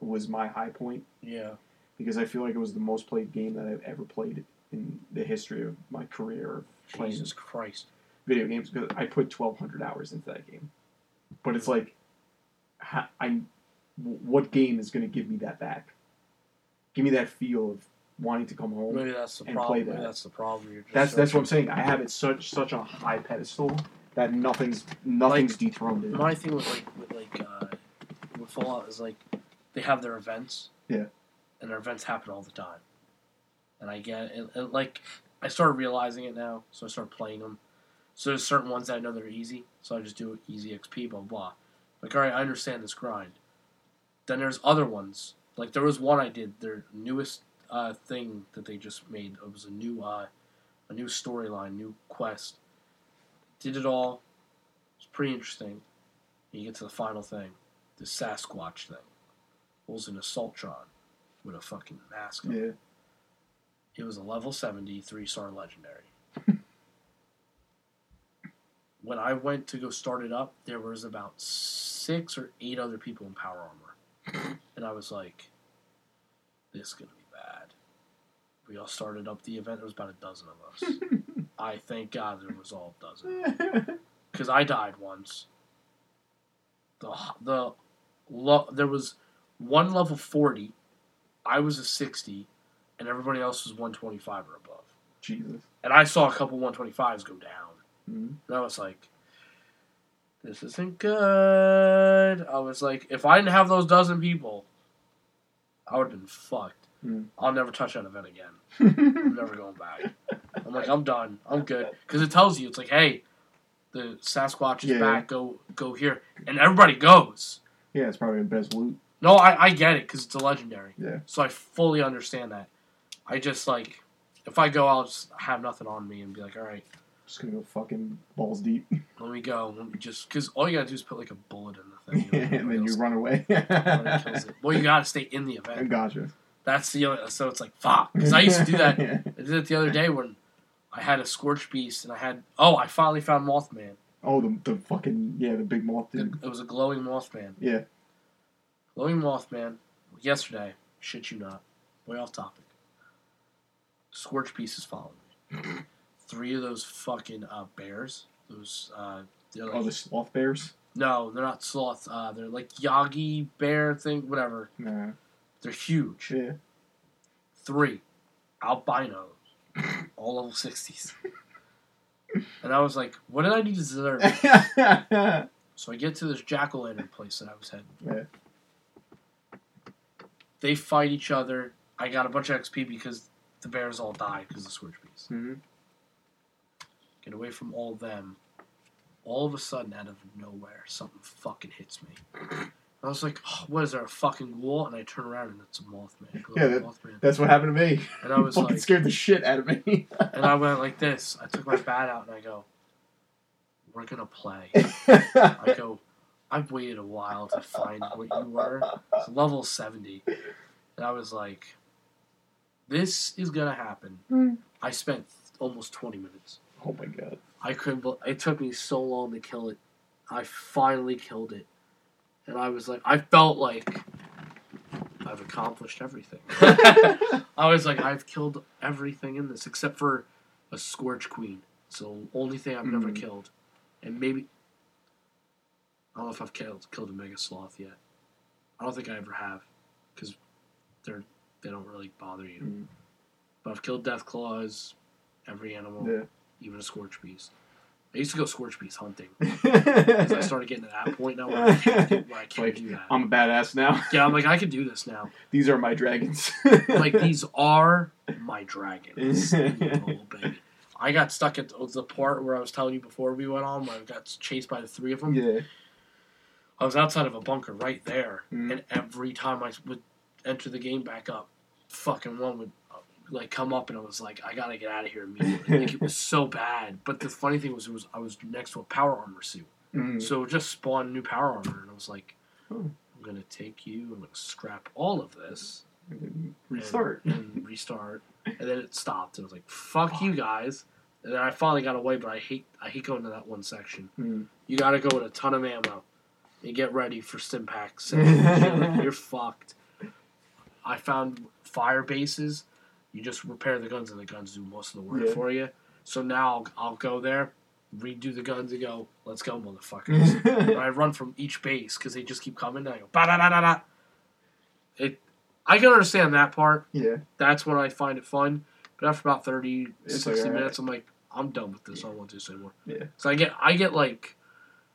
was my high point Yeah, because I feel like it was the most played game that I've ever played in the history of my career playing Jesus Christ. video games because I put twelve hundred hours into that game. But it's like, I, what game is going to give me that back? Give me that feel of wanting to come home. Maybe that's the And problem. play Maybe that. that's the problem. You're just That's that's what I'm saying. I have it such such a high pedestal that nothing's nothing's dethroned it. My thing with like with like uh, with Fallout is like they have their events. Yeah. And their events happen all the time. And I get it, and, like I started realizing it now, so I started playing them. So there's certain ones that I know that are easy, so I just do easy XP, blah blah. Like all right, I understand this grind. Then there's other ones. Like there was one I did, their newest uh, thing that they just made. It was a new uh, a new storyline, new quest. Did it all. It's pretty interesting. You get to the final thing, the Sasquatch thing. Pulls an Assaultron with a fucking mask on. yeah, It was a level 70, three star legendary. when I went to go start it up, there was about six or eight other people in power armor. and I was like, this is going to. We all started up the event. There was about a dozen of us. I thank God there was all a dozen. Because I died once. The, the, lo- there was one level 40. I was a 60. And everybody else was 125 or above. Jesus. And I saw a couple 125s go down. Mhm. And I was like, this isn't good. I was like, if I didn't have those dozen people, I would have been fucked. Mm. I'll never touch that event again. I'm never going back. I'm like, I'm done. I'm good. Because it tells you, it's like, hey, the Sasquatch is Yeah. back. Go go here. And everybody goes. yeah, it's probably the best loot. No, I, I get it because it's a legendary. Yeah. So I fully understand that. I just, like, if I go, I'll just have nothing on me and be like, all right, Just gonna go fucking balls deep, Let me go. Let me just because all you gotta do is put like a bullet in the thing, you know, and then you run away. everybody kills it. Well, you gotta stay in the event. gotcha. That's the other. So it's like fuck. Because I used to do that. I did it the other day when I had a scorch beast and I had. Oh, I finally found Mothman. Oh, the the fucking yeah, the big moth It, dude. it was a glowing Mothman. Yeah. Glowing Mothman. Yesterday, shit you not. Way off topic. Scorch beast is following me. Three of those fucking uh, bears. Those. Uh, like, Oh, the sloth bears. No, they're not sloth. Uh, they're like Yogi bear thing, whatever. Nah. They're huge. Yeah. Three albinos, all level sixties. And I was like, what did I need to deserve? so I get to this jack o' lantern place that I was heading. Yeah. They fight each other. I got a bunch of XP because the bears all died because of Scorch Beast. hmm Get away from all of them. All of a sudden, out of nowhere, something fucking hits me. I was like, oh, what is there, a fucking ghoul? And I turn around and it's a Mothman. Yeah, that- Mothman. That's what happened to me. And I was fucking like, scared the shit out of me. and I went like this. I took my bat out and I go, we're gonna play. I go, I've waited a while to find what you were. It's level 70. and I was like, "This is gonna happen." Mm. I spent almost twenty minutes. Oh my god. I couldn't. bel- It took me so long to kill it. I finally killed it, and I was like, I felt like I've accomplished everything. I was like, I've killed everything in this except for a Scorch Queen. It's the only thing I've never Mhm. killed, and maybe I don't know if I've killed killed a Mega Sloth yet. I don't think I ever have, because they're they don't really bother you. Mm. But I've killed Death Claws, every animal, Yeah. even a Scorch Beast. I used to go Scorch Beast hunting. 'cause I started getting to that point now where I can't, do- I can't Like, do that. I'm a badass now. yeah, I'm like I can do this now. These are my dragons. like these are my dragons. baby. I got stuck at the, part where I was telling you before we went on, where I got chased by the three of them. Yeah. I was outside of a bunker right there, Mhm. and every time I would enter the game back up, fucking one would like come up, and I was like, I gotta get out of here immediately. like it was so bad. But the funny thing was, it was I was next to a power armor suit, Mm. so it just spawned new power armor, and I was like, Oh. I'm gonna take you. I'm gonna scrap all of this. And then and- Restart. and, restart, and then it stopped. And I was like, "Fuck you guys!" And then I finally got away, but I hate I hate going to that one section. Mm. You got to go with a ton of ammo and get ready for stim packs. you're, you're fucked. I found fire bases. You just repair the guns, and the guns do most of the work Yeah. for you. So now I'll, I'll go there, redo the guns, and go, "Let's go, motherfuckers!" and I run from each base because they just keep coming. And I go, "Ba da da da da." It, I can understand that part yeah. that's when I find it fun. But after about 30, It's 60 like, minutes, I'm like, I'm done with this. I don't want to do this anymore. Yeah. So I get, I get like,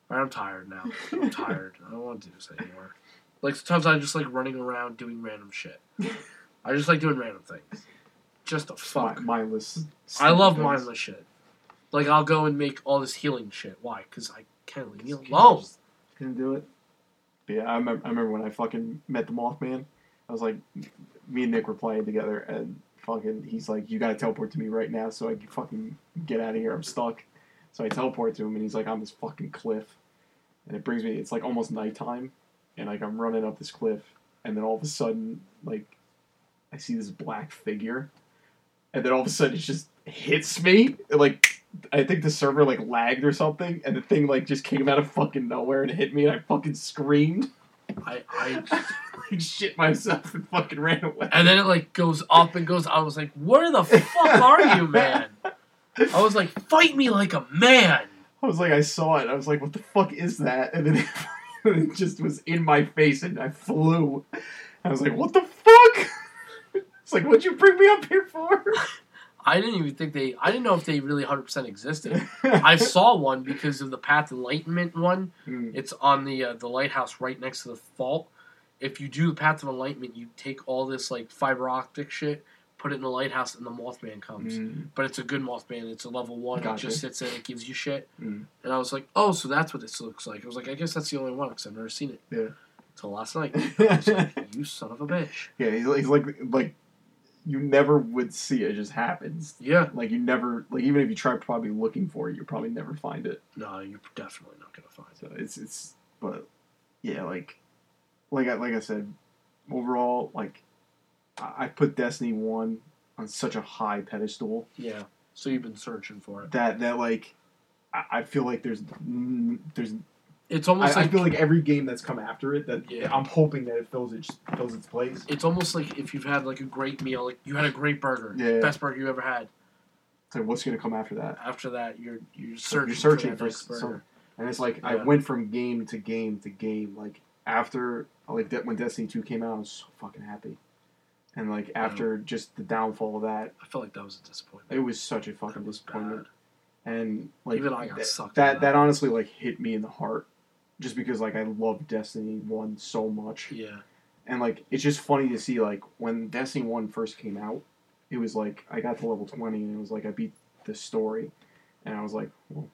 I'm tired now. I'm tired. I don't want to do this anymore. Like sometimes I just like running around doing random shit. I just like doing random things. Just a fuck. Mi- mindless. I love things. mindless shit. Like I'll go and make all this healing shit. Why? Because I can't leave me alone. Couldn't do it. But yeah, I remember, I remember when I fucking met the Mothman. I was like, me and Nick were playing together, and fucking, he's like, you gotta teleport to me right now so I can fucking get out of here. I'm stuck. So I teleport to him, and he's like on this fucking cliff. And it brings me, it's like almost nighttime, and like I'm running up this cliff, and then all of a sudden, like, I see this black figure, and then all of a sudden it just hits me. Like, I think the server like lagged or something, and the thing like just came out of fucking nowhere and hit me, and I fucking screamed, I, I, like shit myself, and fucking ran away. and then it like goes up and goes. I was like, where the fuck are you, man? I was like, fight me like a man. I was like, I saw it. I was like, what the fuck is that? And then it, it just was in my face, and I flew. I was like, what the fuck? It's like, what'd you bring me up here for? I didn't even think they. I didn't know if they really 100% existed. I saw one because of the Path Enlightenment one. Mm. It's on the uh, the lighthouse right next to the vault. If you do the Path of Enlightenment, you take all this like fiber optic shit, put it in the lighthouse, and the Mothman comes. Mm. But it's a good Mothman. It's a level one. Gotcha. It just sits there. It gives you shit. Mm. And I was like, oh, so that's what this looks like. I was like, I guess that's the only one because I've never seen it. Yeah. Until last night. I was like, you son of a bitch. yeah, he's, he's like, like, you never would see it. It just happens. Yeah. Like you never, like even if you try probably looking for it, you probably never find it. No, you're definitely not gonna find it. It's it's, but yeah, like, like I like I said, overall, like, I, I put Destiny One on such a high pedestal Yeah. So you've been searching for it. that that like, I, I feel like there's mm, there's It's I, almost I like feel like every game that's come after it that Yeah. I'm hoping that it fills its fills its place. it's almost like if you've had like a great meal, like you had a great burger, Yeah. best burger you ever had. It's like what's gonna come after that? After that, you're you're searching, you're searching for, for some-. And it's like I went from game to game to game. Like after like that when Destiny Two came out, I was so fucking happy. And like after just the downfall of that, I felt like that was a disappointment. it was such a fucking disappointment. bad. And like Even I got that, sucked that that that. honestly like hit me in the heart, just because like I love Destiny One so much. Yeah, And like it's just funny to see like when Destiny One first came out, it was like I got to level twenty and it was like I beat the story, and I was like, well,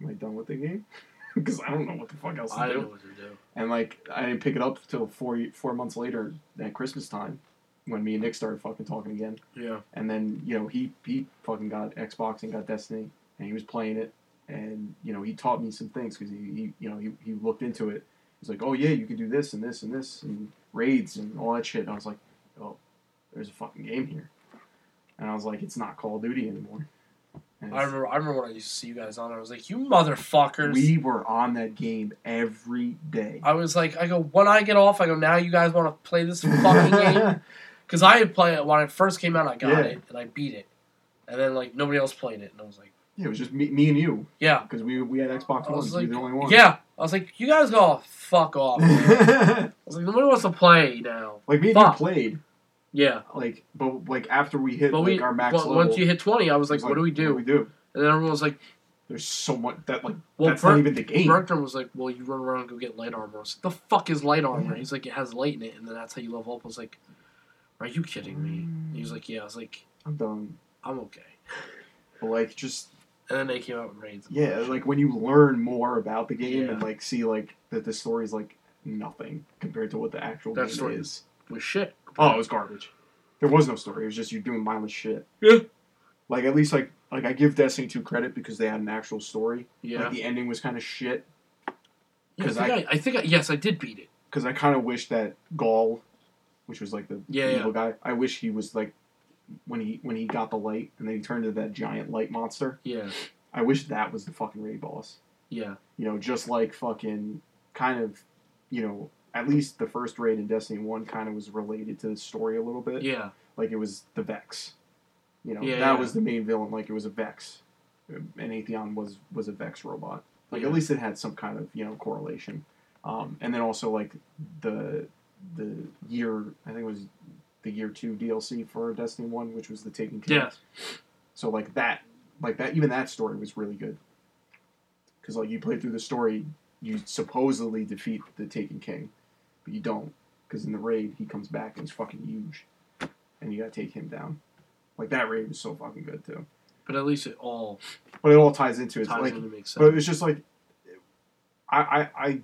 am I done with the game? Because I don't know what the fuck else to I do. know what to do. And like I didn't pick it up till four four months later at Christmas time, when me and Nick started fucking talking again. Yeah, And then you know he he fucking got Xbox and got Destiny, and he was playing it, and you know he taught me some things because he, he you know he, he looked into it. He's like, oh yeah, you can do this and this and this and raids and all that shit. And I was like, oh, there's a fucking game here, and I was like, it's not Call of Duty anymore. I remember. I remember when I used to see you guys on. I was like, "You motherfuckers!" we were on that game every day. I was like, I go when I get off. I go now. You guys want to play this fucking game? Because I had played it when it first came out. I got Yeah. it and I beat it, and then like nobody else played it, and I was like, Yeah, it was just me, me and you yeah, because we we had Xbox I One. was So we like, were the only one. yeah. I was like, you guys go fuck off. I was like, nobody wants to play now. like me and Fuck. you played. Yeah, Like, but like after we hit but like we our max but level, once you hit twenty, I was like, was what do we do? What do? we do? And then everyone was like, There's so much that like well, that's Bert- not even the game. Bertram was like, well, you run around and go get light armor. I was like, the fuck is light armor? He's like, it has light in it, and then that's how you level up. I was like, are you kidding me? And he was like, yeah. I was like, I'm done. I'm okay. But like just And then they came out with raids. yeah, like when you learn more about the game Yeah. and like see like that the story's like nothing compared to what the actual That game story- is. was shit. Oh, it was garbage. There was no story. It was just you doing mindless shit. Yeah. Like at least like like I give Destiny 2 credit because they had an actual story. Yeah. Like the ending was kind of shit Yeah, I 'cause think I, I think I, yes, I did beat it. because I kind of wish that Ghaul, which was like the Yeah, the yeah. evil guy, I wish he was like when he when he got the light and then he turned into that giant light monster. Yeah, I wish that was the fucking raid boss. yeah, You know, just like fucking kind of, you know, at least the first raid in Destiny 1 kind of was related to the story a little bit. yeah, Like it was the Vex. You know, Yeah, that yeah. was the main villain. Like it was a Vex. And Atheon was was a Vex robot. Like Yeah. at least it had some kind of, you know, correlation. Um, and then also like the the year I think it was the year two DLC for Destiny One, which was the Taken King. Yeah. So like that, like that, even that story was really good. Because like you play through the story, you supposedly defeat the Taken King, but you don't. Because in the raid, he comes back and he's fucking huge, and you gotta take him down. Like that raid was so fucking good too. but at least it all But it all ties into it. ties Like, in to make sense. but it was just like, I I I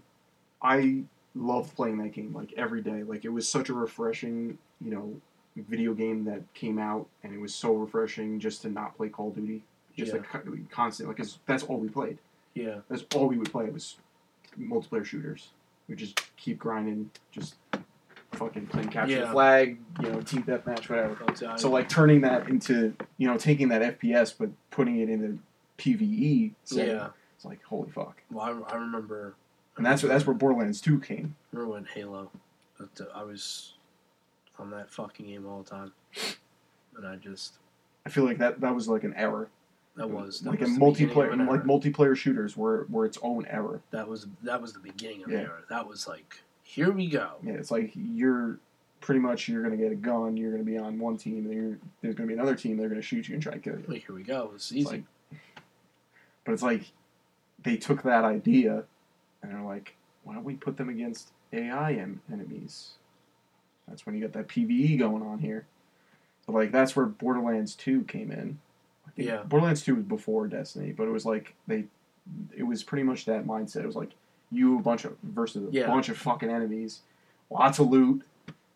I loved playing that game like every day. Like it was such a refreshing, you know, video game that came out, and it was so refreshing just to not play Call of Duty, just Yeah. like co- constant. Like 'cause that's all we played. yeah, That's all we would play It was multiplayer shooters. We just keep grinding, just fucking playing capture the flag, you know, team deathmatch, whatever. So like turning that into you know taking that FPS but putting it into PVE. setting, yeah. it's like holy fuck. Well, I, I remember. And that's where that's where Borderlands Two came. remember when Halo. Uh, I was on that fucking game all the time, and I just I feel like that that was like an error. that was that like was a the beginning of multiplayer like multiplayer shooters were were its own error. that was that was the beginning of Yeah. the era. That was like here we go. Yeah, it's like you're pretty much you're gonna get a gun, you're gonna be on one team, and you're, there's gonna be another team, they're gonna shoot you and try to kill you. Like here we go. It's It's easy. like, but it's like they took that idea and they're like, why don't we put them against AI en- enemies? That's when you get that PVE going on here. But like that's where Borderlands Two came in. Yeah. Borderlands Two was before Destiny, but it was like they, it was pretty much that mindset. It was like you a bunch of versus a Yeah. bunch of fucking enemies, lots of loot.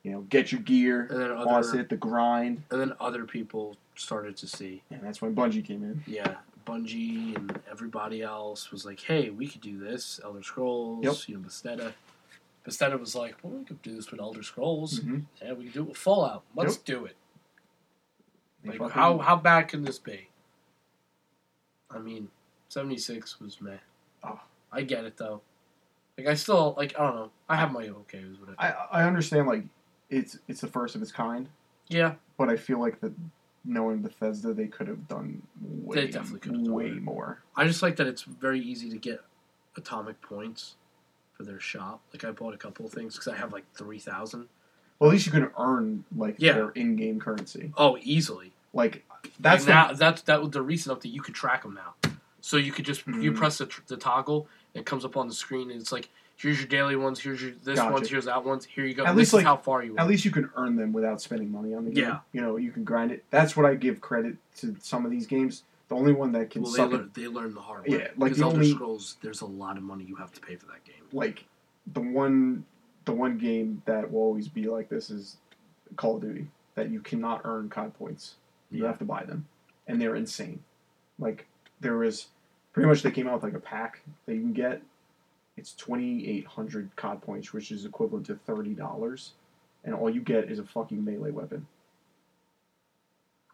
You know, get your gear, and then boss other it, the grind, and then other people started to see. and that's when Bungie came in. Yeah, Bungie and everybody else was like, "Hey, we could do this." Elder Scrolls, Yep. you know, Bethesda. Bethesda was like, "Well, we could do this with Elder Scrolls. Mhm. Yeah, we can do it with Fallout. Let's do it." Like, fucking- how how bad can this be? I mean, seventy six was meh. Oh. I get it though. Like I still like I don't know. I have my okays with it. I I understand like it's it's the first of its kind, Yeah, but I feel like that knowing Bethesda, they could have done way They definitely could have done way it. more. I just like that it's very easy to get atomic points for their shop. Like I bought a couple of things because I have like three thousand. Well, at least you can earn like Yeah. their in-game currency. Oh, easily. Like that's Like, now that's that was the recent update. You could track them now, so you could just you Mm. press the, the toggle, it comes up on the screen, and it's like here's your daily ones, here's your this Gotcha. ones, here's that ones. Here you go. At this least, is like- how far you at are. least you can earn them without spending money on the game. Yeah. You know, you can grind it. That's what I give credit to some of these games. The only one that can well, they, learn, they learn the hard way. Yeah, like because the Elder only- Scrolls, there's a lot of money you have to pay for that game. like the one the one game that will always be like this is Call of Duty that you cannot earn COD points. You Yeah. have to buy them, and they're insane. Like there was pretty much they came out with like a pack that you can get. It's twenty eight hundred COD points, which is equivalent to thirty dollars, and all you get is a fucking melee weapon.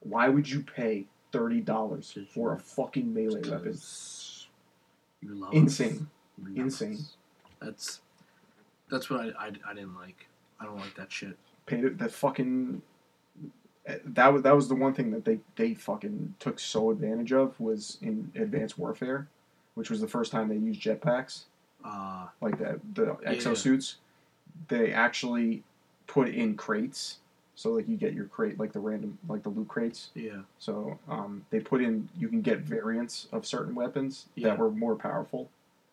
Why would you pay thirty dollars for a fucking melee weapon? You love Insane. us. You love Insane. That's that's what I, I, I didn't like. I don't like that shit. Paid it the fucking eh, that was that was the one thing that they they fucking took so advantage of was in Advanced Warfare, which was the first time they used jetpacks Uh, like that the Yeah, exosuits. They actually put in crates, so like you get your crate like the random like the loot crates. yeah, So um, they put in you can get variants of certain weapons Yeah. that were more powerful.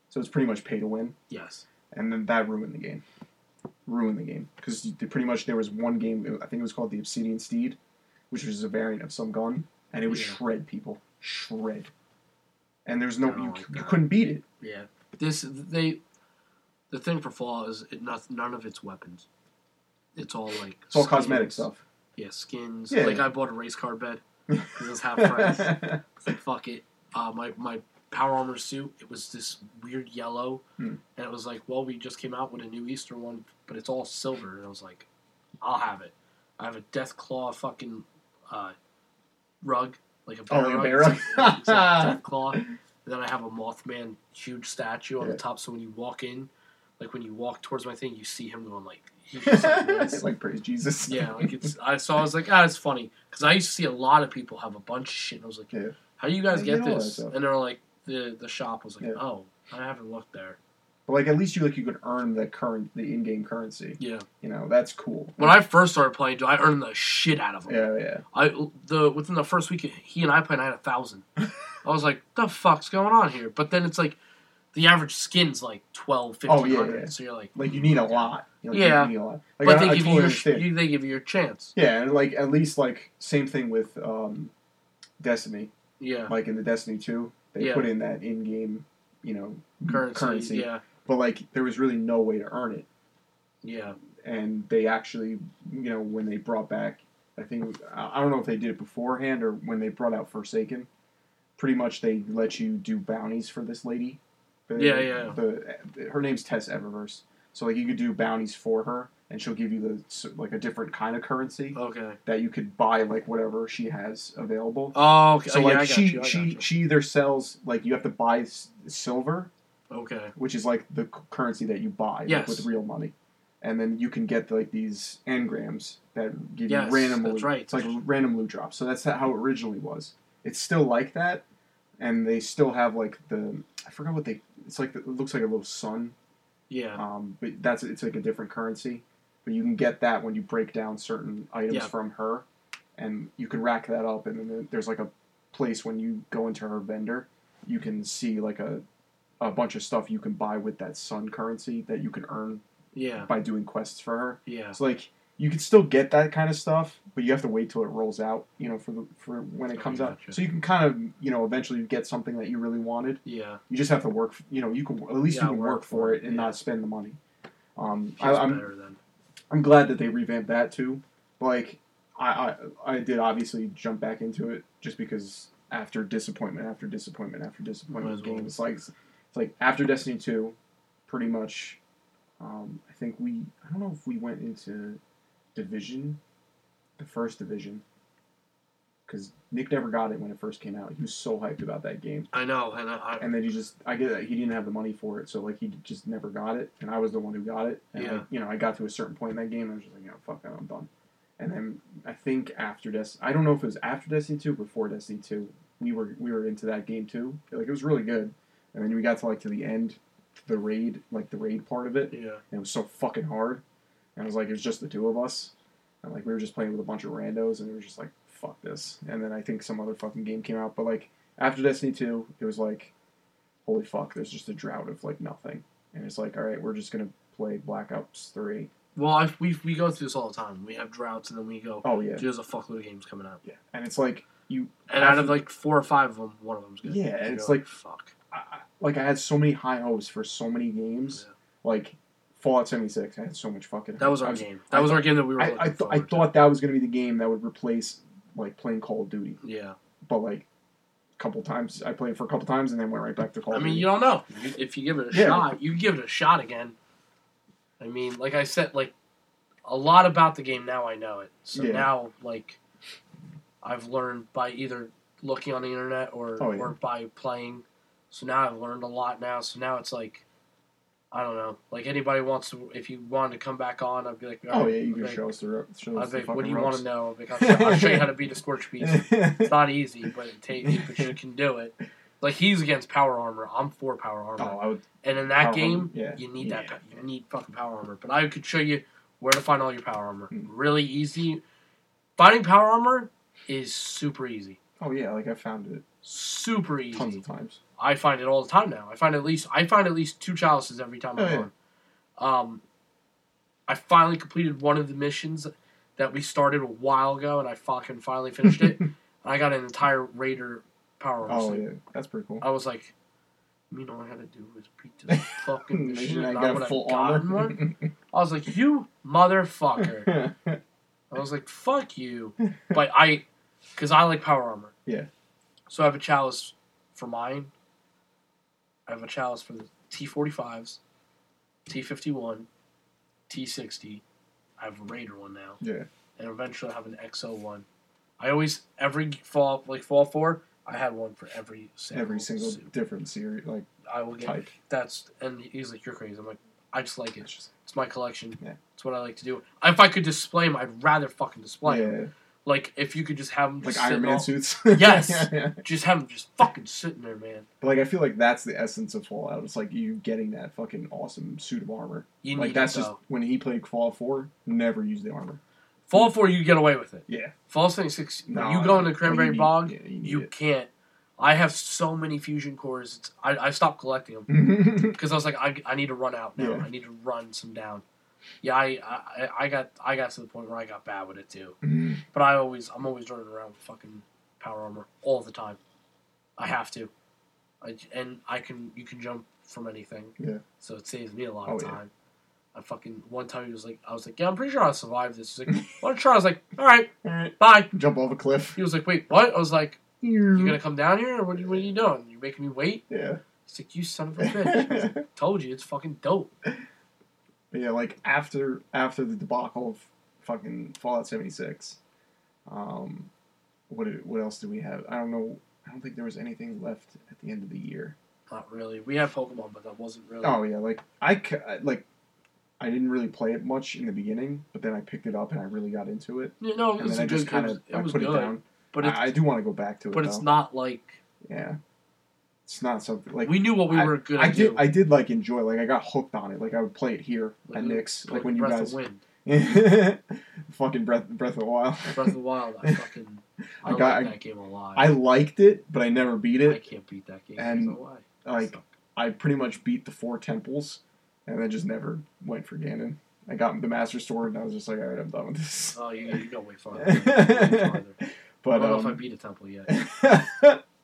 So it's pretty much pay to win, yes, and then that ruined the game. Ruined the game because pretty much there was one game I think it was called the Obsidian Steed, which was a variant of some gun, and it would Yeah. shred people, shred. And there's no I you, you couldn't beat it. yeah. This they the thing for Fallout is it not, none of it's weapons. It's all like It's all cosmetic stuff. Yeah, skins. Yeah. Like I bought a race car bed because it was half price. It's like fuck it. Uh, my my power armor suit. It was this weird yellow, Hmm. and it was like, well, we just came out with a new Easter one, but it's all silver, and I was like, I'll have it. I have a Death Claw fucking uh, rug, like a bear Oh, like a rug. bear rug? like- it's like Death Claw. And then I have a Mothman huge statue on Yeah. the top, so when you walk in, like when you walk towards my thing, you see him going like, he just, like, like praise Jesus. Yeah, like it's. I so I was like, ah, it's funny because I used to see a lot of people have a bunch of shit. And I was like, Yeah. how do you guys get this? And they're like, the the shop was like, Yeah. oh, I haven't looked there. But like at least you like you could earn the current the in game currency. Yeah. You know that's cool. When I first started playing, I earned the shit out of them. yeah yeah I the within the first week he and I played, I had a thousand. I was like, the fuck's going on here? But then it's like, the average skin's like 12, Oh, yeah, yeah. So you're like, like you need a lot. You know, Yeah. you need a lot. Like, but I, they I give totally you, your, you they give you your chance. Yeah, and like at least like same thing with um, Destiny. Yeah. Like in the Destiny two, they Yeah. put in that in game you know Currency. Yeah. but like there was really no way to earn it. Yeah. and they actually, you know, when they brought back, I think I don't know if they did it beforehand or when they brought out Forsaken. Pretty much, they let you do bounties for this lady. The- Yeah, yeah. The her name's Tess Eververse, so like you could do bounties for her, and she'll give you the like a different kind of currency Okay. that you could buy like whatever she has available. Oh, okay. So Oh, like yeah, I got she you, I got she she either sells like you have to buy s- silver Okay. which is like the c- currency that you buy like, with real money, and then you can get like these engrams that give Yes, you random that's right. It's like random loot drops. So that's how it originally was. It's still like that, and they still have like the I forgot what they. It's like it looks like a little sun, Yeah. um, but that's it's like a different currency. But you can get that when you break down certain items Yeah. from her, and you can rack that up. And then there's like a place when you go into her vendor, you can see like a a bunch of stuff you can buy with that sun currency that you can earn Yeah. by doing quests for her. Yeah. It's like you can still get that kind of stuff, but you have to wait till it rolls out, you know, for the for when it Oh, comes out. So you can kind of, you know, eventually get something that you really wanted. Yeah. You just have to work, you know, you can at least Yeah, you can work work for it and yeah. not spend the money. Um, I, She's I'm. I'm glad that they revamped that too. Like I, I I did obviously jump back into it just because after disappointment after disappointment after disappointment well. games, like it's like after Destiny two, pretty much. Um, I think we I don't know if we went into division, the first division. Because Nick never got it when it first came out. He was so hyped about that game, I know, and I, I and then he just I get that he didn't have the money for it, so like he just never got it, and I was the one who got it. And I, Yeah. you know, I got to a certain point in that game, and I was just like, you know, fuck that, I'm done. And then I think after Destiny, I don't know if it was after Destiny two, or before Destiny two, we were we were into that game too. Like it was really good, and then we got to like to the end, the raid, like the raid part of it, yeah. and it was so fucking hard. And it was like it was just the two of us, and like we were just playing with a bunch of randos, and we were just like, fuck this. And then I think some other fucking game came out, but like after Destiny two, it was like, holy fuck, there's just a drought of like nothing, and it's like, all right, we're just gonna play Black Ops three. Well, I, we we go through this all the time. We have droughts, and then we go. Oh yeah, there's a fuckload of games coming out, yeah, and it's like you, and out of like four or five of them, one of them's good. Yeah, And it's you're like- fuck. I- like I had so many high hopes for so many games, Yeah. like Fallout seventy six. I had so much fucking. That was I our game. That was I- our game that we were. I, I, th- I forward to. thought that was gonna be the game that would replace like playing Call of Duty. Yeah. but like a couple times I played for a couple times and then went right back to Call of Duty. I of mean, Duty. you don't know. If you give it a Yeah. shot, you give it a shot again. I mean, like I said, like a lot about the game now. I know it. So Yeah. now, like, I've learned by either looking on the internet or Oh, yeah. or by playing. So now I've learned a lot now. So now it's like, I don't know. Like anybody wants to, if you wanted to come back on, I'd be like, Oh yeah, you can show us the show I'd us be the like, what do you want to know? I'd be like, I'll, show, I'll show you how to beat a scorch beast. It's not easy, but it ta- but you can do it. Like he's against power armor. I'm for power armor. oh, I would. And in that game, yeah. you need Yeah. that. You need fucking power armor. But I could show you where to find all your power armor. Mm. Really easy. Finding power armor is super easy. Oh yeah, like I found it Super easy. tons of times. I find it all the time now. I find at least I find at least two chalices every time Oh, yeah. on. Um, I finally completed one of the missions that we started a while ago, and I fucking finally finished it. and I got an entire Raider power armor. Oh yeah, that's pretty cool. I was like, you mean all I had to do was beat this fucking mission, I got have full gotten one. armor. I was like, you motherfucker. I was like, fuck you. But I, because I like power armor. Yeah. So I have a chalice for mine. I have a chalice for the T45s, T51, T60. I have a Raider one now. yeah, And eventually I have an XO one. I always, every fall, like fall four, I had one for every single every single suit. different series, like I will get type. that's and he's like you're crazy. I'm like I just like it. It's my collection. Yeah. It's what I like to do. If I could display them, I'd rather fucking display them. Like if you could just have them like Iron Man all- suits. Yes. yeah, yeah. just have them just fucking sitting there, man. But like I feel like that's the essence of Fallout. It's like you getting that fucking awesome suit of armor. You like that's it just when he played Fallout Four, never used the armor. Fallout four, you get away with it. Yeah. Fallout six, No, you go into Cranberry Bog, yeah, you, you can't. I have so many fusion cores. It's, I I stopped collecting them because I was like, I, I need to run out now. Yeah. I need to run some down. Yeah, I, I I got I got to the point where I got bad with it too. But I always, I'm always running around with fucking power armor all the time. I have to, I, and I can, you can jump from anything. Yeah. So it saves me a lot Oh, of yeah. time. I fucking one time he was like, I was like, yeah, I'm pretty sure I'll survive this. He's like, want to try? I was like, all right, Alright. bye. Jump off a cliff. He was like, wait, what? I was like, you Mm-hmm. gonna come down here, or what, what are you doing? You making me wait? Yeah. He's like, you son of a bitch. Like, Told you, it's fucking dope. But yeah, like after after the debacle of fucking Fallout seventy six, um, what did, what else do we have? I don't know. I don't think there was anything left at the end of the year. Not really. We had Pokemon, but that wasn't really. Oh yeah, like I like I didn't really play it much in the beginning, but then I picked it up and I really got into it, You know, it and was then I a just good. kind of I was put good, it down. but I, I do want to go back to it, but it's though. not like Yeah, it's not something like we knew what we were good I did. do. I did like enjoy. Like I got hooked on it. Like I would play it here Like, at Nick's. Like like when you guys, fucking breath, breath of the wild. Breath of the Wild. I fucking I, I got- like I- that game a lot. I liked it, but I never beat it. I can't beat that game. and? Like I pretty much beat the four temples, and then just never went for Ganon. I got the Master Sword, and I was just like, all right, I'm done with this. oh, you, you go way farther. You go way farther. I don't know if I um, beat a temple yet.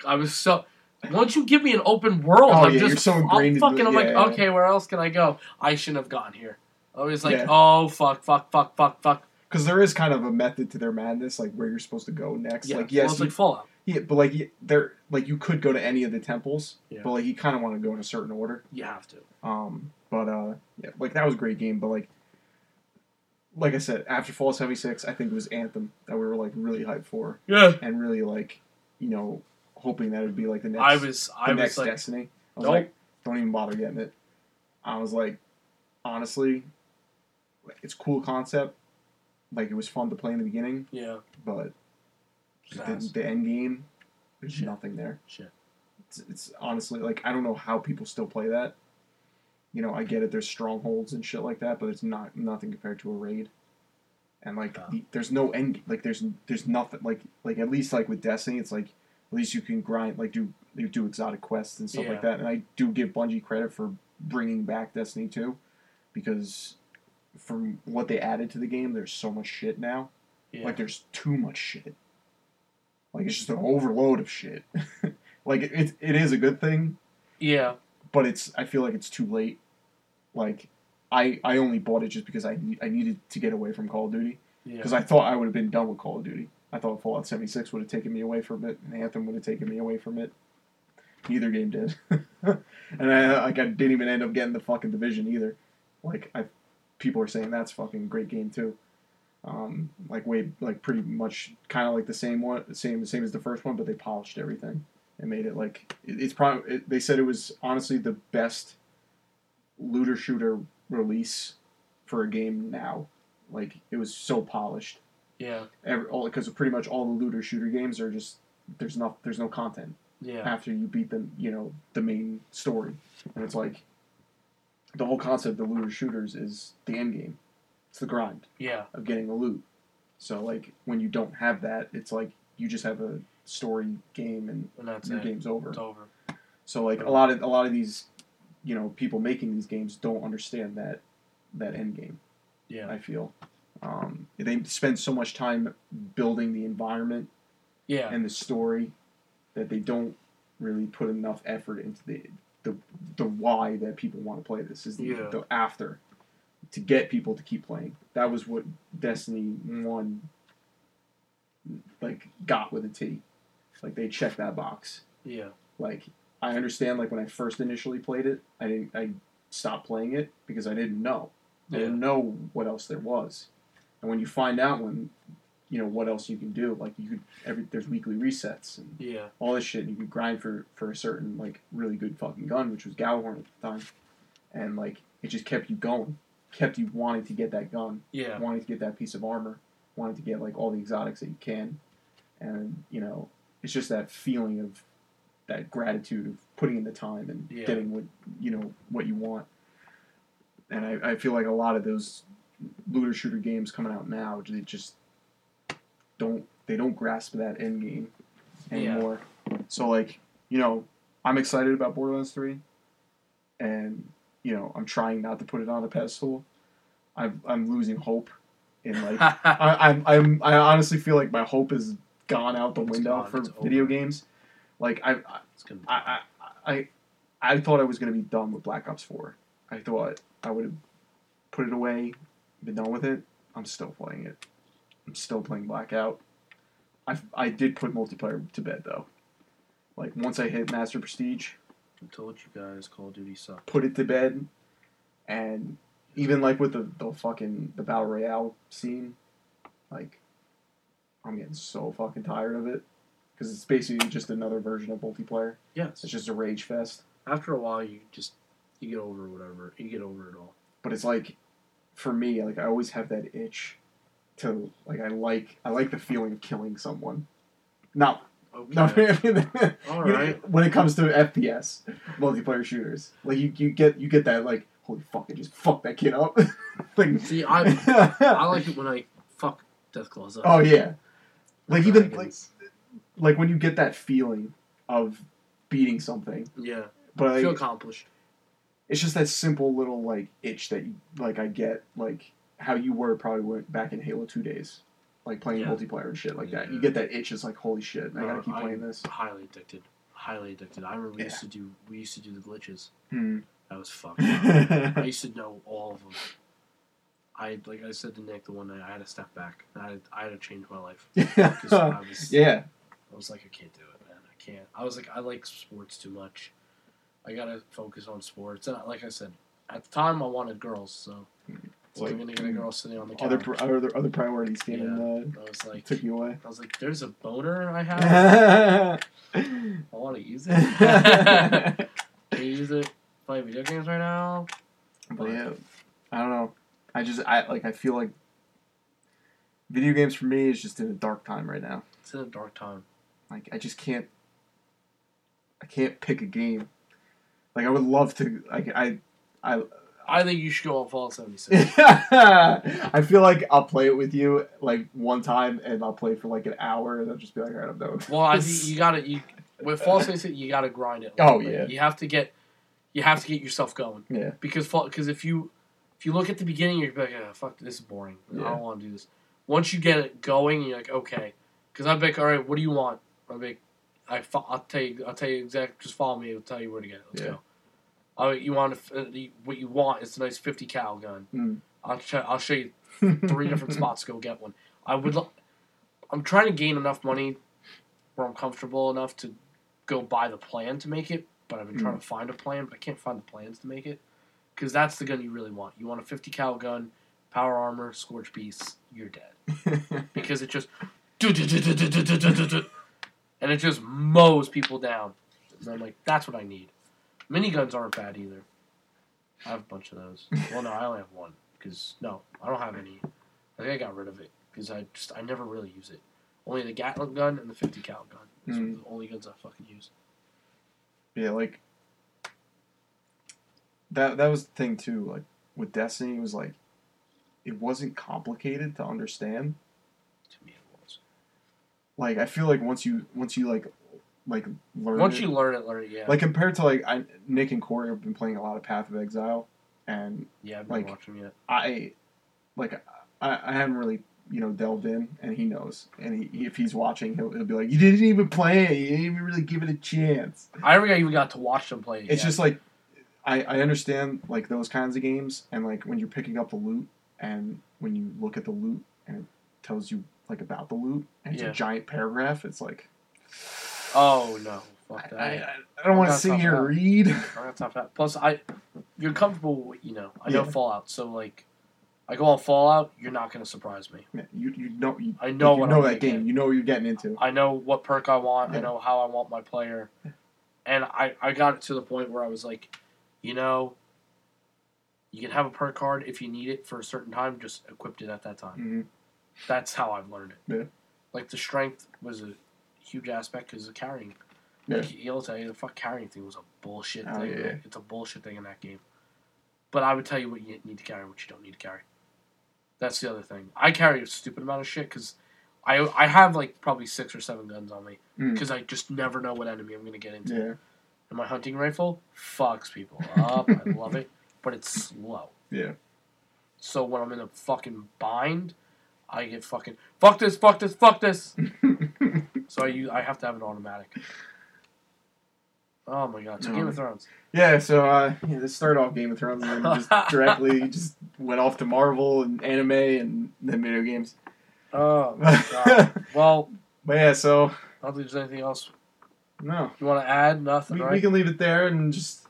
I was so. Once you give me an open world, Oh, I'm yeah, just you're so I'm ingrained into fucking. it, I'm like, yeah, yeah. okay, where else can I go? I shouldn't have gone here. I was like, oh fuck, fuck, fuck, fuck, fuck. because there is kind of a method to their madness, like where you're supposed to go next. Yeah, like well, it's you, like Fallout. yeah, but like you- there, like you could go to any of the temples, Yeah. but like you kind of want to go in a certain order. You have to. Um, but uh, yeah, like that was a great game. But like, like I said, after Fallout 76, I think it was Anthem that we were like really hyped for, Yeah. and really like, you know, hoping that it would be like the next, I was. the I next was like, Destiny. I was Nope. like, don't even bother getting it. I was like, honestly, like, it's a cool concept. Like it was fun to play in the beginning, yeah. but the, the end game, there's Shit. nothing there. Shit. It's, it's honestly like I don't know how people still play that. You know, I get it. There's strongholds and shit like that, but it's not nothing compared to a raid. And like, the, there's no end. Like, there's there's nothing. Like, like at least like with Destiny, it's like at least you can grind, like do you do exotic quests and stuff like that. And I do give Bungie credit for bringing back Destiny 2 because from what they added to the game, there's so much shit now. Yeah. Like there's too much shit. Like it's just an overload of shit. like it, it, it is a good thing, yeah. but it's I feel like it's too late. Like I I only bought it just because I I needed to get away from Call of Duty Yeah. because I thought I would have been done with Call of Duty. I thought Fallout 76 would have taken me away from it, and Anthem would have taken me away from it. Neither game did, and I like I didn't even end up getting the fucking division either. Like I people are saying that's fucking great game too. Um, like way like pretty much kind of like the same one, same same as the first one, but they polished everything and made it like it, it's probably. It, they said it was honestly the best looter shooter release for a game now. Like it was so polished. Yeah. Every, all because pretty much all the looter shooter games are just there's no there's no content Yeah. after you beat the you know the main story, and it's like the whole concept of the looter shooters is the end game. It's the grind Yeah. of getting the loot. So like when you don't have that, it's like you just have a story game and And your it. game's over. It's over. So like a lot of a lot of these, you know, people making these games don't understand that that end game. Yeah. I feel um, they spend so much time building the environment Yeah. and the story that they don't really put enough effort into the the, the why that people want to play this is the, Yeah. the after to get people to keep playing. That was what Destiny One like got with a T. Like they checked that box. Yeah. Like I understand like when I first initially played it, I didn't I stopped playing it because I didn't know. I didn't know what else there was. And when you find out when you know what else you can do, like you could every there's weekly resets and Yeah. all this shit. And you could grind for for a certain like really good fucking gun, which was Gjallarhorn at the time, and like it just kept you going, kept you wanting to get that gun, Yeah. wanting to get that piece of armor, wanting to get like all the exotics that you can, and you know it's just that feeling of that gratitude of putting in the time and Yeah. getting what you know what you want. And I, I feel like a lot of those looter shooter games coming out now, they just don't they don't grasp that end game Yeah. anymore. So like you know I'm excited about Borderlands three, and you know I'm trying not to put it on a pedestal. I'm I'm losing hope in like I, I'm, I'm I honestly feel like my hope is gone out the window for video games. Like I, It's gonna I, I, I, I thought I was gonna be done with Black Ops Four. I thought I would have put it away, been done with it. I'm still playing it. I'm still playing Blackout. I, I did put multiplayer to bed though. Like once I hit Master Prestige, I told you guys Call of Duty sucked. put it to bed, and even like with the, the fucking the battle royale scene, like I'm getting so fucking tired of it because it's basically just another version of multiplayer. Yes. It's just a rage fest. After a while, you just you get over whatever. You get over it all. But it's like, for me, like I always have that itch to like I like I like the feeling of killing someone. Not Okay. no, All you know, right. when it comes to FPS multiplayer shooters, like you, you get you get that like holy fuck, I just fuck that kid up. like See, I I like it when I fuck Deathclaws up. oh yeah, like even like Dragons. like when you get that feeling of beating something, yeah, but feel like, accomplished. It's just that simple little like itch that you like I get like how you were probably went back in Halo Two days, like playing Yeah. multiplayer and shit like that. You get that itch. It's like holy shit, I gotta keep I- playing this. Highly addicted. Highly addicted. I remember we Yeah. used to do we used to do the glitches. Hmm. That was fucked. I used to know all of them. I like I said to Nick the one night I had to step back. I had, I had to change my life. I was yeah. I was like I can't do it, man. I can't. I was like I like sports too much. I gotta focus on sports. And like I said, at the time I wanted girls, so It's like, gonna get a girl sitting on the couch. other other other priorities came and I was uh, like, took you away. I was like, there's a boner I have. I want to use it. Can you use it? Play video games right now. But yeah, I don't know. I just I like I feel like video games for me is just in a dark time right now. It's in a dark time. Like I just can't I can't pick a game. Like I would love to like I I I think you should go on Fallout 76. I feel like I'll play it with you like one time and I'll play for like an hour and I'll just be like, I don't know. well, I think you gotta you with Fallout 76 you gotta grind it. Oh, yeah. You have to get you have to get yourself going Yeah. because because if you if you look at the beginning you're like, oh, fuck, this is boring. Yeah. I don't want to do this. Once you get it going, you're like, okay. Because I'm like, all right, what do you want? I'm like, I fo- I'll tell you, I'll tell you exactly. Just follow me. I'll tell you where to get it. Let's Yeah. go. Oh, you want a, uh, what you want? It's a nice 50 cal gun. Mm. I'll ch- I'll show you three different spots to go get one. I would. Lo- I'm trying to gain enough money where I'm comfortable enough to go buy the plan to make it, but I've been trying to find a plan, but I can't find the plans to make it because that's the gun you really want. You want a 50 cal gun, power armor, scorch beast. You're dead because it just and it just mows people down. And I'm like, that's what I need. Miniguns aren't bad either. I have a bunch of those. Well, no, I only have one because no, I don't have any. I think I got rid of it because I just I never really use it. Only the Gatling gun and the 50 cal gun. Those are Mm. the only guns I fucking use. yeah, like that. That was the thing too. Like with Destiny, it was like it wasn't complicated to understand. To me, it was. Like I feel like once you once you like like learn Once it- you learn it, learn it. Yeah. like compared to like I, Nick and Corey have been playing a lot of Path of Exile, and yeah, I've been like- watching yet. I like I, I haven't really you know delved in, and he knows, and he, if he's watching, he'll, he'll be like, "You didn't even play it. You didn't even really give it a chance." I never even got to watch them play. It It's yet. just like I I understand like those kinds of games, and like when you're picking up the loot, and when you look at the loot, and it tells you like about the loot, and it's Yeah. a giant paragraph. It's like oh no, fuck I, that. I, I don't want to sit here and read. I top hat. Plus, I you're comfortable with you know. I know Yeah. Fallout, so like, I go on Fallout. You're not gonna surprise me. Yeah, you you know you, I know you what know I'm that game. get. You know what you're getting into. I know what perk I want. I know how I want my player, and I I got it to the point where I was like, you know, you can have a perk card if you need it for a certain time. Just equip it at that time. hmm That's how I've learned it. Yeah. Like the strength was a huge aspect because of carrying. Yeah. Like, he'll tell you the fuck carrying thing was a bullshit Oh, thing. yeah. It's a bullshit thing in that game. But I would tell you what you need to carry, and what you don't need to carry. That's the other thing. I carry a stupid amount of shit because I I have like probably six or seven guns on me Mm. because I just never know what enemy I'm gonna get into. Yeah. And my hunting rifle fucks people up. I love it, but it's slow. Yeah. So when I'm in a fucking bind, I get fucking fuck this, fuck this, fuck this. So I use, I have to have an automatic. Oh my god! So No. Game of Thrones. Yeah, so uh, yeah, this started off Game of Thrones and then just directly just went off to Marvel and anime and then video games. Oh my god. Well, but yeah, so I don't think there's anything else no, you want to add. Nothing, we, right? we can leave it there and just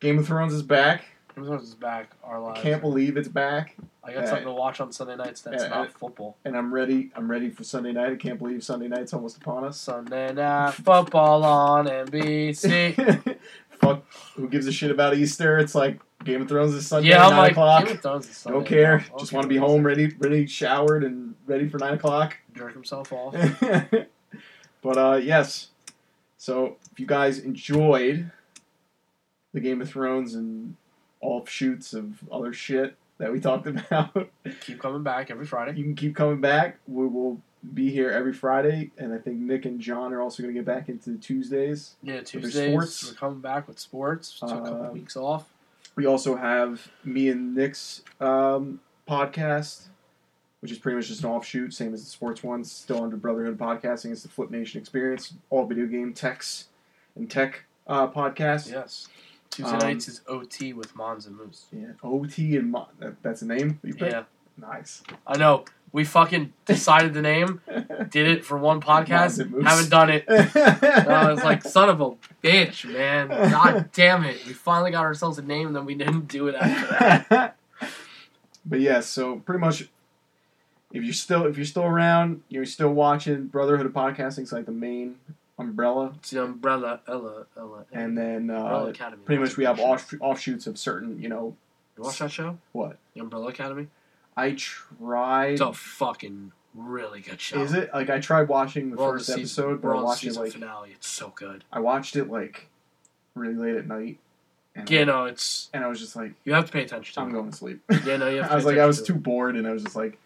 Game of Thrones is back. Game of Thrones is back. Our I lives. can't believe it's back, I got uh, something to watch on Sunday nights. That's uh, not uh, football. and I'm ready. I'm ready for Sunday night. I can't believe Sunday night's almost upon us. Sunday night football on NBC. Fuck, who gives a shit about Easter? It's like Game of Thrones is Sunday, yeah, I'm nine like o'clock. Game of Thrones is Sunday. Don't care. I'll Just want to be home, ready, ready, showered, and ready for nine o'clock. Jerk himself off. but uh, yes. So if you guys enjoyed the Game of Thrones and offshoots of other shit that we talked about, Keep coming back every Friday. you can keep coming back. We will be here every Friday, and I think Nick and John are also going to get back into Tuesdays. Yeah, Tuesdays sports. we're coming back with sports. Took a couple Um, weeks off. We also have me and Nick's um, podcast, which is pretty much just an offshoot, same as the sports one, still under Brotherhood Podcasting. It's the Flip Nation Experience, all video game techs and tech uh, podcast. Yes. Tuesday Um, nights is OT with Mons and Moose. Yeah, OT and Mo- that, that's a name you picked? Yeah, Nice. I know. We fucking decided the name, did it for one Mons podcast, haven't done it. I was like, son of a bitch, man. God damn it. We finally got ourselves a name, and then we didn't do it after that. but yeah, so pretty much, if you're still if you're still around, you're still watching Brotherhood of Podcasting. It's like the main umbrella, It's the umbrella, Ella, Ella. and then Umbrella uh, Academy. pretty much we have off, offshoots of certain, you know, You watch that show? what The Umbrella Academy? I tried. It's a fucking really good show. Is it like I tried watching the We're first season- episode, but I the watched it like finale. It's so good. I watched it like really late at night, and Yeah, no, it's and I was just like, you have to pay attention to I'm it. going to sleep. Yeah, no, you have to I was like, I was too bored, and I was just like,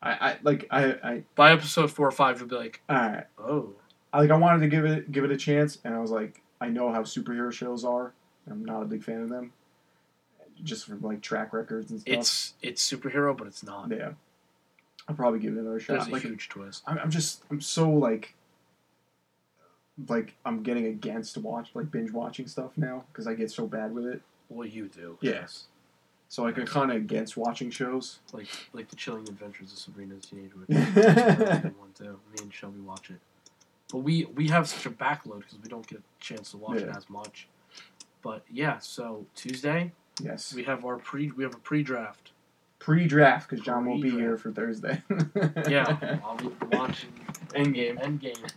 I, I like I, I, By episode four or five, you'll be like, all right. oh, I like I wanted to give it give it a chance, and I was like, I know how superhero shows are. I'm not a big fan of them, just for like track records and stuff. it's it's superhero, but it's not. yeah. I'll probably give it another There's shot. a Like huge twist. I'm, I'm just I'm so like like I'm getting against watch like binge watching stuff now because I get so bad with it. Well, you do. Yes. So like I'm kind of against watching shows. Like like the Chilling Adventures of Sabrina the Teenage Witch. That's a really good one too. Me and Shelby watch it, but we we have such a backload because we don't get a chance to watch it Yeah. as much. But yeah, so Tuesday Yes. we have our pre we have a pre-draft. Pre-draft because John won't be Pre-draft. here for Thursday. Yeah, I'll be watching Endgame. Endgame.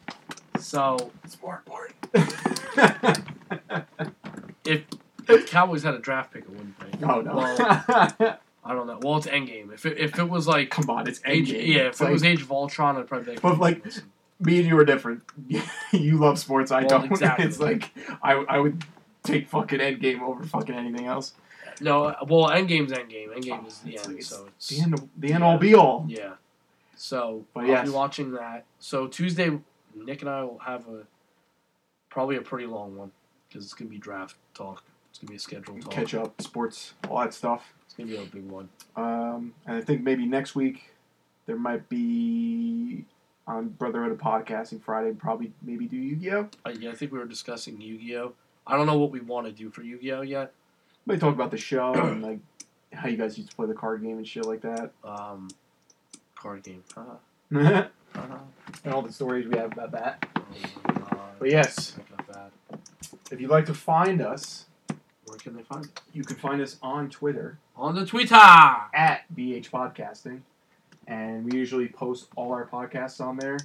So Smart party. if if Cowboys had a draft pick, it wouldn't be. oh no. Well, I don't know. Well, it's Endgame. If it, if it was like Come on, it's Age, Endgame. yeah, It's if it was like- Age of Ultron, I'd probably be like, But, like, listen. Me and you are different. you love sports, I Well, don't. exactly. It's like I, I would take fucking Endgame over fucking anything else. no, well, Endgame's Endgame. Endgame is the end, like- so it's The end, the end all be all. yeah. So But I'll yes. be watching that. So Tuesday, Nick and I will have a probably a pretty long one because it's gonna be draft talk. It's gonna be a schedule talk. Catch up, sports, all that stuff. It's gonna be a big one. Um, and I think maybe next week there might be on Brotherhood of Podcasting Friday. Probably maybe do Yu-Gi-Oh. Uh, yeah, I think we were discussing Yu-Gi-Oh. I don't know what we want to do for Yu-Gi-Oh yet. Maybe talk about the show and like how you guys used to play the card game and shit like that. Um, card game. Haha. and all the stories we have about that. Oh. But yes, that. if you'd like to find us, Where can they find it? you can find us on Twitter On the Twitter. at BH Podcasting, and we usually post all our podcasts on there.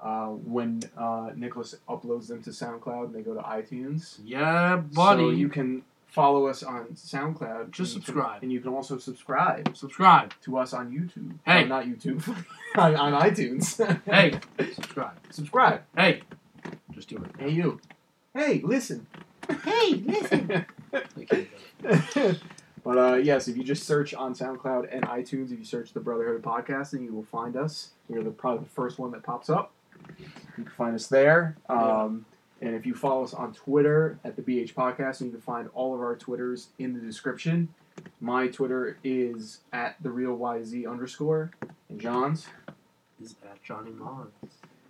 Uh, when uh, Nicholas uploads them to SoundCloud, and they go to iTunes. Yeah, buddy. So you can follow us on SoundCloud. Just and you can- subscribe. and you can also subscribe subscribe. to us on YouTube. Hey. Uh, not YouTube. on, on iTunes. Hey, subscribe. subscribe. Hey, just do it. Hey, you. Hey, listen. Hey, listen. I can't do it. but uh, yes, if you just search on SoundCloud and iTunes, if you search the Brotherhood Podcast, Podcasting, you will find us. We're the, probably the first one that pops up. You can find us there. Um, And if you follow us on Twitter at the BH Podcast, you can find all of our Twitters in the description. My Twitter is at the real YZ underscore, and John's. Is at Johnny Mons.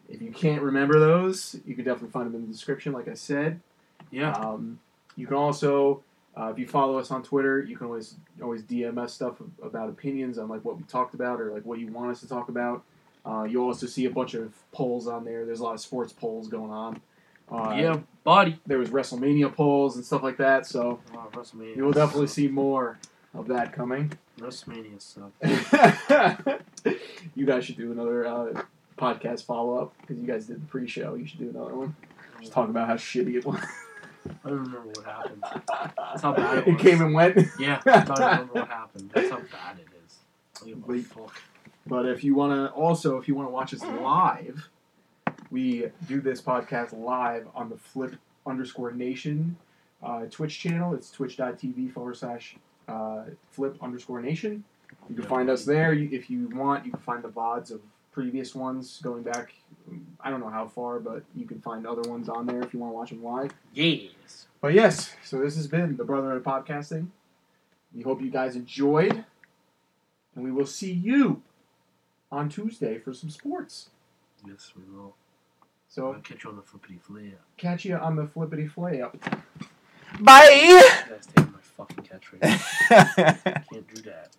If you can't remember those, you can definitely find them in the description, like I said. Yeah. Um, you can also, uh, if you follow us on Twitter, you can always always DM us stuff about opinions on like what we talked about or like what you want us to talk about. Uh, you'll also see a bunch of polls on there. There's a lot of sports polls going on. Uh, yeah, buddy. There was WrestleMania polls and stuff like that, so Oh, WrestleMania. you will definitely sucks. see more of that coming. WrestleMania sucks. you guys should do another uh, podcast follow up because you guys did the pre-show. You should do another one. Just talk about how shitty it was. I don't remember what happened. That's how bad it it came and went. Yeah, I don't remember what happened. That's how bad it is. I don't give a Wait. fuck. But if you want to, also if you want to watch us live, we do this podcast live on the Flip underscore Nation uh, Twitch channel. It's twitch.tv forward slash uh, Flip underscore Nation. You can find us there. If you want, you can find the VODs of previous ones going back. I don't know how far, but you can find other ones on there if you want to watch them live. Yes. But yes, so this has been the Brotherhood of Podcasting. We hope you guys enjoyed, and we will see you on Tuesday for some sports. Yes, we will. So I'll catch you on the flippity flip. catch you on the flippity flay up. Bye. You guys taking my fucking catchphrase. Can't do that.